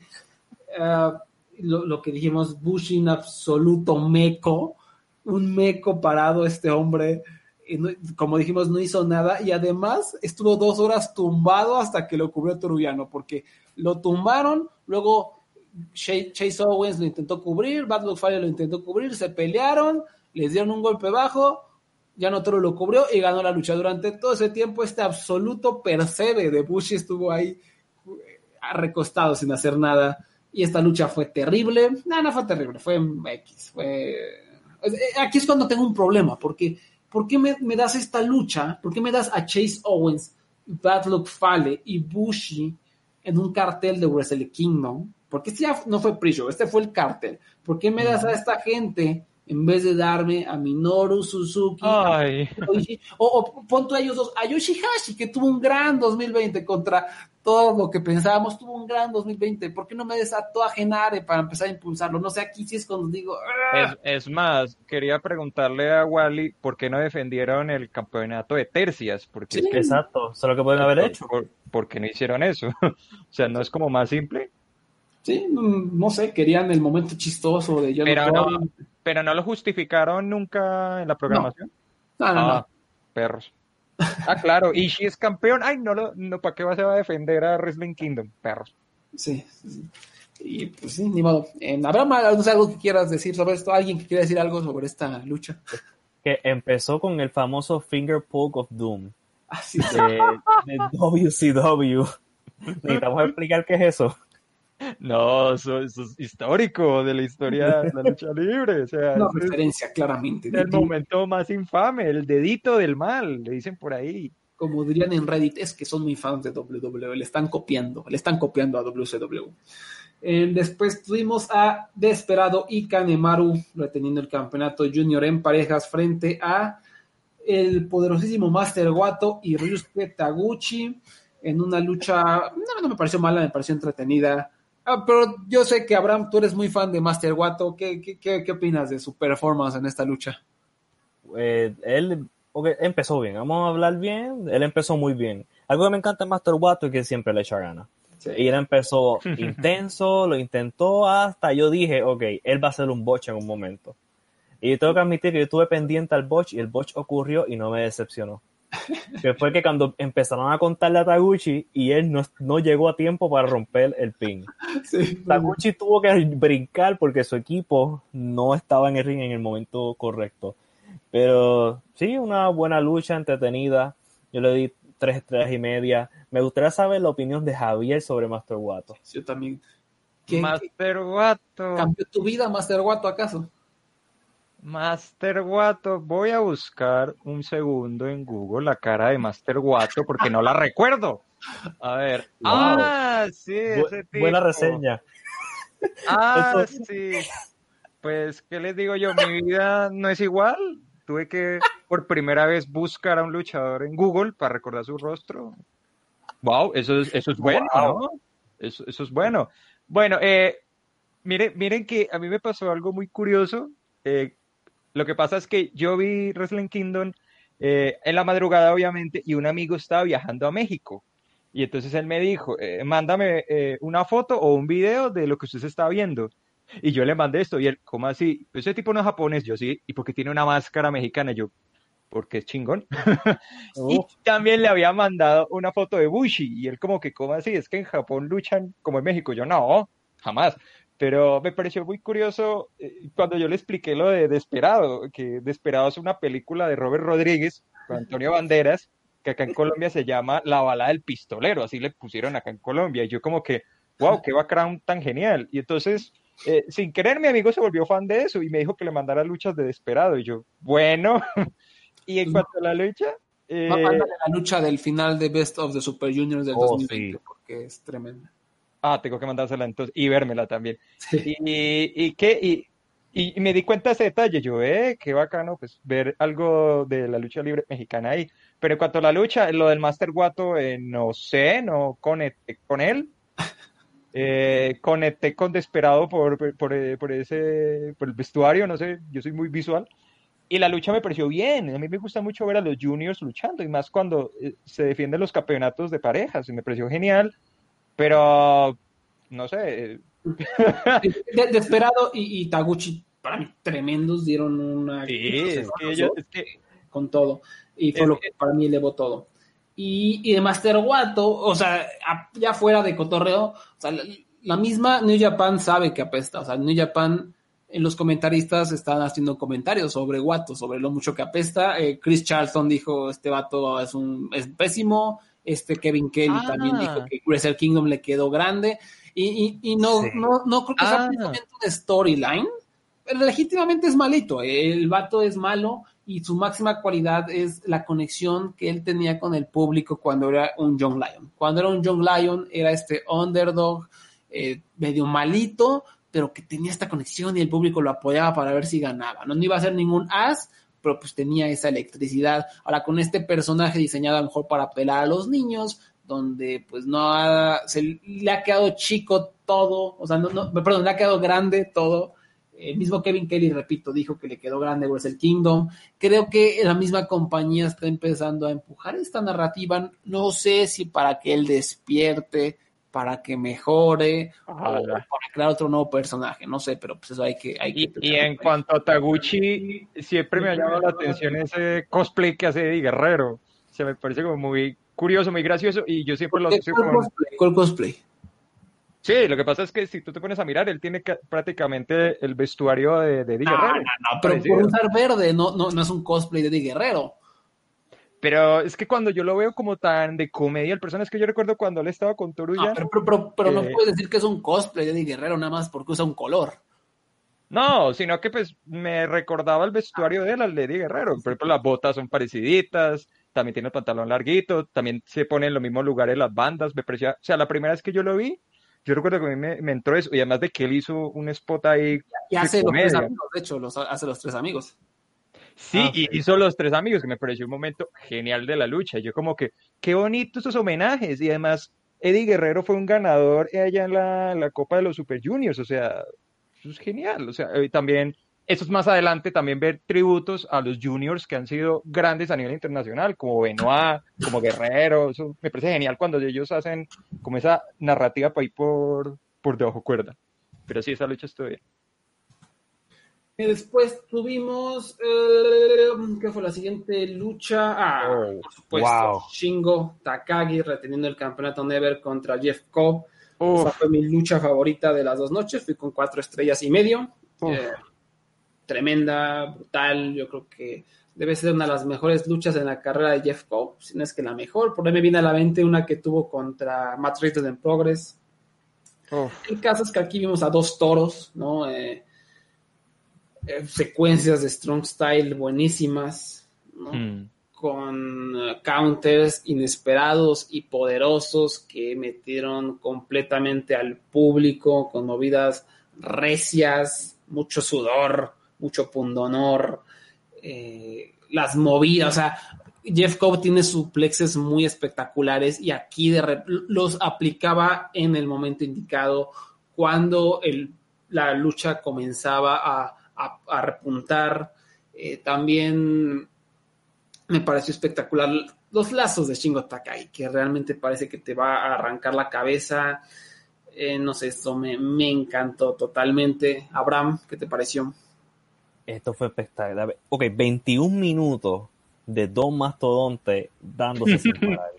ah, lo, lo que dijimos, Bush in absoluto meco, un meco parado este hombre, y no- como dijimos, no hizo nada y además estuvo dos horas tumbado hasta que lo cubrió Toruyano, porque lo tumbaron, luego Chase, Owens lo intentó cubrir, Bad Luck lo intentó cubrir, se pelearon, les dieron un golpe bajo, ya no lo cubrió y ganó la lucha. Durante todo ese tiempo, este absoluto percebe de Bush estuvo ahí eh, recostado sin hacer nada. Y esta lucha fue terrible. No, no fue terrible, fue X. Fue... eh, Aquí es cuando tengo un problema, porque ¿por qué me, me das esta lucha? ¿Por qué me das a Chase Owens, Bad Luck Fale y Bushi en un cartel de Wrestle Kingdom? Porque este ya no fue pre-show, este fue el cartel. ¿Por qué me das a esta gente en vez de darme a Minoru Suzuki, Ay, Yoshi- o, o pon tú a ellos dos, a Yoshihashi, que tuvo un gran 2020 contra todo lo que pensábamos, tuvo un gran 2020. ¿Por qué no me des a toda Genare para empezar a impulsarlo? No sé, aquí sí es cuando digo. "Ah". es, es más, quería preguntarle a Wally por qué no defendieron el campeonato de tercias, porque es Sí. que Exacto, eso es lo que pueden haber hecho. ¿Por, por qué no hicieron eso? o sea, no es como más simple. Sí, mm, no sé, querían el momento chistoso de yo Pero no, pero no lo justificaron nunca en la programación. no, no, no. Ah, perros. Ah, claro, Ishii es campeón. Ay, no, lo, no ¿para qué va, se va a defender a Wrestling Kingdom? Perros. Sí, sí. Y pues sí, ni modo. Eh, ¿Habrá más, no sé, algo que quieras decir sobre esto? ¿Alguien que quiera decir algo sobre esta lucha? Que empezó con el famoso Finger Poke of Doom Ah, sí, sí. de, de WCW. Necesitamos explicar qué es eso. No, eso, eso es histórico de la historia de la lucha libre. O sea, Una es referencia, claramente. el momento más infame, el dedito del mal, le dicen por ahí. Como dirían en Reddit, es que son muy fans de WWE, le están copiando, le están copiando a WCW. Eh, después tuvimos a Desperado y Kanemaru reteniendo el campeonato junior en parejas frente a el poderosísimo Master Wato y Ryusuke Taguchi en una lucha, no, no me pareció mala, me pareció entretenida. Ah, pero yo sé que Abraham, tú eres muy fan de Master Wato. ¿Qué, qué, qué, qué opinas de su performance en esta lucha? Eh, él ok, empezó bien, vamos a hablar bien. Él empezó muy bien. Algo que me encanta de Master Wato es que siempre le echa ganas. Sí. Y él empezó intenso, lo intentó hasta yo dije, ok, él va a hacer un botch en un momento. Y tengo que admitir que yo estuve pendiente al botch y el botch ocurrió y no me decepcionó. Que fue que cuando empezaron a contarle a Taguchi y él no, no llegó a tiempo para romper el pin. Sí, Taguchi tuvo que brincar porque su equipo no estaba en el ring en el momento correcto. Pero sí, una buena lucha, entretenida. Yo le di tres estrellas y media. Me gustaría saber la opinión de Javier sobre Master Wato. yo también. ¿Qué, qué Master Wato. cambió tu vida, Master Wato, acaso? Master Wato. Voy a buscar un segundo en Google la cara de Master Wato porque no la recuerdo. A ver. Wow. Ah, sí, Bu- ese tipo. buena reseña. Ah, Esto- sí. Pues, ¿qué les digo yo? Mi vida no es igual. Tuve que por primera vez buscar a un luchador en Google para recordar su rostro. Wow, eso es, eso es bueno, Wow. ¿no? Eso, eso es bueno. Bueno, eh, miren, miren que a mí me pasó algo muy curioso. Eh, lo que pasa es que yo vi Wrestling Kingdom eh, en la madrugada, obviamente, y un amigo estaba viajando a México. Y entonces él me dijo, eh, mándame eh, una foto o un video de lo que usted se está viendo. Y yo le mandé esto, y él, ¿cómo así? Ese tipo no es japonés, yo sí, y porque tiene una máscara mexicana, yo, porque es chingón. y también le había mandado una foto de Bushi, y él como que, ¿cómo así? Es que en Japón luchan como en México, yo no, jamás. Pero me pareció muy curioso eh, cuando yo le expliqué lo de Desperado, que Desperado es una película de Robert Rodríguez con Antonio Banderas, que acá en Colombia se llama La bala del pistolero, así le pusieron acá en Colombia. Y yo como que, wow, qué background tan genial. Y entonces, eh, sin querer, mi amigo se volvió fan de eso y me dijo que le mandara luchas de Desperado. Y yo, bueno. y en cuanto a la lucha, eh, la lucha del final de Best of the Super Juniors del Oh, 2020, sí. porque es tremenda. Ah, tengo que mandársela entonces y vérmela también. Sí. Y, y, qué, y, y me di cuenta de ese detalle, yo, eh, qué bacano, pues, ver algo de la lucha libre mexicana ahí. Pero en cuanto a la lucha, lo del Master Guato, eh, no sé, no conecté con él. Eh, conecté con Desperado por, por, por, eh, por ese, por el vestuario, no sé, yo soy muy visual. Y la lucha me pareció bien. A mí me gusta mucho ver a los juniors luchando, y más cuando eh, se defienden los campeonatos de parejas, y me pareció genial. Pero, no sé, eh, De- Desperado y, y Taguchi, para mí, tremendos, dieron una. Sí, es que ellos, es que con todo. Y fue Es lo que- para mí elevó todo. Y, y de Master Wato, o sea, ya fuera de cotorreo, o sea, la, la misma New Japan sabe que apesta. O sea, New Japan, en los comentaristas están haciendo comentarios sobre Wato, sobre lo mucho que apesta. Eh, Chris Charlton dijo, este Wato es, un, es pésimo. Este Kevin Kelly Ah. también dijo que Wrestle Kingdom le quedó grande. Y, y, y no, Sí. no, no creo que sea Ah. precisamente un storyline, pero legítimamente es malito. El vato es malo y su máxima cualidad es la conexión que él tenía con el público cuando era un Young Lion. Cuando era un Young Lion era este underdog eh, medio malito, pero que tenía esta conexión y el público lo apoyaba para ver si ganaba. No, no iba a ser ningún as, pero pues tenía esa electricidad. Ahora con este personaje diseñado a lo mejor para apelar a los niños, donde pues no se le ha quedado chico todo, o sea, no, no, perdón, le ha quedado grande todo. El mismo Kevin Kelly, repito, dijo que le quedó grande Wrestle Kingdom. Creo que la misma compañía está empezando a empujar esta narrativa. No sé si para que él despierte, para que mejore, o para crear otro nuevo personaje. No sé, pero pues eso hay que. Hay que Y, y en cuanto a Taguchi, siempre me ha llamado la atención ese cosplay que hace de guerrero. O sea, me parece como muy curioso, muy gracioso y yo siempre lo ¿Qué- asocio ¿Cuál con... cosplay? ¿Cuál cosplay? Sí, lo que pasa es que si tú te pones a mirar, él tiene ca- prácticamente el vestuario de, de No, Guerrero. no, no, pero Parecido. por usar verde no, no, no es un cosplay de Eddie Guerrero. Pero es que cuando yo lo veo como tan de comedia, el personaje es que yo recuerdo cuando él estaba con Toru No, Yano. pero pero, pero- pero no Eh. puedes decir que es un cosplay de Eddie Guerrero nada más porque usa un color. No, sino que pues me recordaba el vestuario de de Eddie Guerrero. Por ejemplo, las botas son pareciditas, también tiene el pantalón larguito, también se pone en los mismos lugares las bandas. Me parecía, o sea, la primera vez que yo lo vi, yo recuerdo que a mí me, me entró eso, y además de que él hizo un spot ahí. Y hace los tres amigos, de hecho, los, hace los tres amigos. Sí, Ah, y hizo los tres amigos, que me pareció un momento genial de la lucha. Yo como que, qué bonito estos homenajes. Y además, Eddie Guerrero fue un ganador allá en la, la Copa de los Super Juniors. O sea, eso es genial. O sea, y también, eso es más adelante, también ver tributos a los juniors que han sido grandes a nivel internacional, como Benoit, como Guerrero. Eso me parece genial cuando ellos hacen como esa narrativa para ir por, por debajo cuerda. Pero sí, esa lucha estuvo bien. Y después tuvimos. eh, ¿Qué fue la siguiente lucha? Ah, Oh, por supuesto. wow. Shingo Takagi reteniendo el campeonato Never contra Jeff Cobb. Esa fue mi lucha favorita de las dos noches. Fui con cuatro estrellas y medio. Eh, tremenda, brutal. Yo creo que debe ser una de las mejores luchas en la carrera de Jeff Cobb. Si no es que la mejor. Por ahí me viene a la mente una que tuvo contra Matt Riddle en Progress. El caso es que aquí vimos a dos toros, ¿no? Eh, eh, secuencias de Strong Style buenísimas, ¿no? Mm. Con eh, counters inesperados y poderosos que metieron completamente al público con movidas recias, mucho sudor, mucho pundonor, eh, las movidas, o sea, Jeff Cobb tiene suplexes muy espectaculares y aquí de los aplicaba en el momento indicado cuando el- la lucha comenzaba a, a- a repuntar. Eh, también me pareció espectacular los lazos de Shingo Takai, que realmente parece que te va a arrancar la cabeza. Eh, no sé, esto me, me encantó totalmente. Abraham, ¿qué te pareció? Esto fue espectacular. Ok, 21 minutos de dos mastodontes dándose sin parar.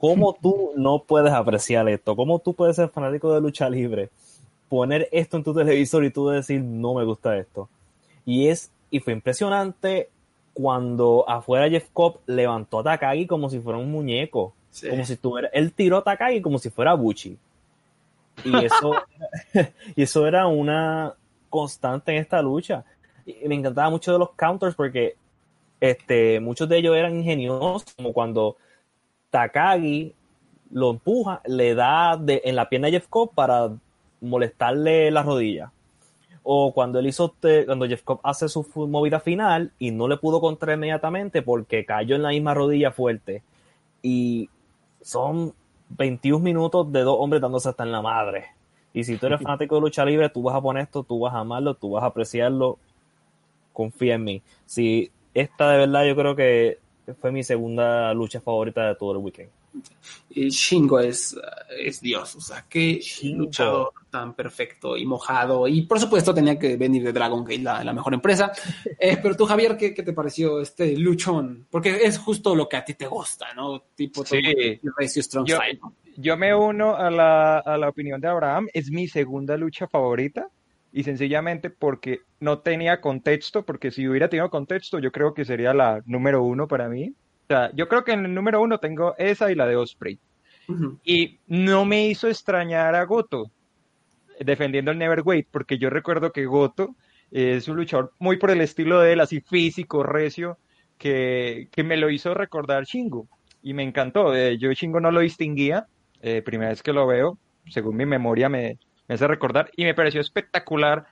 ¿Cómo tú no puedes apreciar esto? ¿Cómo tú puedes ser fanático de lucha libre? Poner esto en tu televisor y tú decir, no me gusta esto. Y es, y fue impresionante cuando afuera Jeff Cobb levantó a Takagi como si fuera un muñeco. Sí. Como si tuviera, él tiró a Takagi como si fuera Buchi. Y eso, y eso era una constante en esta lucha. Y me encantaba mucho de los counters porque este, muchos de ellos eran ingeniosos, como cuando Takagi lo empuja, le da de- en la pierna a Jeff Cobb para molestarle la rodilla. O cuando él hizo, te- cuando Jeff Cobb hace su movida final y no le pudo contra inmediatamente porque cayó en la misma rodilla fuerte. Y son 21 minutos de dos hombres dándose hasta en la madre. Y si tú eres fanático de lucha libre, tú vas a poner esto, tú vas a amarlo, tú vas a apreciarlo. Confía en mí. Si esta de verdad yo creo que fue mi segunda lucha favorita de todo el weekend. Y Shingo es, es Dios, o sea, qué Shingo. luchador tan perfecto y mojado. Y por supuesto tenía que venir de Dragon Gate, la, la mejor empresa. Eh, pero tú, Javier, ¿qué, qué te pareció este luchón? Porque es justo lo que a ti te gusta, ¿no? Tipo Sí. Strong Yo- Style, ¿no? Yo me uno a la, a la opinión de Abraham, es mi segunda lucha favorita y sencillamente porque no tenía contexto, porque si hubiera tenido contexto yo creo que sería la número uno para mí. O sea, yo creo que en el número uno tengo esa y la de Osprey. Y no me hizo extrañar a Goto defendiendo el Neverweight, porque yo recuerdo que Goto es un luchador muy por el estilo de él, así físico, recio, que, que me lo hizo recordar Shingo. Y me encantó. Eh, yo Shingo no lo distinguía, eh, primera vez que lo veo, según mi memoria me, me hace recordar, y me pareció espectacular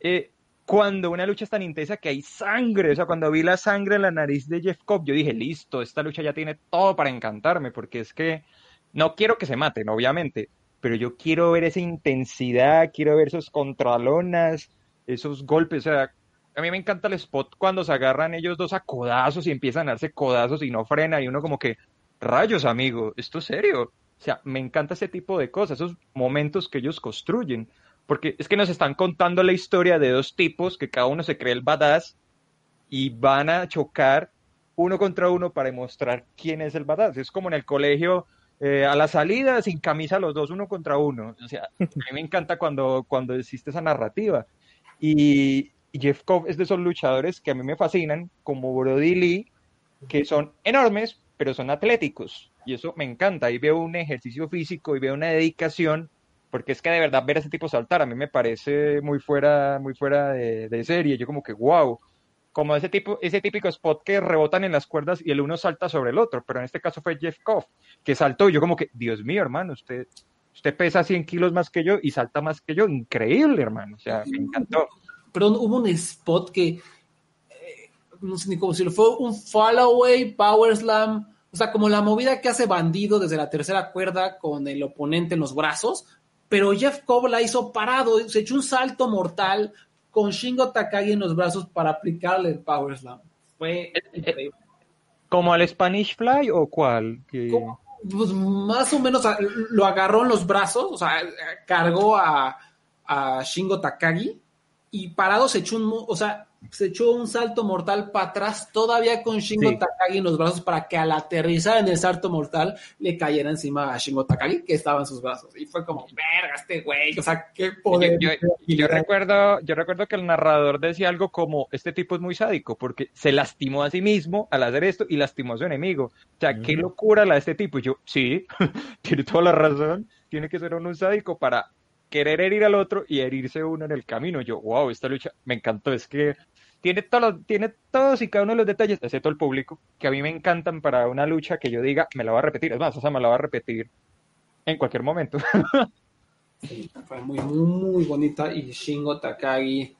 eh, cuando una lucha es tan intensa que hay sangre, o sea, cuando vi la sangre en la nariz de Jeff Cobb, yo dije, listo, esta lucha ya tiene todo para encantarme, porque es que no quiero que se maten, obviamente, pero yo quiero ver esa intensidad, quiero ver esos contralonas, esos golpes, o sea, a mí me encanta el spot cuando se agarran ellos dos a codazos y empiezan a darse codazos y no frena y uno como que, rayos, amigo, esto es serio. O sea, me encanta ese tipo de cosas, esos momentos que ellos construyen, porque es que nos están contando la historia de dos tipos que cada uno se cree el badass y van a chocar uno contra uno para demostrar quién es el badass. Es como en el colegio, eh, a la salida, sin camisa los dos, uno contra uno. O sea, a mí me encanta cuando, cuando existe esa narrativa. Y, y Jeff Cobb es de esos luchadores que a mí me fascinan, como Brody Lee, que son enormes, pero son atléticos. Y eso me encanta. Ahí veo un ejercicio físico y veo una dedicación, porque es que de verdad ver a ese tipo saltar a mí me parece muy fuera, muy fuera de, serie. Yo como que, wow. Como ese, tipo, ese típico spot que rebotan en las cuerdas y el uno salta sobre el otro, pero en este caso fue Jeff Koff, que saltó y yo como que, Dios mío, hermano, usted, usted pesa 100 kilos más que yo y salta más que yo. Increíble, hermano. O sea, me encantó. Perdón, hubo un spot que eh, no sé ni cómo decirlo, fue un fallaway, power slam, o sea, como la movida que hace bandido desde la tercera cuerda con el oponente en los brazos, pero Jeff Cobb la hizo parado, se echó un salto mortal con Shingo Takagi en los brazos para aplicarle el power slam. Fue increíble. ¿Como al Spanish Fly o cuál? Pues, más o menos lo agarró en los brazos, o sea, cargó a, a Shingo Takagi y parado se echó un, o sea, se echó un salto mortal para atrás, todavía con Shingo Sí. Takagi en los brazos para que al aterrizar en el salto mortal le cayera encima a Shingo Takagi que estaba en sus brazos. Y fue como, verga, este güey, o sea, qué poder. Yo, yo- yo recuerdo, yo recuerdo que el narrador decía algo como, este tipo es muy sádico porque se lastimó a sí mismo al hacer esto y lastimó a su enemigo. O sea, qué locura la de este tipo. Y yo, sí, tiene toda la razón, tiene que ser un sádico para querer herir al otro y herirse uno en el camino. Yo, wow, esta lucha me encantó, es que tiene, todos tiene todos y cada uno de los detalles, excepto el público, que a mí me encantan para una lucha que yo diga, me la va a repetir. Es más, o sea, me la va a repetir en cualquier momento. Sí, fue muy, muy, muy bonita. Y Shingo Takagi,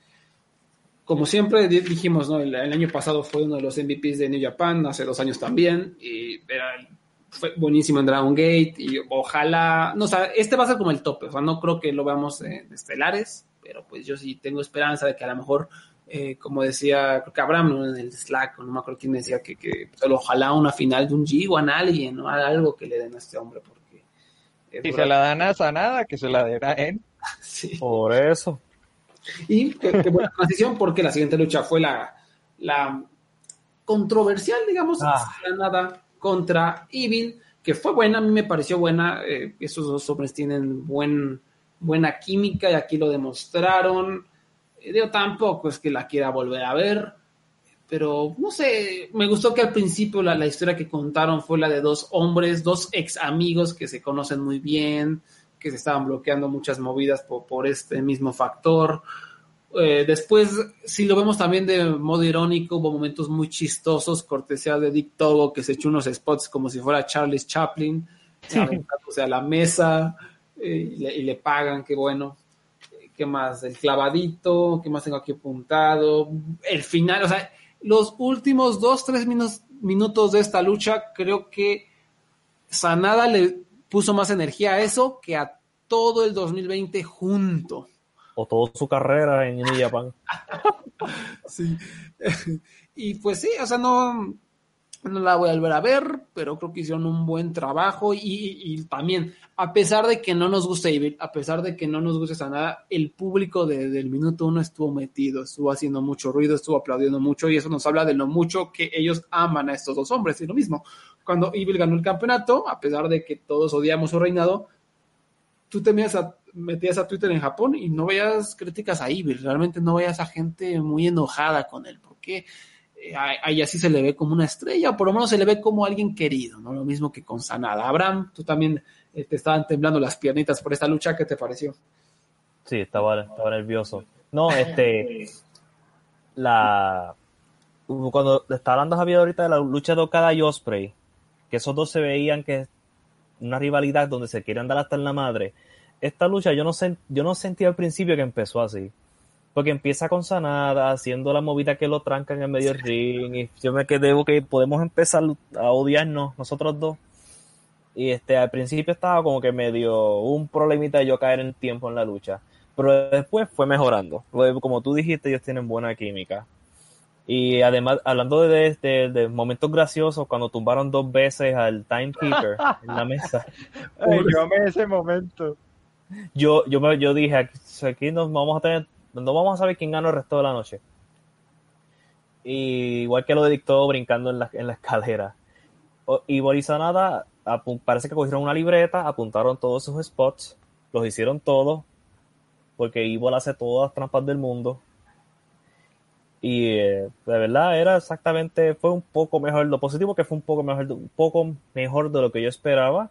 como siempre di- dijimos, ¿no? El, el año pasado fue uno de los MVPs de New Japan, hace dos años también. Y era, fue buenísimo en Dragon Gate. Y ojalá, no, o sea, este va a ser como el tope. O sea, no creo que lo veamos en estelares, pero pues yo sí tengo esperanza de que a lo mejor. eh, como decía, creo que Abraham ¿no? en el Slack, o no me acuerdo quién decía que, que pues, ojalá una final de un G1 a alguien, ¿no? algo que le den a este hombre, porque eh, Si se la dan a Sanada, que se la den a él. sí. Por eso. Y qué, qué buena transición, porque la siguiente lucha fue la, la controversial, digamos, Ah. nada contra Evil, que fue buena, a mí me pareció buena. eh, esos dos hombres tienen buen, buena química y aquí lo demostraron. Eh, digo, tampoco es que la quiera volver a ver, pero no sé, me gustó que al principio la, la historia que contaron fue la de dos hombres, dos ex amigos que se conocen muy bien, que se estaban bloqueando muchas movidas por, por este mismo factor. Eh, después, si lo vemos también de modo irónico, hubo momentos muy chistosos, cortesía de Dick Togo, que se echó unos spots como si fuera Charles Chaplin, aventándose a la mesa eh, y, le, y le pagan, qué bueno. ¿Qué más? El clavadito, ¿qué más tengo aquí apuntado? El final, o sea, los últimos dos, tres minutos, minutos de esta lucha, creo que Sanada le puso más energía a eso que a todo el 2020 junto. O toda su carrera en New Japan. Sí. y pues sí, o sea, no, no la voy a volver a ver, pero creo que hicieron un buen trabajo y, y- también, a pesar de que no nos guste Evil, a pesar de que no nos guste Sanada, el público desde el minuto uno estuvo metido, estuvo haciendo mucho ruido, estuvo aplaudiendo mucho y eso nos habla de lo mucho que ellos aman a estos dos hombres. Y lo mismo, cuando Evil ganó el campeonato, a pesar de que todos odiamos su reinado, tú te metías a, Twitter en Japón y no veías críticas a Evil, realmente no veías a gente muy enojada con él, porque eh, ahí así se le ve como una estrella, o por lo menos se le ve como alguien querido, ¿no? Lo mismo que con Sanada. Abraham, tú también eh, te estaban temblando las piernitas por esta lucha, ¿qué te pareció? Sí, estaba, nervioso. No, este. La. Cuando estaba hablando Javier ahorita de la lucha de Okada y Osprey, que esos dos se veían que una rivalidad donde se quieren dar hasta en la madre. Esta lucha yo no, sen- yo no sentí al principio que empezó así. Porque empieza con Sanada, haciendo la movida que lo trancan en medio del ring. Y yo me quedé, ok, podemos empezar a odiarnos nosotros dos. Y este, al principio estaba como que medio un problemita de yo caer en tiempo en la lucha. Pero después fue mejorando. Como tú dijiste, ellos tienen buena química. Y además, hablando de, de- de momentos graciosos, cuando tumbaron dos veces al timekeeper en la mesa, Ay, yo amé ese momento. yo, yo, me, yo dije, aquí, aquí nos vamos a tener, no vamos a saber quién ganó el resto de la noche. Y igual que lo dictó brincando en la, en la escalera. O- Y parece que cogieron una libreta, apuntaron todos sus spots, los hicieron todos, porque Evil hace todas las trampas del mundo. Y eh, de verdad era exactamente, fue un poco mejor, lo positivo que fue un poco mejor, un poco mejor de lo que yo esperaba,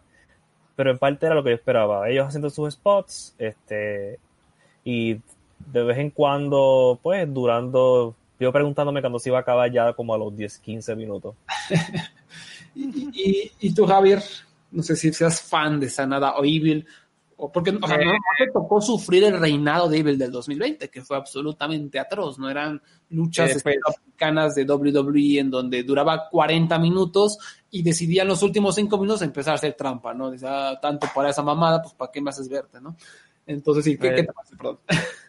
pero en parte era lo que yo esperaba. Ellos haciendo sus spots, este, y de vez en cuando, pues, durando, yo preguntándome cuando se iba a acabar ya como a los 10, 15 minutos. Y, y- y tú, Javier, no sé si seas fan de Sanada o Evil, o porque o sea, no, no te tocó sufrir el reinado de Evil del 2020, que fue absolutamente atroz, no eran luchas Eh, pues- estilo africanas de WWE en donde duraba 40 minutos y decidían los últimos 5 minutos empezar a hacer trampa, ¿no? Dice, ah, tanto para esa mamada, pues ¿para qué me haces verte, no? Entonces, sí, ¿qué, Eh, qué te parece? Perdón.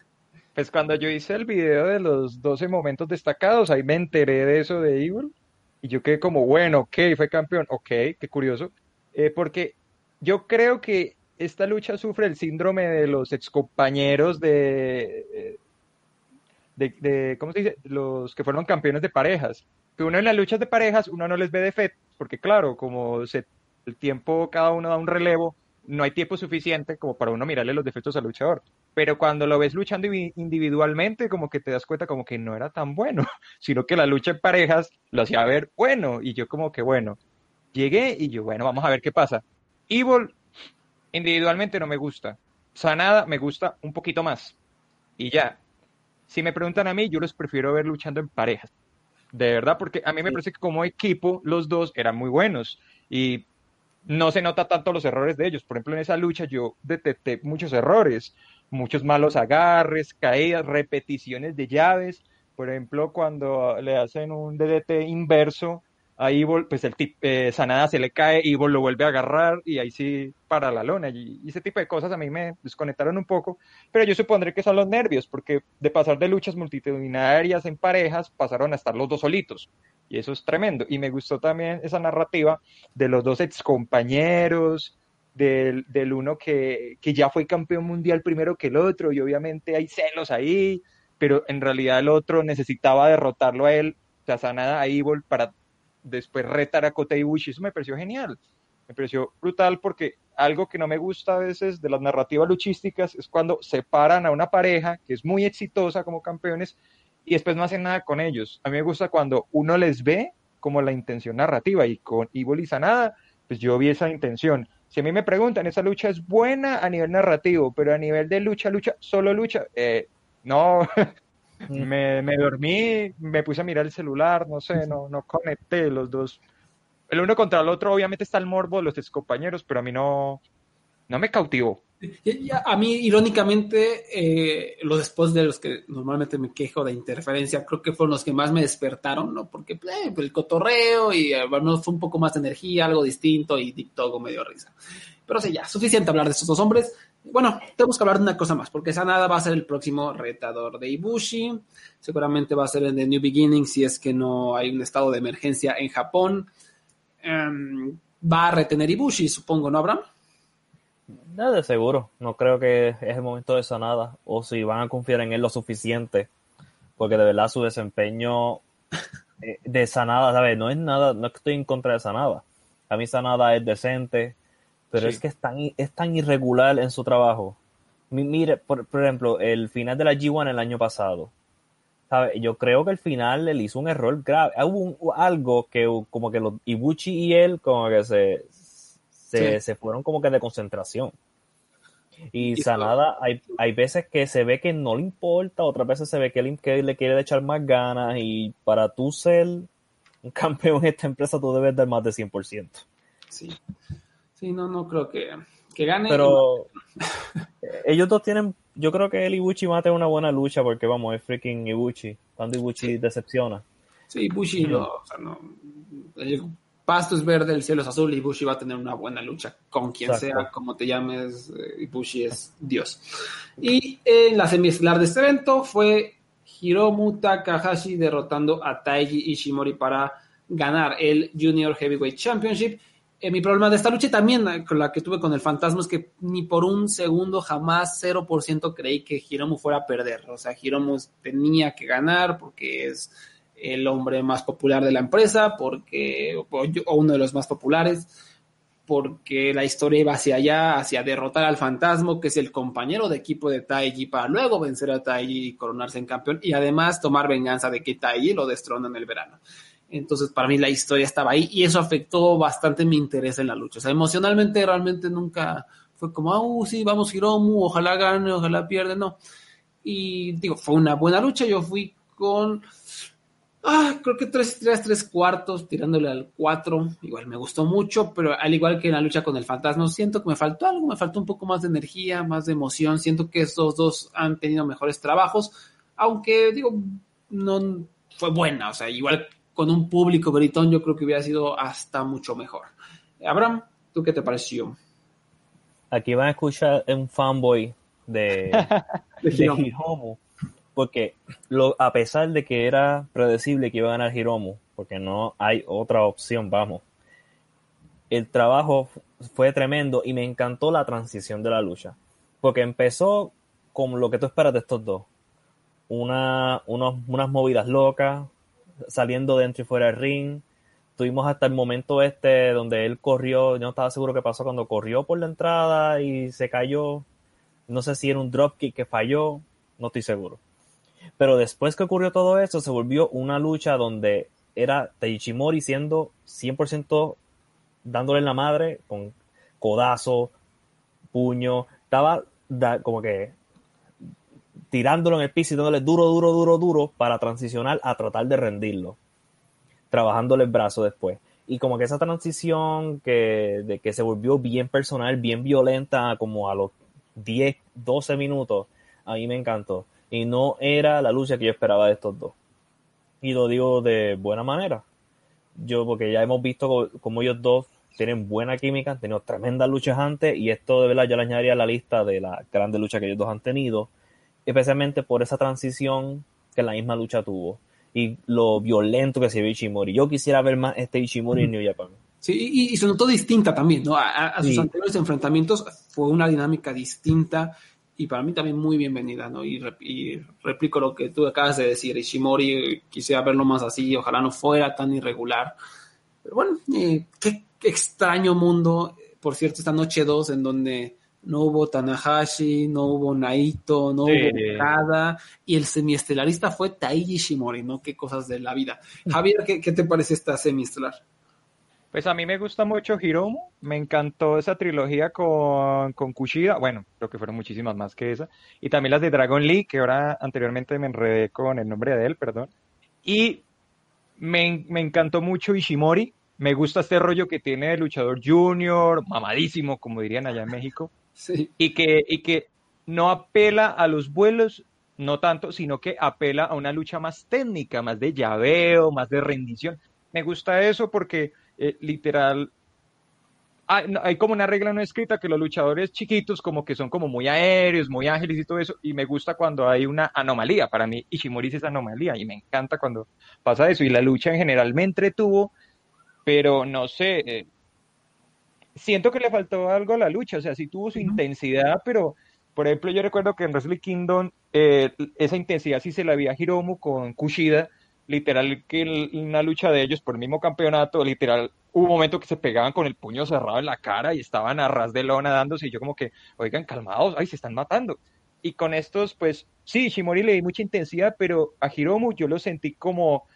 Pues cuando yo hice el video de los 12 momentos destacados, ahí me enteré de eso de Evil y yo quedé como, bueno, ok, fue campeón, ok, qué curioso, Eh, porque yo creo que esta lucha sufre el síndrome de los excompañeros de, eh, de, de, ¿cómo se dice? Los que fueron campeones de parejas. Que uno en las luchas de parejas, uno no les ve defectos, porque claro, como se, el tiempo, cada uno da un relevo, no hay tiempo suficiente como para uno mirarle los defectos al luchador pero cuando lo ves luchando individualmente, como que te das cuenta como que no era tan bueno, sino que la lucha en parejas lo hacía ver bueno, y yo como que bueno, llegué y yo, bueno, vamos a ver qué pasa. Evil individualmente no me gusta, Sanada me gusta un poquito más, y ya. Si me preguntan a mí, yo los prefiero ver luchando en parejas, de verdad, porque a mí me parece que como equipo los dos eran muy buenos, y no se nota tanto los errores de ellos. Por ejemplo, en esa lucha yo detecté muchos errores, muchos malos agarres, caídas, repeticiones de llaves. Por ejemplo, cuando le hacen un DDT inverso a Evil, pues el tip, eh, Sanada se le cae, Evil lo vuelve a agarrar y ahí sí para la lona. Y, y ese tipo de cosas a mí me desconectaron un poco, pero yo supondré que son los nervios, porque de pasar de luchas multitudinarias en parejas, pasaron a estar los dos solitos. Y eso es tremendo. Y me gustó también esa narrativa de los dos excompañeros, del, del uno que, que ya fue campeón mundial primero que el otro, y obviamente hay celos ahí, pero en realidad el otro necesitaba derrotarlo a él, o sea, Sanada a Evil para después retar a Kota Ibushi. Eso me pareció genial. Me pareció brutal porque algo que no me gusta a veces de las narrativas luchísticas es cuando separan a una pareja que es muy exitosa como campeones y después no hacen nada con ellos. A mí me gusta cuando uno les ve como la intención narrativa y con Evil Sanada, pues yo vi esa intención. Si a mí me preguntan, esa lucha es buena a nivel narrativo, pero a nivel de lucha, lucha, solo lucha, eh, no, me, me dormí, me puse a mirar el celular, no sé, no, no conecté los dos. El uno contra el otro, obviamente está el morbo de los ex compañeros, pero a mí no, no me cautivó. A mí, irónicamente, eh, los spots de los que normalmente me quejo de interferencia, creo que fueron los que más me despertaron, ¿no? Porque eh, el cotorreo y eh, al menos fue un poco más de energía, algo distinto y TikTok me dio risa. Pero sí, ya, suficiente hablar de estos dos hombres. Bueno, tenemos que hablar de una cosa más, porque Sanada va a ser el próximo retador de Ibushi. Seguramente va a ser en The New Beginning si es que no hay un estado de emergencia en Japón. Em, va a retener Ibushi, supongo, ¿no, Abraham? No, de seguro. No creo que es el momento de Sanada. O si van a confiar en él lo suficiente. Porque de verdad su desempeño eh, de Sanada, ¿sabes? No es nada, no estoy en contra de Sanada. A mí Sanada es decente, pero Sí. es que es tan, es tan irregular en su trabajo. Mi- Mire, por, por ejemplo, el final de la G1 el año pasado. ¿sabe? Yo creo que el final él hizo un error grave. Hubo un- algo que como que los Ibuchi y él como que se, se, Sí. se fueron como que de concentración. Y Y Sanada, hay, hay veces que se ve que no le importa, otras veces se ve que, él, que le quiere echar más ganas y para tú ser un campeón en esta empresa tú debes dar más de 100%. Sí. Sí, no, no creo que, que gane. Pero ellos dos tienen, yo creo que el Ibuchi mate una buena lucha porque vamos, es freaking Ibuchi. Cuando Ibuchi decepciona. Sí, Bushi no, o sea, no. El pasto es verde, el cielo es azul y Bushi va a tener una buena lucha con quien Exacto. sea, como te llames, eh, Bushi es Dios. Y en la semiestelar de este evento fue Hiromu Takahashi derrotando a Taiji Ishimori para ganar el Junior Heavyweight Championship. Eh, mi problema de esta lucha y también eh, con la que tuve con el fantasma es que ni por un segundo jamás 0% creí que Hiromu fuera a perder. O sea, Hiromu tenía que ganar porque es el hombre más popular de la empresa, porque, o uno de los más populares, porque la historia iba hacia allá, hacia derrotar al fantasma, que es el compañero de equipo de Taiji, para luego vencer a Taiji y coronarse en campeón, y además tomar venganza de que Taiji lo destrona en el verano. Entonces, para mí la historia estaba ahí y eso afectó bastante mi interés en la lucha. O sea, emocionalmente realmente nunca fue como, ah, uh, sí, vamos Hiromu, ojalá gane, ojalá pierde, no. Y digo, fue una buena lucha, yo fui con, ah, creo que tres, tres, tres cuartos, tirándole al cuatro, igual me gustó mucho, pero al igual que en la lucha con el fantasma, siento que me faltó algo, me faltó un poco más de energía, más de emoción, siento que estos dos han tenido mejores trabajos, aunque digo, no fue buena, o sea, igual con un público gritón, yo creo que hubiera sido hasta mucho mejor. Abraham, ¿tú qué te pareció? Aquí van a escuchar un fanboy de, de Hiromu, porque lo, a pesar de que era predecible que iba a ganar Hiromu, porque no hay otra opción, vamos, el trabajo fue tremendo y me encantó la transición de la lucha, porque empezó con lo que tú esperas de estos dos, una, unas movidas locas, saliendo dentro y fuera del ring. Tuvimos hasta el momento este donde él corrió, yo no estaba seguro qué pasó cuando corrió por la entrada y se cayó. No sé si era un dropkick que falló, no estoy seguro. Pero después que ocurrió todo eso, se volvió una lucha donde era Taichimori siendo 100% dándole la madre con codazo, puño, estaba como que tirándolo en el piso y dándole duro, duro, duro, duro para transicionar a tratar de rendirlo, trabajándole el brazo después. Y como que esa transición que, de que se volvió bien personal, bien violenta, como a los 10, 12 minutos, a mí me encantó. Y no era la lucha que yo esperaba de estos dos. Y lo digo de buena manera. Yo, porque ya hemos visto como ellos dos tienen buena química, han tenido tremendas luchas antes, y esto de verdad yo le añadiría a la lista de las grandes luchas que ellos dos han tenido especialmente por esa transición que la misma lucha tuvo y lo violento que se ve Ishimori. Yo quisiera ver más este Ishimori en New Japan. Sí, y, se notó distinta también, ¿no? A, sus anteriores enfrentamientos fue una dinámica distinta y para mí también muy bienvenida, ¿no? Y, replico lo que tú acabas de decir, Ishimori, quisiera verlo más así, ojalá no fuera tan irregular. Pero bueno, eh, qué, qué, extraño mundo, por cierto, esta noche 2 en donde no hubo Tanahashi, no hubo Naito, no hubo nada, y el semiestelarista fue Taiji Shimori, ¿no? Qué cosas de la vida. Javier, ¿qué, te parece esta semiestelar? Pues a mí me gusta mucho Hiromu, me encantó esa trilogía con, con Kushida, bueno, creo que fueron muchísimas más que esa, y también las de Dragon Lee, que ahora anteriormente me enredé con el nombre de él, perdón, y me, me encantó mucho Ishimori, me gusta este rollo que tiene de luchador junior, mamadísimo, como dirían allá en México, y, que, y que no apela a los vuelos, no tanto, sino que apela a una lucha más técnica, más de llaveo, más de rendición. Me gusta eso porque eh, literal hay, como una regla no escrita que los luchadores chiquitos como que son como muy aéreos, muy ágiles y todo eso, y me gusta cuando hay una anomalía. Para mí Ishimori es anomalía y me encanta cuando pasa eso. Y la lucha en general me entretuvo, pero no sé, eh, siento que le faltó algo a la lucha, o sea, sí tuvo su intensidad, pero por ejemplo yo recuerdo que en Wrestle Kingdom eh, esa intensidad sí se la había a Hiromu con Kushida, literal que una lucha de ellos por el mismo campeonato, literal hubo un momento que se pegaban con el puño cerrado en la cara y estaban a ras de lona dándose y yo como que, oigan, calmados, ay, se están matando. Y con estos, pues sí, Shimori le di mucha intensidad, pero a Hiromu yo lo sentí como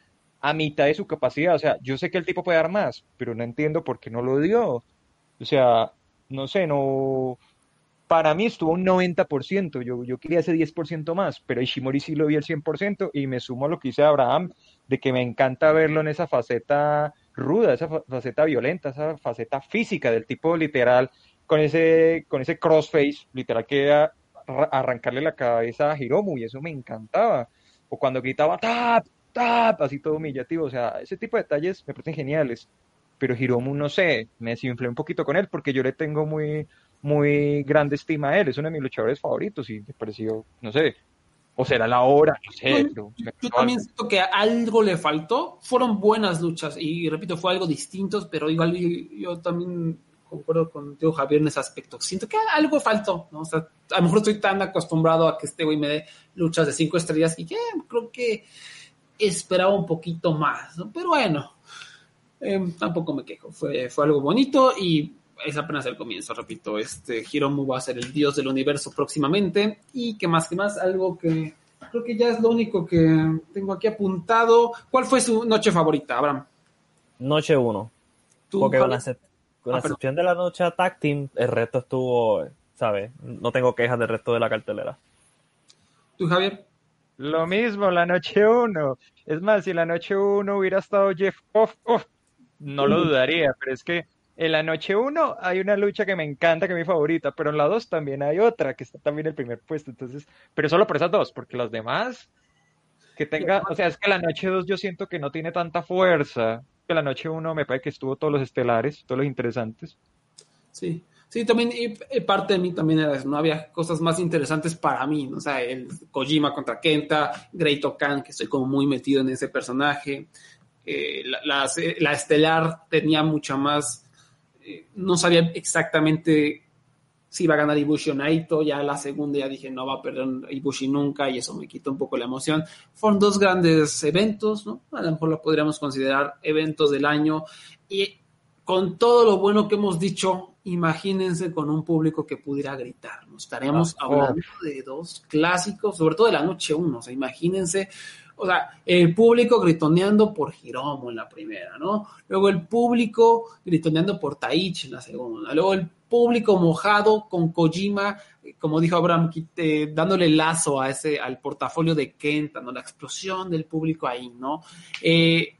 a mitad de su capacidad. O sea, yo sé que el tipo puede dar más, pero no entiendo por qué no lo dio. O sea, no sé, no. Para mí estuvo un 90%, yo, yo quería ese 10% más, pero Ishimori sí lo vi el 100% y me sumo a lo que dice Abraham, de que me encanta verlo en esa faceta ruda, esa faceta violenta, esa faceta física del tipo literal, con ese, con ese crossface, literal que era arrancarle la cabeza a Hiromu y eso me encantaba. O cuando gritaba tap, tap, así todo humillativo, o sea, ese tipo de detalles me parecen geniales pero Hiromu no sé, me desinflé un poquito con él porque yo le tengo muy, muy grande estima a él, es uno de mis luchadores favoritos y me pareció, no sé, o será la hora, no sé. Yo, también siento que algo le faltó, fueron buenas luchas y repito, fue algo distinto, pero igual yo, también concuerdo con Teo Javier en ese aspecto. Siento que algo faltó, ¿no? O sea, a lo mejor estoy tan acostumbrado a que este güey me dé luchas de cinco estrellas y que creo que esperaba un poquito más, ¿no? pero bueno, eh, tampoco me quejo, fue, fue algo bonito y es apenas el comienzo, repito, este Hiromu va a ser el dios del universo próximamente y que más que más, algo que creo que ya es lo único que tengo aquí apuntado. ¿Cuál fue su noche favorita, Abraham? Noche 1. ¿Tú, Porque con la, con Ah, excepción de la noche tag team, el resto estuvo, ¿sabes? No tengo quejas del resto de la cartelera. ¿Tú, Javier? Lo mismo, la noche 1. Es más, si la noche 1 hubiera estado Jeff Off, uf, no lo dudaría, pero es que en la noche 1 hay una lucha que me encanta, que es mi favorita, pero en la 2 también hay otra, que está también en el primer puesto, entonces, pero solo por esas dos, porque las demás, que tenga, o sea, es que la noche 2 yo siento que no tiene tanta fuerza, que la noche 1 me parece que estuvo todos los estelares, todos los interesantes. Sí, sí, también y, parte de mí también era eso, no había cosas más interesantes para mí, ¿no? o sea, el Kojima contra Kenta, Great Okan, que estoy como muy metido en ese personaje, eh, la, la, la estelar tenía mucha más, eh, no sabía exactamente si iba a ganar Ibushi o Naito, ya la segunda ya dije no va a perder Ibushi nunca y eso me quitó un poco la emoción. Fueron dos grandes eventos, ¿no? A lo mejor lo podríamos considerar eventos del año y con todo lo bueno que hemos dicho, imagínense con un público que pudiera gritar. ¿no? Estaríamos Ah, hablando de dos clásicos, sobre todo de la noche uno. O sea, imagínense, o sea, el público gritoneando por Hiromo en la primera, ¿no? Luego el público gritoneando por Taichi en la segunda. Luego el público mojado con Kojima, como dijo Abraham, eh, dándole lazo a ese, al portafolio de Kenta, ¿no? La explosión del público ahí, ¿no? Eh,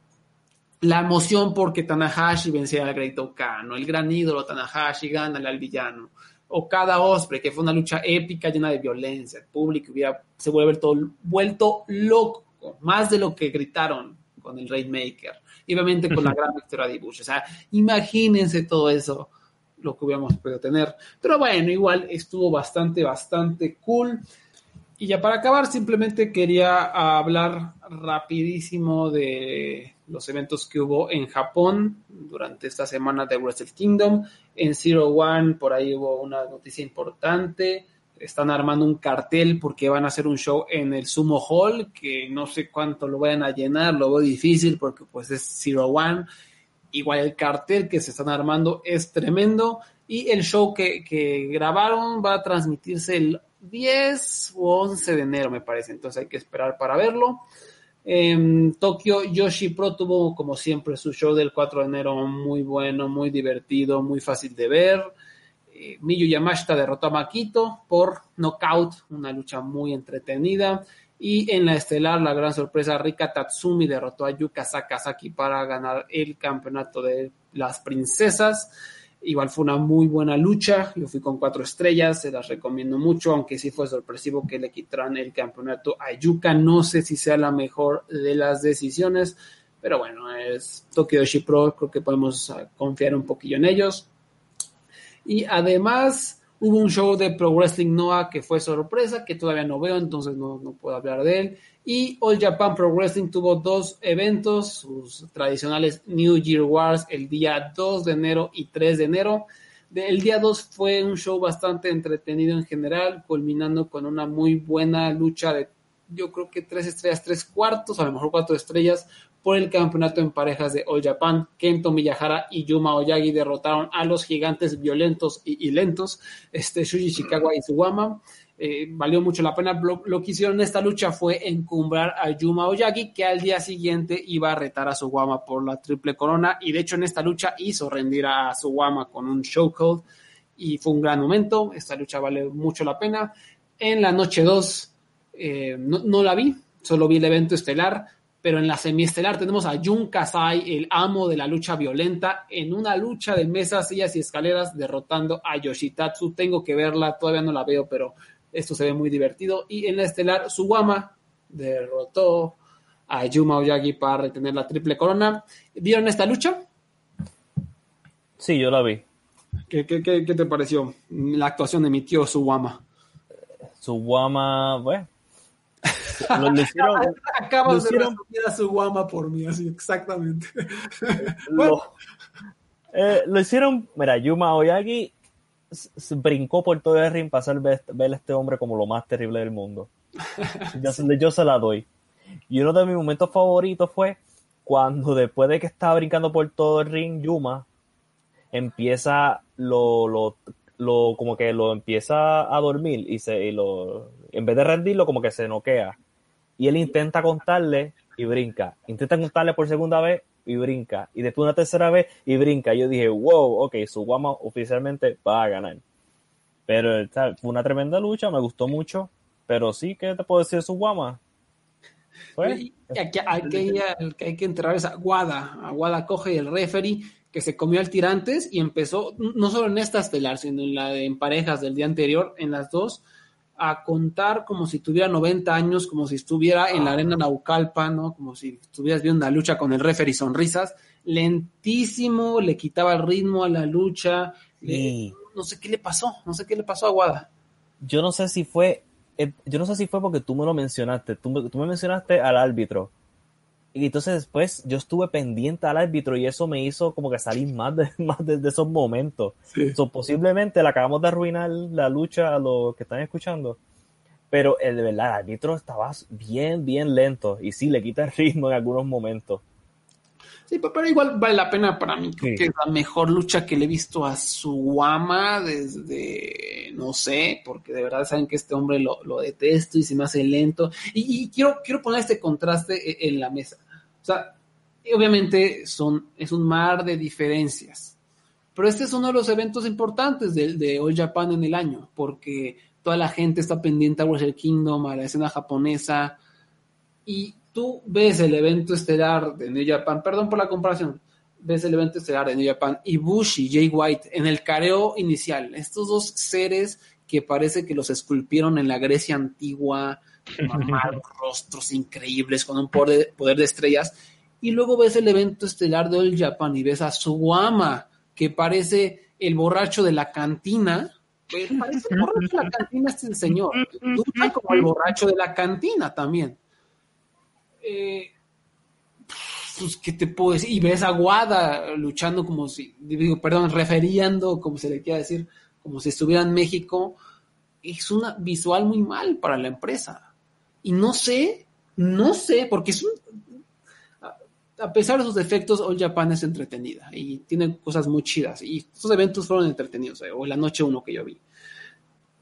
la emoción porque Tanahashi vencía al Great Okano, el gran ídolo Tanahashi gana al villano, Okada Osprey, que fue una lucha épica llena de violencia, el público hubiera, se vuelve todo vuelto loco, más de lo que gritaron con el Rainmaker, y obviamente con la gran victoria de Ibushi, o sea, imagínense todo eso, lo que hubiéramos podido tener, pero bueno, igual estuvo bastante, bastante cool, y ya para acabar, simplemente quería hablar rapidísimo de los eventos que hubo en Japón durante esta semana de Wrestle Kingdom. En Zero One, por ahí hubo una noticia importante. Están armando un cartel porque van a hacer un show en el Sumo Hall, que no sé cuánto lo vayan a llenar, lo veo difícil porque pues es Zero One. Igual el cartel que se están armando es tremendo. Y el show que, que grabaron va a transmitirse el 10 o 11 de enero, me parece. Entonces hay que esperar para verlo. En Tokio, Yoshi Pro tuvo, como siempre, su show del 4 de enero muy bueno, muy divertido, muy fácil de ver. Miyu Yamashita derrotó a Makito por knockout, una lucha muy entretenida. Y en la estelar, la gran sorpresa, Rika Tatsumi derrotó a Yuka Sakazaki para ganar el campeonato de las princesas. Igual fue una muy buena lucha. Yo fui con cuatro estrellas, se las recomiendo mucho, aunque sí fue sorpresivo que le quitaran el campeonato a Yuka. No sé si sea la mejor de las decisiones, pero bueno, es Tokyo Pro, creo que podemos confiar un poquillo en ellos. Y además hubo un show de Pro Wrestling Noah que fue sorpresa, que todavía no veo, entonces no, no puedo hablar de él. Y All Japan Pro Wrestling tuvo dos eventos, sus tradicionales New Year Wars el día 2 de enero y 3 de enero. El día 2 fue un show bastante entretenido en general, culminando con una muy buena lucha de, yo creo que tres estrellas, tres cuartos, a lo mejor cuatro estrellas, por el campeonato en parejas de All Japan. Kento Miyahara y Yuma Oyagi derrotaron a los gigantes violentos y, lentos, este, Shuji Shikawa y Suwama. Eh, valió mucho la pena. Lo, que hicieron en esta lucha fue encumbrar a Yuma Oyagi, que al día siguiente iba a retar a Suwama por la triple corona. Y de hecho, en esta lucha hizo rendir a Suwama con un show code. Y fue un gran momento. Esta lucha vale mucho la pena. En la noche 2, eh, no, la vi, solo vi el evento estelar. Pero en la semiestelar tenemos a Jun Kasai, el amo de la lucha violenta, en una lucha de mesas, sillas y escaleras, derrotando a Yoshitatsu. Tengo que verla, todavía no la veo, pero esto se ve muy divertido. Y en la estelar, Suwama derrotó a Yuma Oyagi para retener la triple corona. ¿Vieron esta lucha? Sí, yo la vi. ¿Qué, qué, qué, qué te pareció la actuación de mi tío Suwama? Suwama, bueno. Lo, lo hicieron, Acabas lo hicieron, de a Suwama por mí, así exactamente. bueno. lo, eh, lo hicieron, mira, Yuma Oyagi brincó por todo el ring para hacer ver, ver, a este hombre como lo más terrible del mundo. Yo, yo, se la doy. Y uno de mis momentos favoritos fue cuando después de que estaba brincando por todo el ring, Yuma empieza lo, lo, lo como que lo empieza a dormir y se y lo en vez de rendirlo como que se noquea. Y él intenta contarle y brinca. Intenta contarle por segunda vez y brinca. Y después una tercera vez y brinca. Yo dije, wow, ok, su guama oficialmente va a ganar. Pero ¿sabes? fue una tremenda lucha, me gustó mucho. Pero sí, ¿qué te puedo decir de su guama? Pues, Y aquí hay que, el que hay que enterrar es Aguada. Aguada coge el referee que se comió al tirantes y empezó, no solo en esta estelar, sino en la de en parejas del día anterior, en las dos, a contar como si tuviera 90 años, como si estuviera en la arena Naucalpa, ¿no? Como si estuvieras viendo una lucha con el referee sonrisas. Lentísimo, le quitaba el ritmo a la lucha. le- no sé qué le pasó, no sé qué le pasó a Aguada. yo no sé si fue, eh, yo no sé si fue porque tú me lo mencionaste, tú, tú me mencionaste al árbitro. Y entonces después yo estuve pendiente al árbitro y eso me hizo como que salir más de, más de, de esos momentos. So, posiblemente le acabamos de arruinar la lucha a los que están escuchando. Pero el de verdad, el árbitro estaba bien, bien lento. Y sí, le quita el ritmo en algunos momentos. Sí, pe- pero igual vale la pena para mí. Creo Sí. que es la mejor lucha que le he visto a su ama desde, no sé, porque de verdad saben que este hombre lo, lo detesto y se me hace lento. Y, y quiero, quiero poner este contraste e- en la mesa. O sea, obviamente son, es un mar de diferencias. Pero este es uno de los eventos importantes de, de All Japan en el año, porque toda la gente está pendiente a Wrestle Kingdom, a la escena japonesa, y tú ves el evento estelar de New Japan, perdón por la comparación, ves el evento estelar de New Japan y Jay White en el careo inicial, estos dos seres que parece que los esculpieron en la Grecia antigua, mamados, rostros increíbles con un poder de, estrellas, y luego ves el evento estelar de All Japan y ves a Suwama, que parece el borracho de la cantina, pues, el borracho de la cantina este señor, como el borracho de la cantina también. Eh, pues, ¿qué te puedo decir? Y ves a Guada luchando como si, digo, perdón, referiendo, como se le quiera decir, como si estuviera en México, es una visual muy mal para la empresa. Y no sé, no sé, porque a- pesar de sus defectos, All Japan es entretenida y tiene cosas muy chidas. Y estos eventos fueron entretenidos, eh, o la noche uno que yo vi.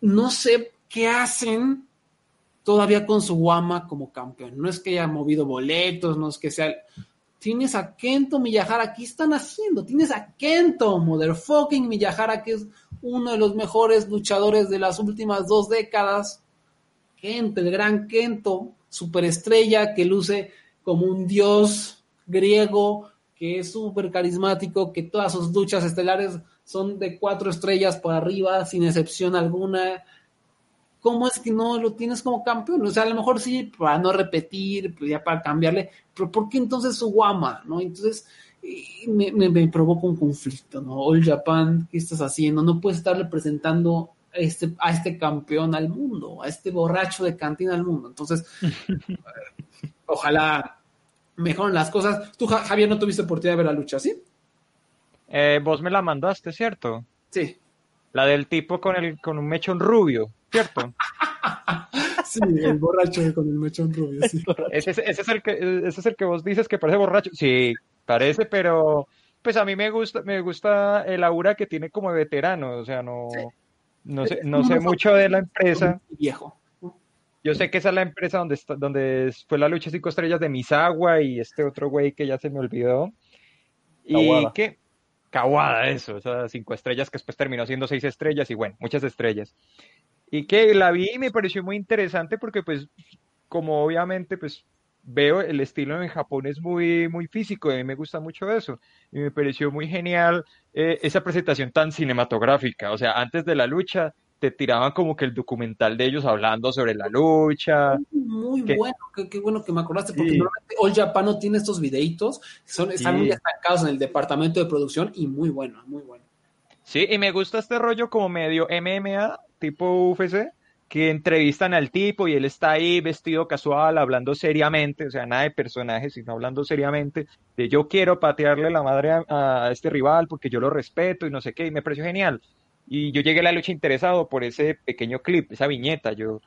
No sé qué hacen todavía con su Guama como campeón. No es que haya movido boletos, no es que sea. Tienes a Kento Miyahara, ¿qué están haciendo? Tienes a Kento, motherfucking Miyahara, que es uno de los mejores luchadores de las últimas dos décadas. Kento, el gran Kento, superestrella que luce como un dios griego, que es súper carismático, que todas sus luchas estelares son de cuatro estrellas para arriba, sin excepción alguna. ¿Cómo es que no lo tienes como campeón? O sea, a lo mejor sí, para no repetir, pues ya para cambiarle, pero ¿por qué entonces su guama? ¿No? Entonces y me, me, provoca un conflicto, ¿no? All Japan, ¿qué estás haciendo? No puedes estar representando este, a este campeón al mundo, a este borracho de cantina al mundo. Entonces, ojalá mejoren las cosas. Tú, Ja- Javier, no tuviste oportunidad de ver la lucha, ¿sí? Eh, vos me la mandaste, ¿cierto? Sí. La del tipo con el con un mechón rubio, ¿cierto? Sí, el borracho con el mechón rubio, sí. Ese, es- ese es el que ese es el que vos dices que parece borracho. Sí, parece, pero pues a mí me gusta me gusta el aura que tiene como de veterano, o sea, no no sé no sé mucho de la empresa. Viejo. Yo sé que esa es la empresa donde está, donde fue la lucha cinco estrellas de Misagua y este otro güey que ya se me olvidó. Y Kawada. que Kawada, eso, sea, cinco estrellas que después terminó siendo seis estrellas y bueno, muchas estrellas. Y que la vi y me pareció muy interesante porque pues como obviamente pues veo el estilo en Japón es muy muy físico y a mí me gusta mucho eso y me pareció muy genial eh, esa presentación tan cinematográfica, o sea, antes de la lucha te tiraban como que el documental de ellos hablando sobre la lucha. Muy bueno, qué, qué bueno que me acordaste, porque Sí. normalmente All Japan no tiene estos videitos, son, están Sí. muy destacados en el departamento de producción y muy bueno, muy bueno. Sí, y me gusta este rollo como medio MMA, tipo UFC, que entrevistan al tipo y él está ahí vestido casual, hablando seriamente, o sea, nada de personajes, sino hablando seriamente, de yo quiero patearle la madre a, este rival porque yo lo respeto y no sé qué, y me pareció genial. Y yo llegué a la lucha interesado por ese pequeño clip, esa viñeta, yo,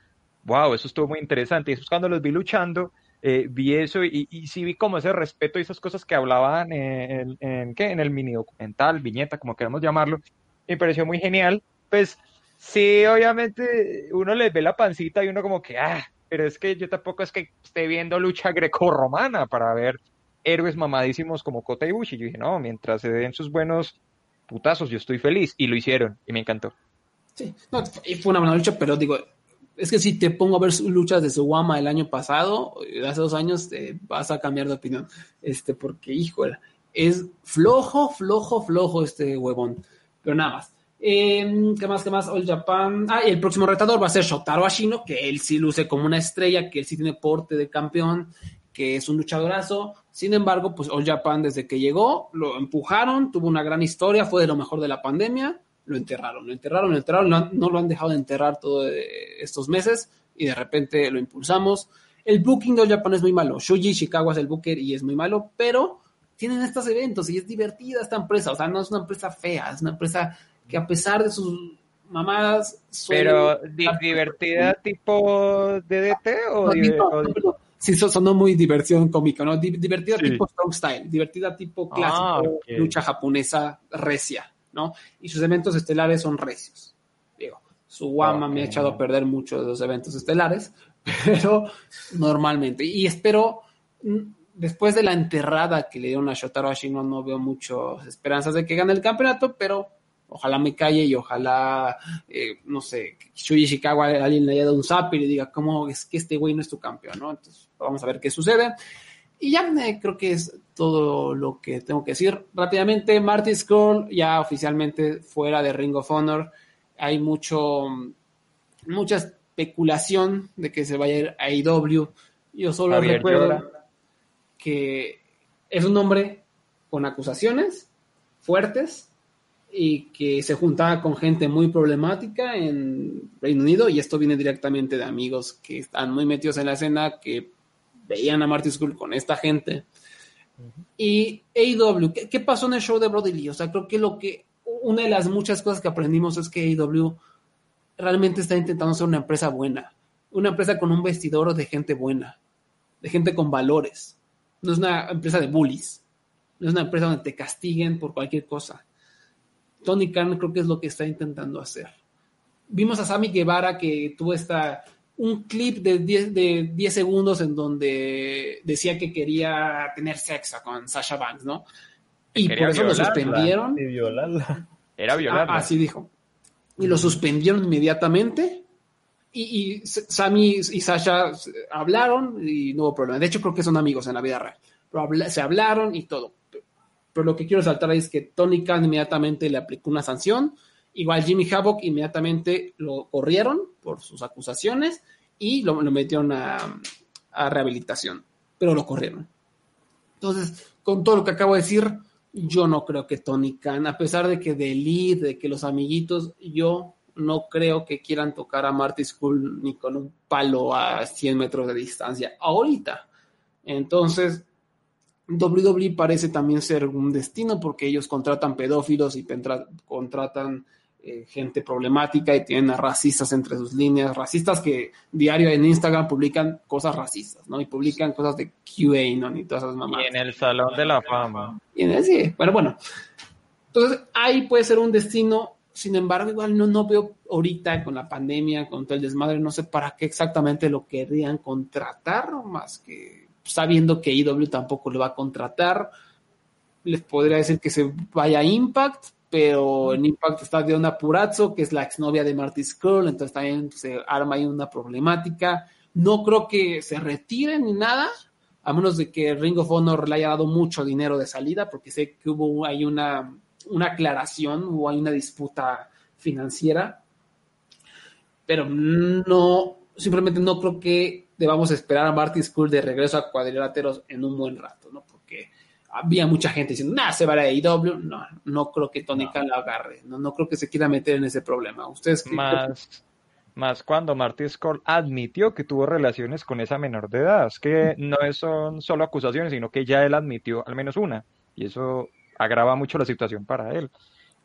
wow, eso estuvo muy interesante. Y después cuando los vi luchando, eh, vi eso y, y, sí vi como ese respeto y esas cosas que hablaban en, en, ¿qué? en el mini documental, viñeta, como queramos llamarlo, me pareció muy genial. Pues sí, obviamente uno les ve la pancita y uno como que, ah, pero es que yo tampoco es que esté viendo lucha grecorromana para ver héroes mamadísimos como Kota Ibushi. Yo dije, no, mientras se den sus buenos putazos, yo estoy feliz. Y lo hicieron y me encantó. Sí, no, fue una buena lucha, pero digo, es que si te pongo a ver luchas de Suwama el año pasado, hace dos años, te vas a cambiar de opinión. Este, porque, híjole, es flojo, flojo, flojo este huevón. Pero nada más. Eh, ¿Qué más? ¿Qué más? All Japan. Ah, y el próximo retador va a ser Shotaro Ashino, que él sí luce como una estrella, que él sí tiene porte de campeón, que es un luchadorazo. Sin embargo, pues All Japan desde que llegó, lo empujaron, tuvo una gran historia, fue de lo mejor de la pandemia lo enterraron, lo enterraron, lo enterraron, no, lo han dejado de enterrar todos estos meses y de repente lo impulsamos. El booking de Japan es muy malo. Shuji Chicago es el booker y es muy malo, pero tienen estos eventos y es divertida esta empresa. O sea, no es una empresa fea, es una empresa que a pesar de sus mamadas. Pero divertida tipo DDT o, no, Sí, sonó muy diversión cómica, ¿no? Divertida tipo strong style, divertida tipo ah, clásico, lucha japonesa recia. ¿no? Y sus eventos estelares son recios. Digo, su Wama me ha echado a perder mucho de los eventos estelares, pero normalmente. Y espero, mm, después de la enterrada que le dieron a Shotaro Ashino, no veo muchas esperanzas de que gane el campeonato, pero ojalá me calle y ojalá, eh, no sé, Shuji Chicago alguien le haya dado un zap y le diga, ¿cómo es que este güey no es tu campeón? ¿no? Entonces, vamos a ver qué sucede. Y ya eh, creo que es todo lo que tengo que decir. Rápidamente, Marty Scroll ya oficialmente fuera de Ring of Honor. Hay mucho, mucha especulación de que se vaya a ir a IW. Yo solo recuerdo que es un hombre con acusaciones fuertes y que se juntaba con gente muy problemática en Reino Unido y esto viene directamente de amigos que están muy metidos en la escena, que veían a Marty School con esta gente. Y AEW, ¿qué, pasó en el show de Brody Lee? O sea, creo que lo que, una de las muchas cosas que aprendimos es que AEW realmente está intentando ser una empresa buena, una empresa con un vestidor de gente buena, de gente con valores. No es una empresa de bullies, no es una empresa donde te castiguen por cualquier cosa. Tony Khan creo que es lo que está intentando hacer. Vimos a Sammy Guevara que tuvo esta un clip de 10 de 10 segundos en donde decía que quería tener sexo con Sasha Banks, ¿no? Y por eso lo suspendieron. Y violarla. Era violarla. Ah, así dijo. Y lo suspendieron inmediatamente. Y, y Sammy y Sasha hablaron y no hubo problema. De hecho, creo que son amigos en la vida real. Pero se hablaron y todo. Pero lo que quiero saltar ahí es que Tony Khan inmediatamente le aplicó una sanción Igual Jimmy Havoc inmediatamente lo corrieron por sus acusaciones y lo, metieron a, rehabilitación, pero lo corrieron. Entonces, con todo lo que acabo de decir, yo no creo que Tony Khan, a pesar de que de de que los amiguitos, yo no creo que quieran tocar a Marty School ni con un palo a 100 metros de distancia ahorita. Entonces, WWE parece también ser un destino porque ellos contratan pedófilos y contratan eh, gente problemática y tienen a racistas entre sus líneas, racistas que diario en Instagram publican cosas racistas, ¿no? Y publican cosas de QA, ¿no? Y todas esas mamadas. Y en el Salón de la Fama. Y en sí, bueno, bueno. Entonces, ahí puede ser un destino, sin embargo, igual no, no veo ahorita con la pandemia, con todo el desmadre, no sé para qué exactamente lo querrían contratar, más que sabiendo que IW tampoco lo va a contratar. Les podría decir que se vaya a Impact, pero en Impact está Diona Purazzo, que es la exnovia de Marty Skrull, entonces también se arma ahí una problemática. No creo que se retiren ni nada, a menos de que Ring of Honor le haya dado mucho dinero de salida, porque sé que hubo ahí una, una aclaración, o hay una disputa financiera, pero no, simplemente no creo que debamos esperar a Marty Skrull de regreso a cuadriláteros en un buen rato, ¿no? Porque había mucha gente diciendo, nada, se va a IW. No, no creo que Tony Khan lo agarre. No, no creo que se quiera meter en ese problema. Ustedes más, más cuando Marty Scott admitió que tuvo relaciones con esa menor de edad. Es que no son solo acusaciones, sino que ya él admitió al menos una. Y eso agrava mucho la situación para él.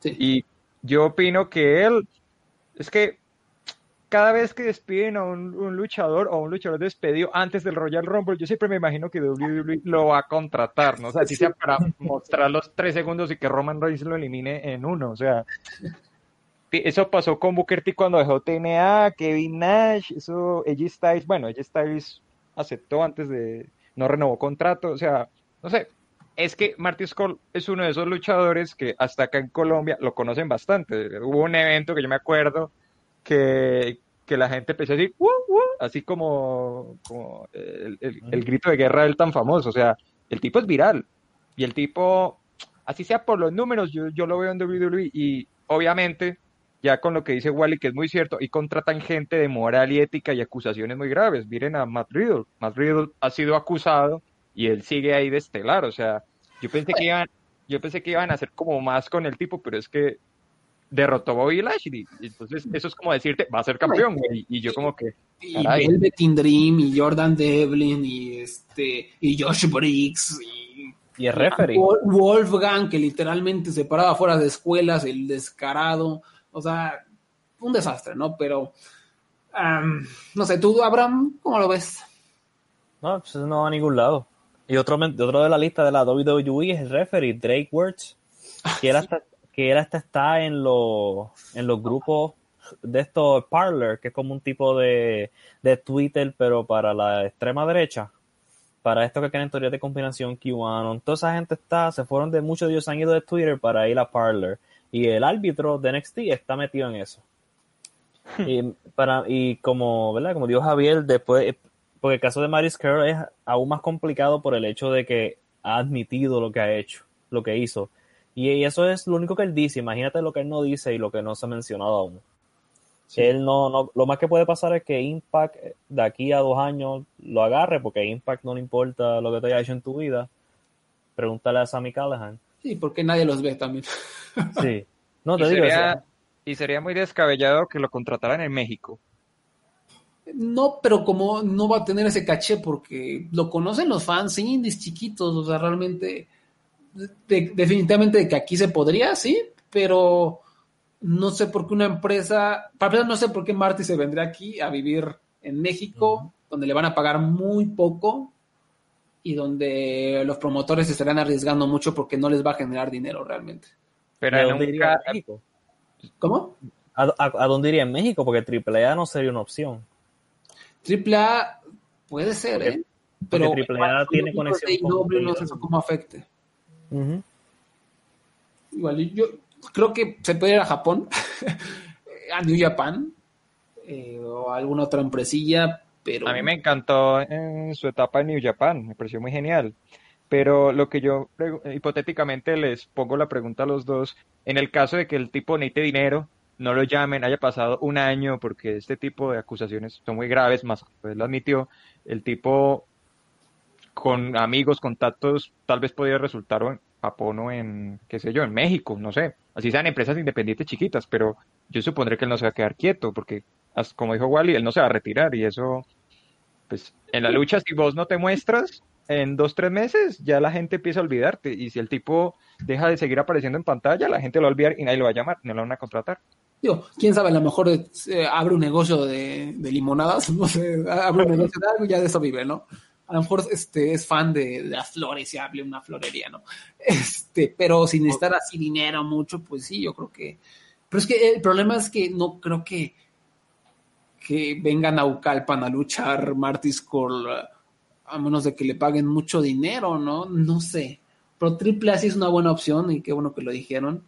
Y yo opino que él, es que cada vez que despiden a un, un luchador o a un luchador despedido antes del Royal Rumble, yo siempre me imagino que WWE lo va a contratar, ¿no? O sea, si sea para mostrar los tres segundos y que Roman Reigns lo elimine en uno, o sea. Eso pasó con Booker T cuando dejó TNA, Kevin Nash, eso, AJ Styles, bueno, AJ Styles aceptó antes de, no renovó contrato, o sea, no sé, es que Marty Skull es uno de esos luchadores que hasta acá en Colombia lo conocen bastante. Hubo un evento que yo me acuerdo que, que la gente empezó a decir, "Uh, uh", así como, como el, el- el grito de guerra del tan famoso, o sea, el tipo es viral y el tipo, así sea por los números, yo, yo lo veo en WWE y obviamente ya con lo que dice Wally, que es muy cierto, y contratan gente de moral y ética y acusaciones muy graves. Miren a Matt Riddle. Matt Riddle ha sido acusado y él sigue ahí de estelar. O sea, yo pensé que iban, yo pensé que iban a hacer como más con el tipo, pero es que derrotó a Bobby Lashley. Entonces, eso es como decirte, va a ser campeón, güey. Y yo como que, Y Caray. Velvet in Dream, y Jordan Devlin, y este, y Josh Briggs, y Y el referee. Wol- Wolfgang, que literalmente se paraba fuera de escuelas, el descarado. O sea, un desastre, ¿no? Pero, am, no sé, tú, Abraham, ¿cómo lo ves? No, pues no va a ningún lado. Y otro, men- otro de la lista de la WWE es el referee, Drake Wirtz, que él hasta, que él hasta está en los, en los grupos de estos Parler, que es como un tipo de, de Twitter, pero para la extrema derecha. Para esto que quieren teorías de combinación, QAnon, toda esa gente está, se fueron de muchos de ellos han ido de Twitter para ir a Parler. Y el árbitro de NXT está metido en eso. y, para, y como, ¿verdad? Como dijo Javier, después, porque el caso de Maris Kerr es aún más complicado por el hecho de que ha admitido lo que ha hecho, lo que hizo. Y, y eso es lo único que él dice. Imagínate lo que él no dice y lo que no se ha mencionado aún. Él no, no, lo más que puede pasar es que Impact de aquí a dos años lo agarre, porque Impact no le importa lo que te haya hecho en tu vida. Pregúntale a Sammy Callahan. Sí, porque nadie los ve también. Sí. No y te digo sería, eso. y sería muy descabellado que lo contrataran en México. No, pero como no va a tener ese caché porque lo conocen los fans indies chiquitos, o sea, realmente, de- definitivamente de que aquí se podría, sí, pero no sé por qué una empresa, para empezar, no sé por qué Marty se vendría aquí a vivir en México, donde le van a pagar muy poco y donde los promotores se estarán arriesgando mucho porque no les va a generar dinero realmente. Pero ¿A dónde iría en México? ¿Cómo? ¿A, a- a dónde iría en México? Porque AAA no sería una opción. Triple A puede ser, Porque- ¿eh? Pero AAA tiene con conexión con- no sé eso cómo afecte. Igual, yo creo que se puede ir a Japón, a New Japan, eh, o a alguna otra empresilla, pero A mí me encantó en su etapa en New Japan, me pareció muy genial. Pero lo que yo hipotéticamente les pongo la pregunta a los dos, en el caso de que el tipo necesite dinero, no lo llamen, haya pasado un año, porque este tipo de acusaciones son muy graves, más pues lo admitió, el tipo con amigos, contactos, tal vez podría resultar en Japón o en, qué sé yo, en México, no sé, así sean empresas independientes chiquitas, pero yo supondré que él no se va a quedar quieto, porque como dijo Wally, él no se va a retirar y eso pues en la lucha, si vos no te muestras en dos, tres meses, ya la gente empieza a olvidarte. Y si el tipo deja de seguir apareciendo en pantalla, la gente lo va a olvidar y nadie lo va a llamar, no lo van a contratar. digo, quién sabe, a lo mejor eh, abre un negocio de, de limonadas, no sé, abre un negocio de algo y ya de eso vive, ¿no? A lo mejor este, es fan de, de las flores y hable una florería, ¿no? Este, pero sin necesitar así dinero mucho, pues sí, yo creo que... Pero es que el problema es que no creo que que vengan a Ucalpan a luchar Marty Skull, eh, a menos de que le paguen mucho dinero, ¿no? No sé. Pero Triple A sí es una buena opción y qué bueno que lo dijeron.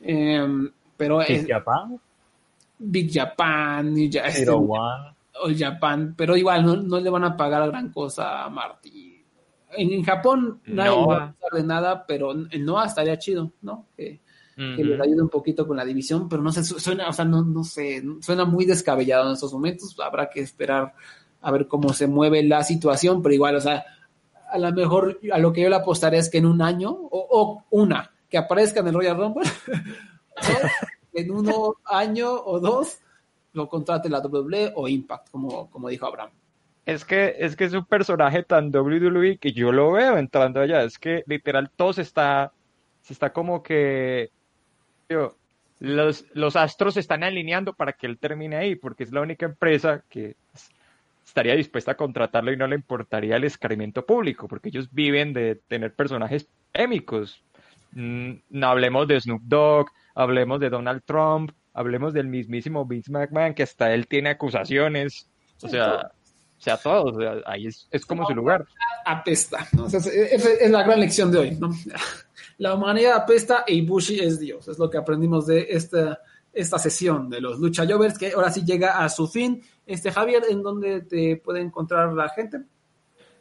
Em, pero Big es Japan, Big Japan, New Ja- este, One. All Japan, pero igual no, no le van a pagar gran cosa a Marty. En, en Japón nadie Noah. va a pensar de nada, pero en Noah estaría chido, ¿no? Que, que les ayude un poquito con la división, pero no sé, su- suena, o sea, no, no sé, suena muy descabellado en estos momentos, habrá que esperar a ver cómo se mueve la situación, pero igual, o sea, a lo mejor a lo que yo le apostaría es que en un año, o, o una, que aparezca en el Royal Rumble, o en un año o dos, lo contrate la WWE o Impact, como, como dijo Abraham. Es que, es que es un personaje tan WWE que yo lo veo entrando allá. Es que literal todo se está, se está como que, los, los astros se están alineando para que él termine ahí, porque es la única empresa que estaría dispuesta a contratarlo y no le importaría el escarmiento público, porque ellos viven de tener personajes émicos. Mm, no hablemos de Snoop Dogg, hablemos de Donald Trump, hablemos del mismísimo Vince McMahon, que hasta él tiene acusaciones. O sea, o sea, todos, o sea, ahí es, es como su lugar. apesta. ¿no? O sea, es, la gran lección de hoy. ¿no? La humanidad apesta e Ibushi es Dios. Es lo que aprendimos de esta, esta sesión de los Lucha Jovers, que ahora sí llega a su fin. Este Javier, ¿en dónde te puede encontrar la gente?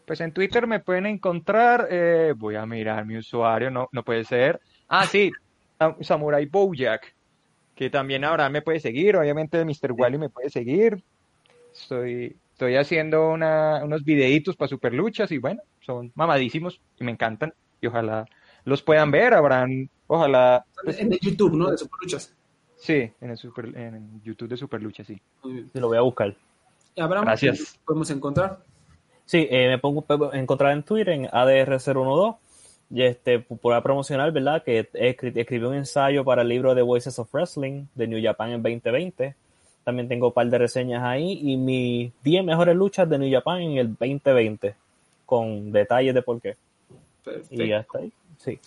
Pues en Twitter me pueden encontrar, eh, voy a mirar mi usuario, no, no puede ser. Ah, sí, Sam- Samurai Bojack, que también ahora me puede seguir, obviamente Mr. Wally me puede seguir. Estoy, estoy haciendo una- unos videitos para Superluchas y bueno, son mamadísimos y me encantan. Y ojalá los puedan ver, habrán, ojalá, pues, En el YouTube, ¿no? De Superluchas. sí, en el, super, en el YouTube de Superlucha, sí. Sí, lo voy a buscar. Abraham, Gracias. ¿dónde podemos encontrar? Sí, eh, me pongo encontrar en Twitter en ADR012 y este por promocional, ¿verdad? Que escri- escribí un ensayo para el libro de Voices of Wrestling de New Japan en 2020. También tengo un par de reseñas ahí y mis 10 mejores luchas de New Japan en el 2020 con detalles de por qué. Perfecto. Y ya está ahí. Sí.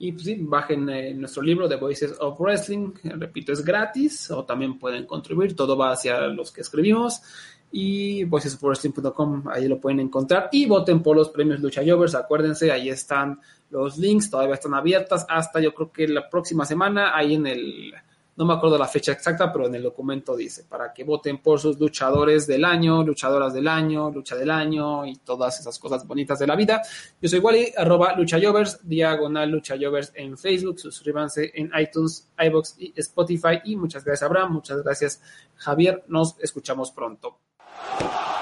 Y pues sí, bajen eh, nuestro libro de Voices of Wrestling, repito, es gratis, o también pueden contribuir, todo va hacia los que escribimos. Y voicesofwrestling.com, ahí lo pueden encontrar. Y voten por los premios Lucha Jovers, acuérdense, ahí están los links, todavía están abiertas hasta yo creo que la próxima semana, ahí en el, no me acuerdo la fecha exacta, pero en el documento dice, para que voten por sus luchadores del año, luchadoras del año, lucha del año y todas esas cosas bonitas de la vida. Yo soy Wally, arroba luchayovers, diagonal luchayovers en Facebook, suscríbanse en iTunes, iBox y Spotify y muchas gracias Abraham, muchas gracias Javier, nos escuchamos pronto. Allah!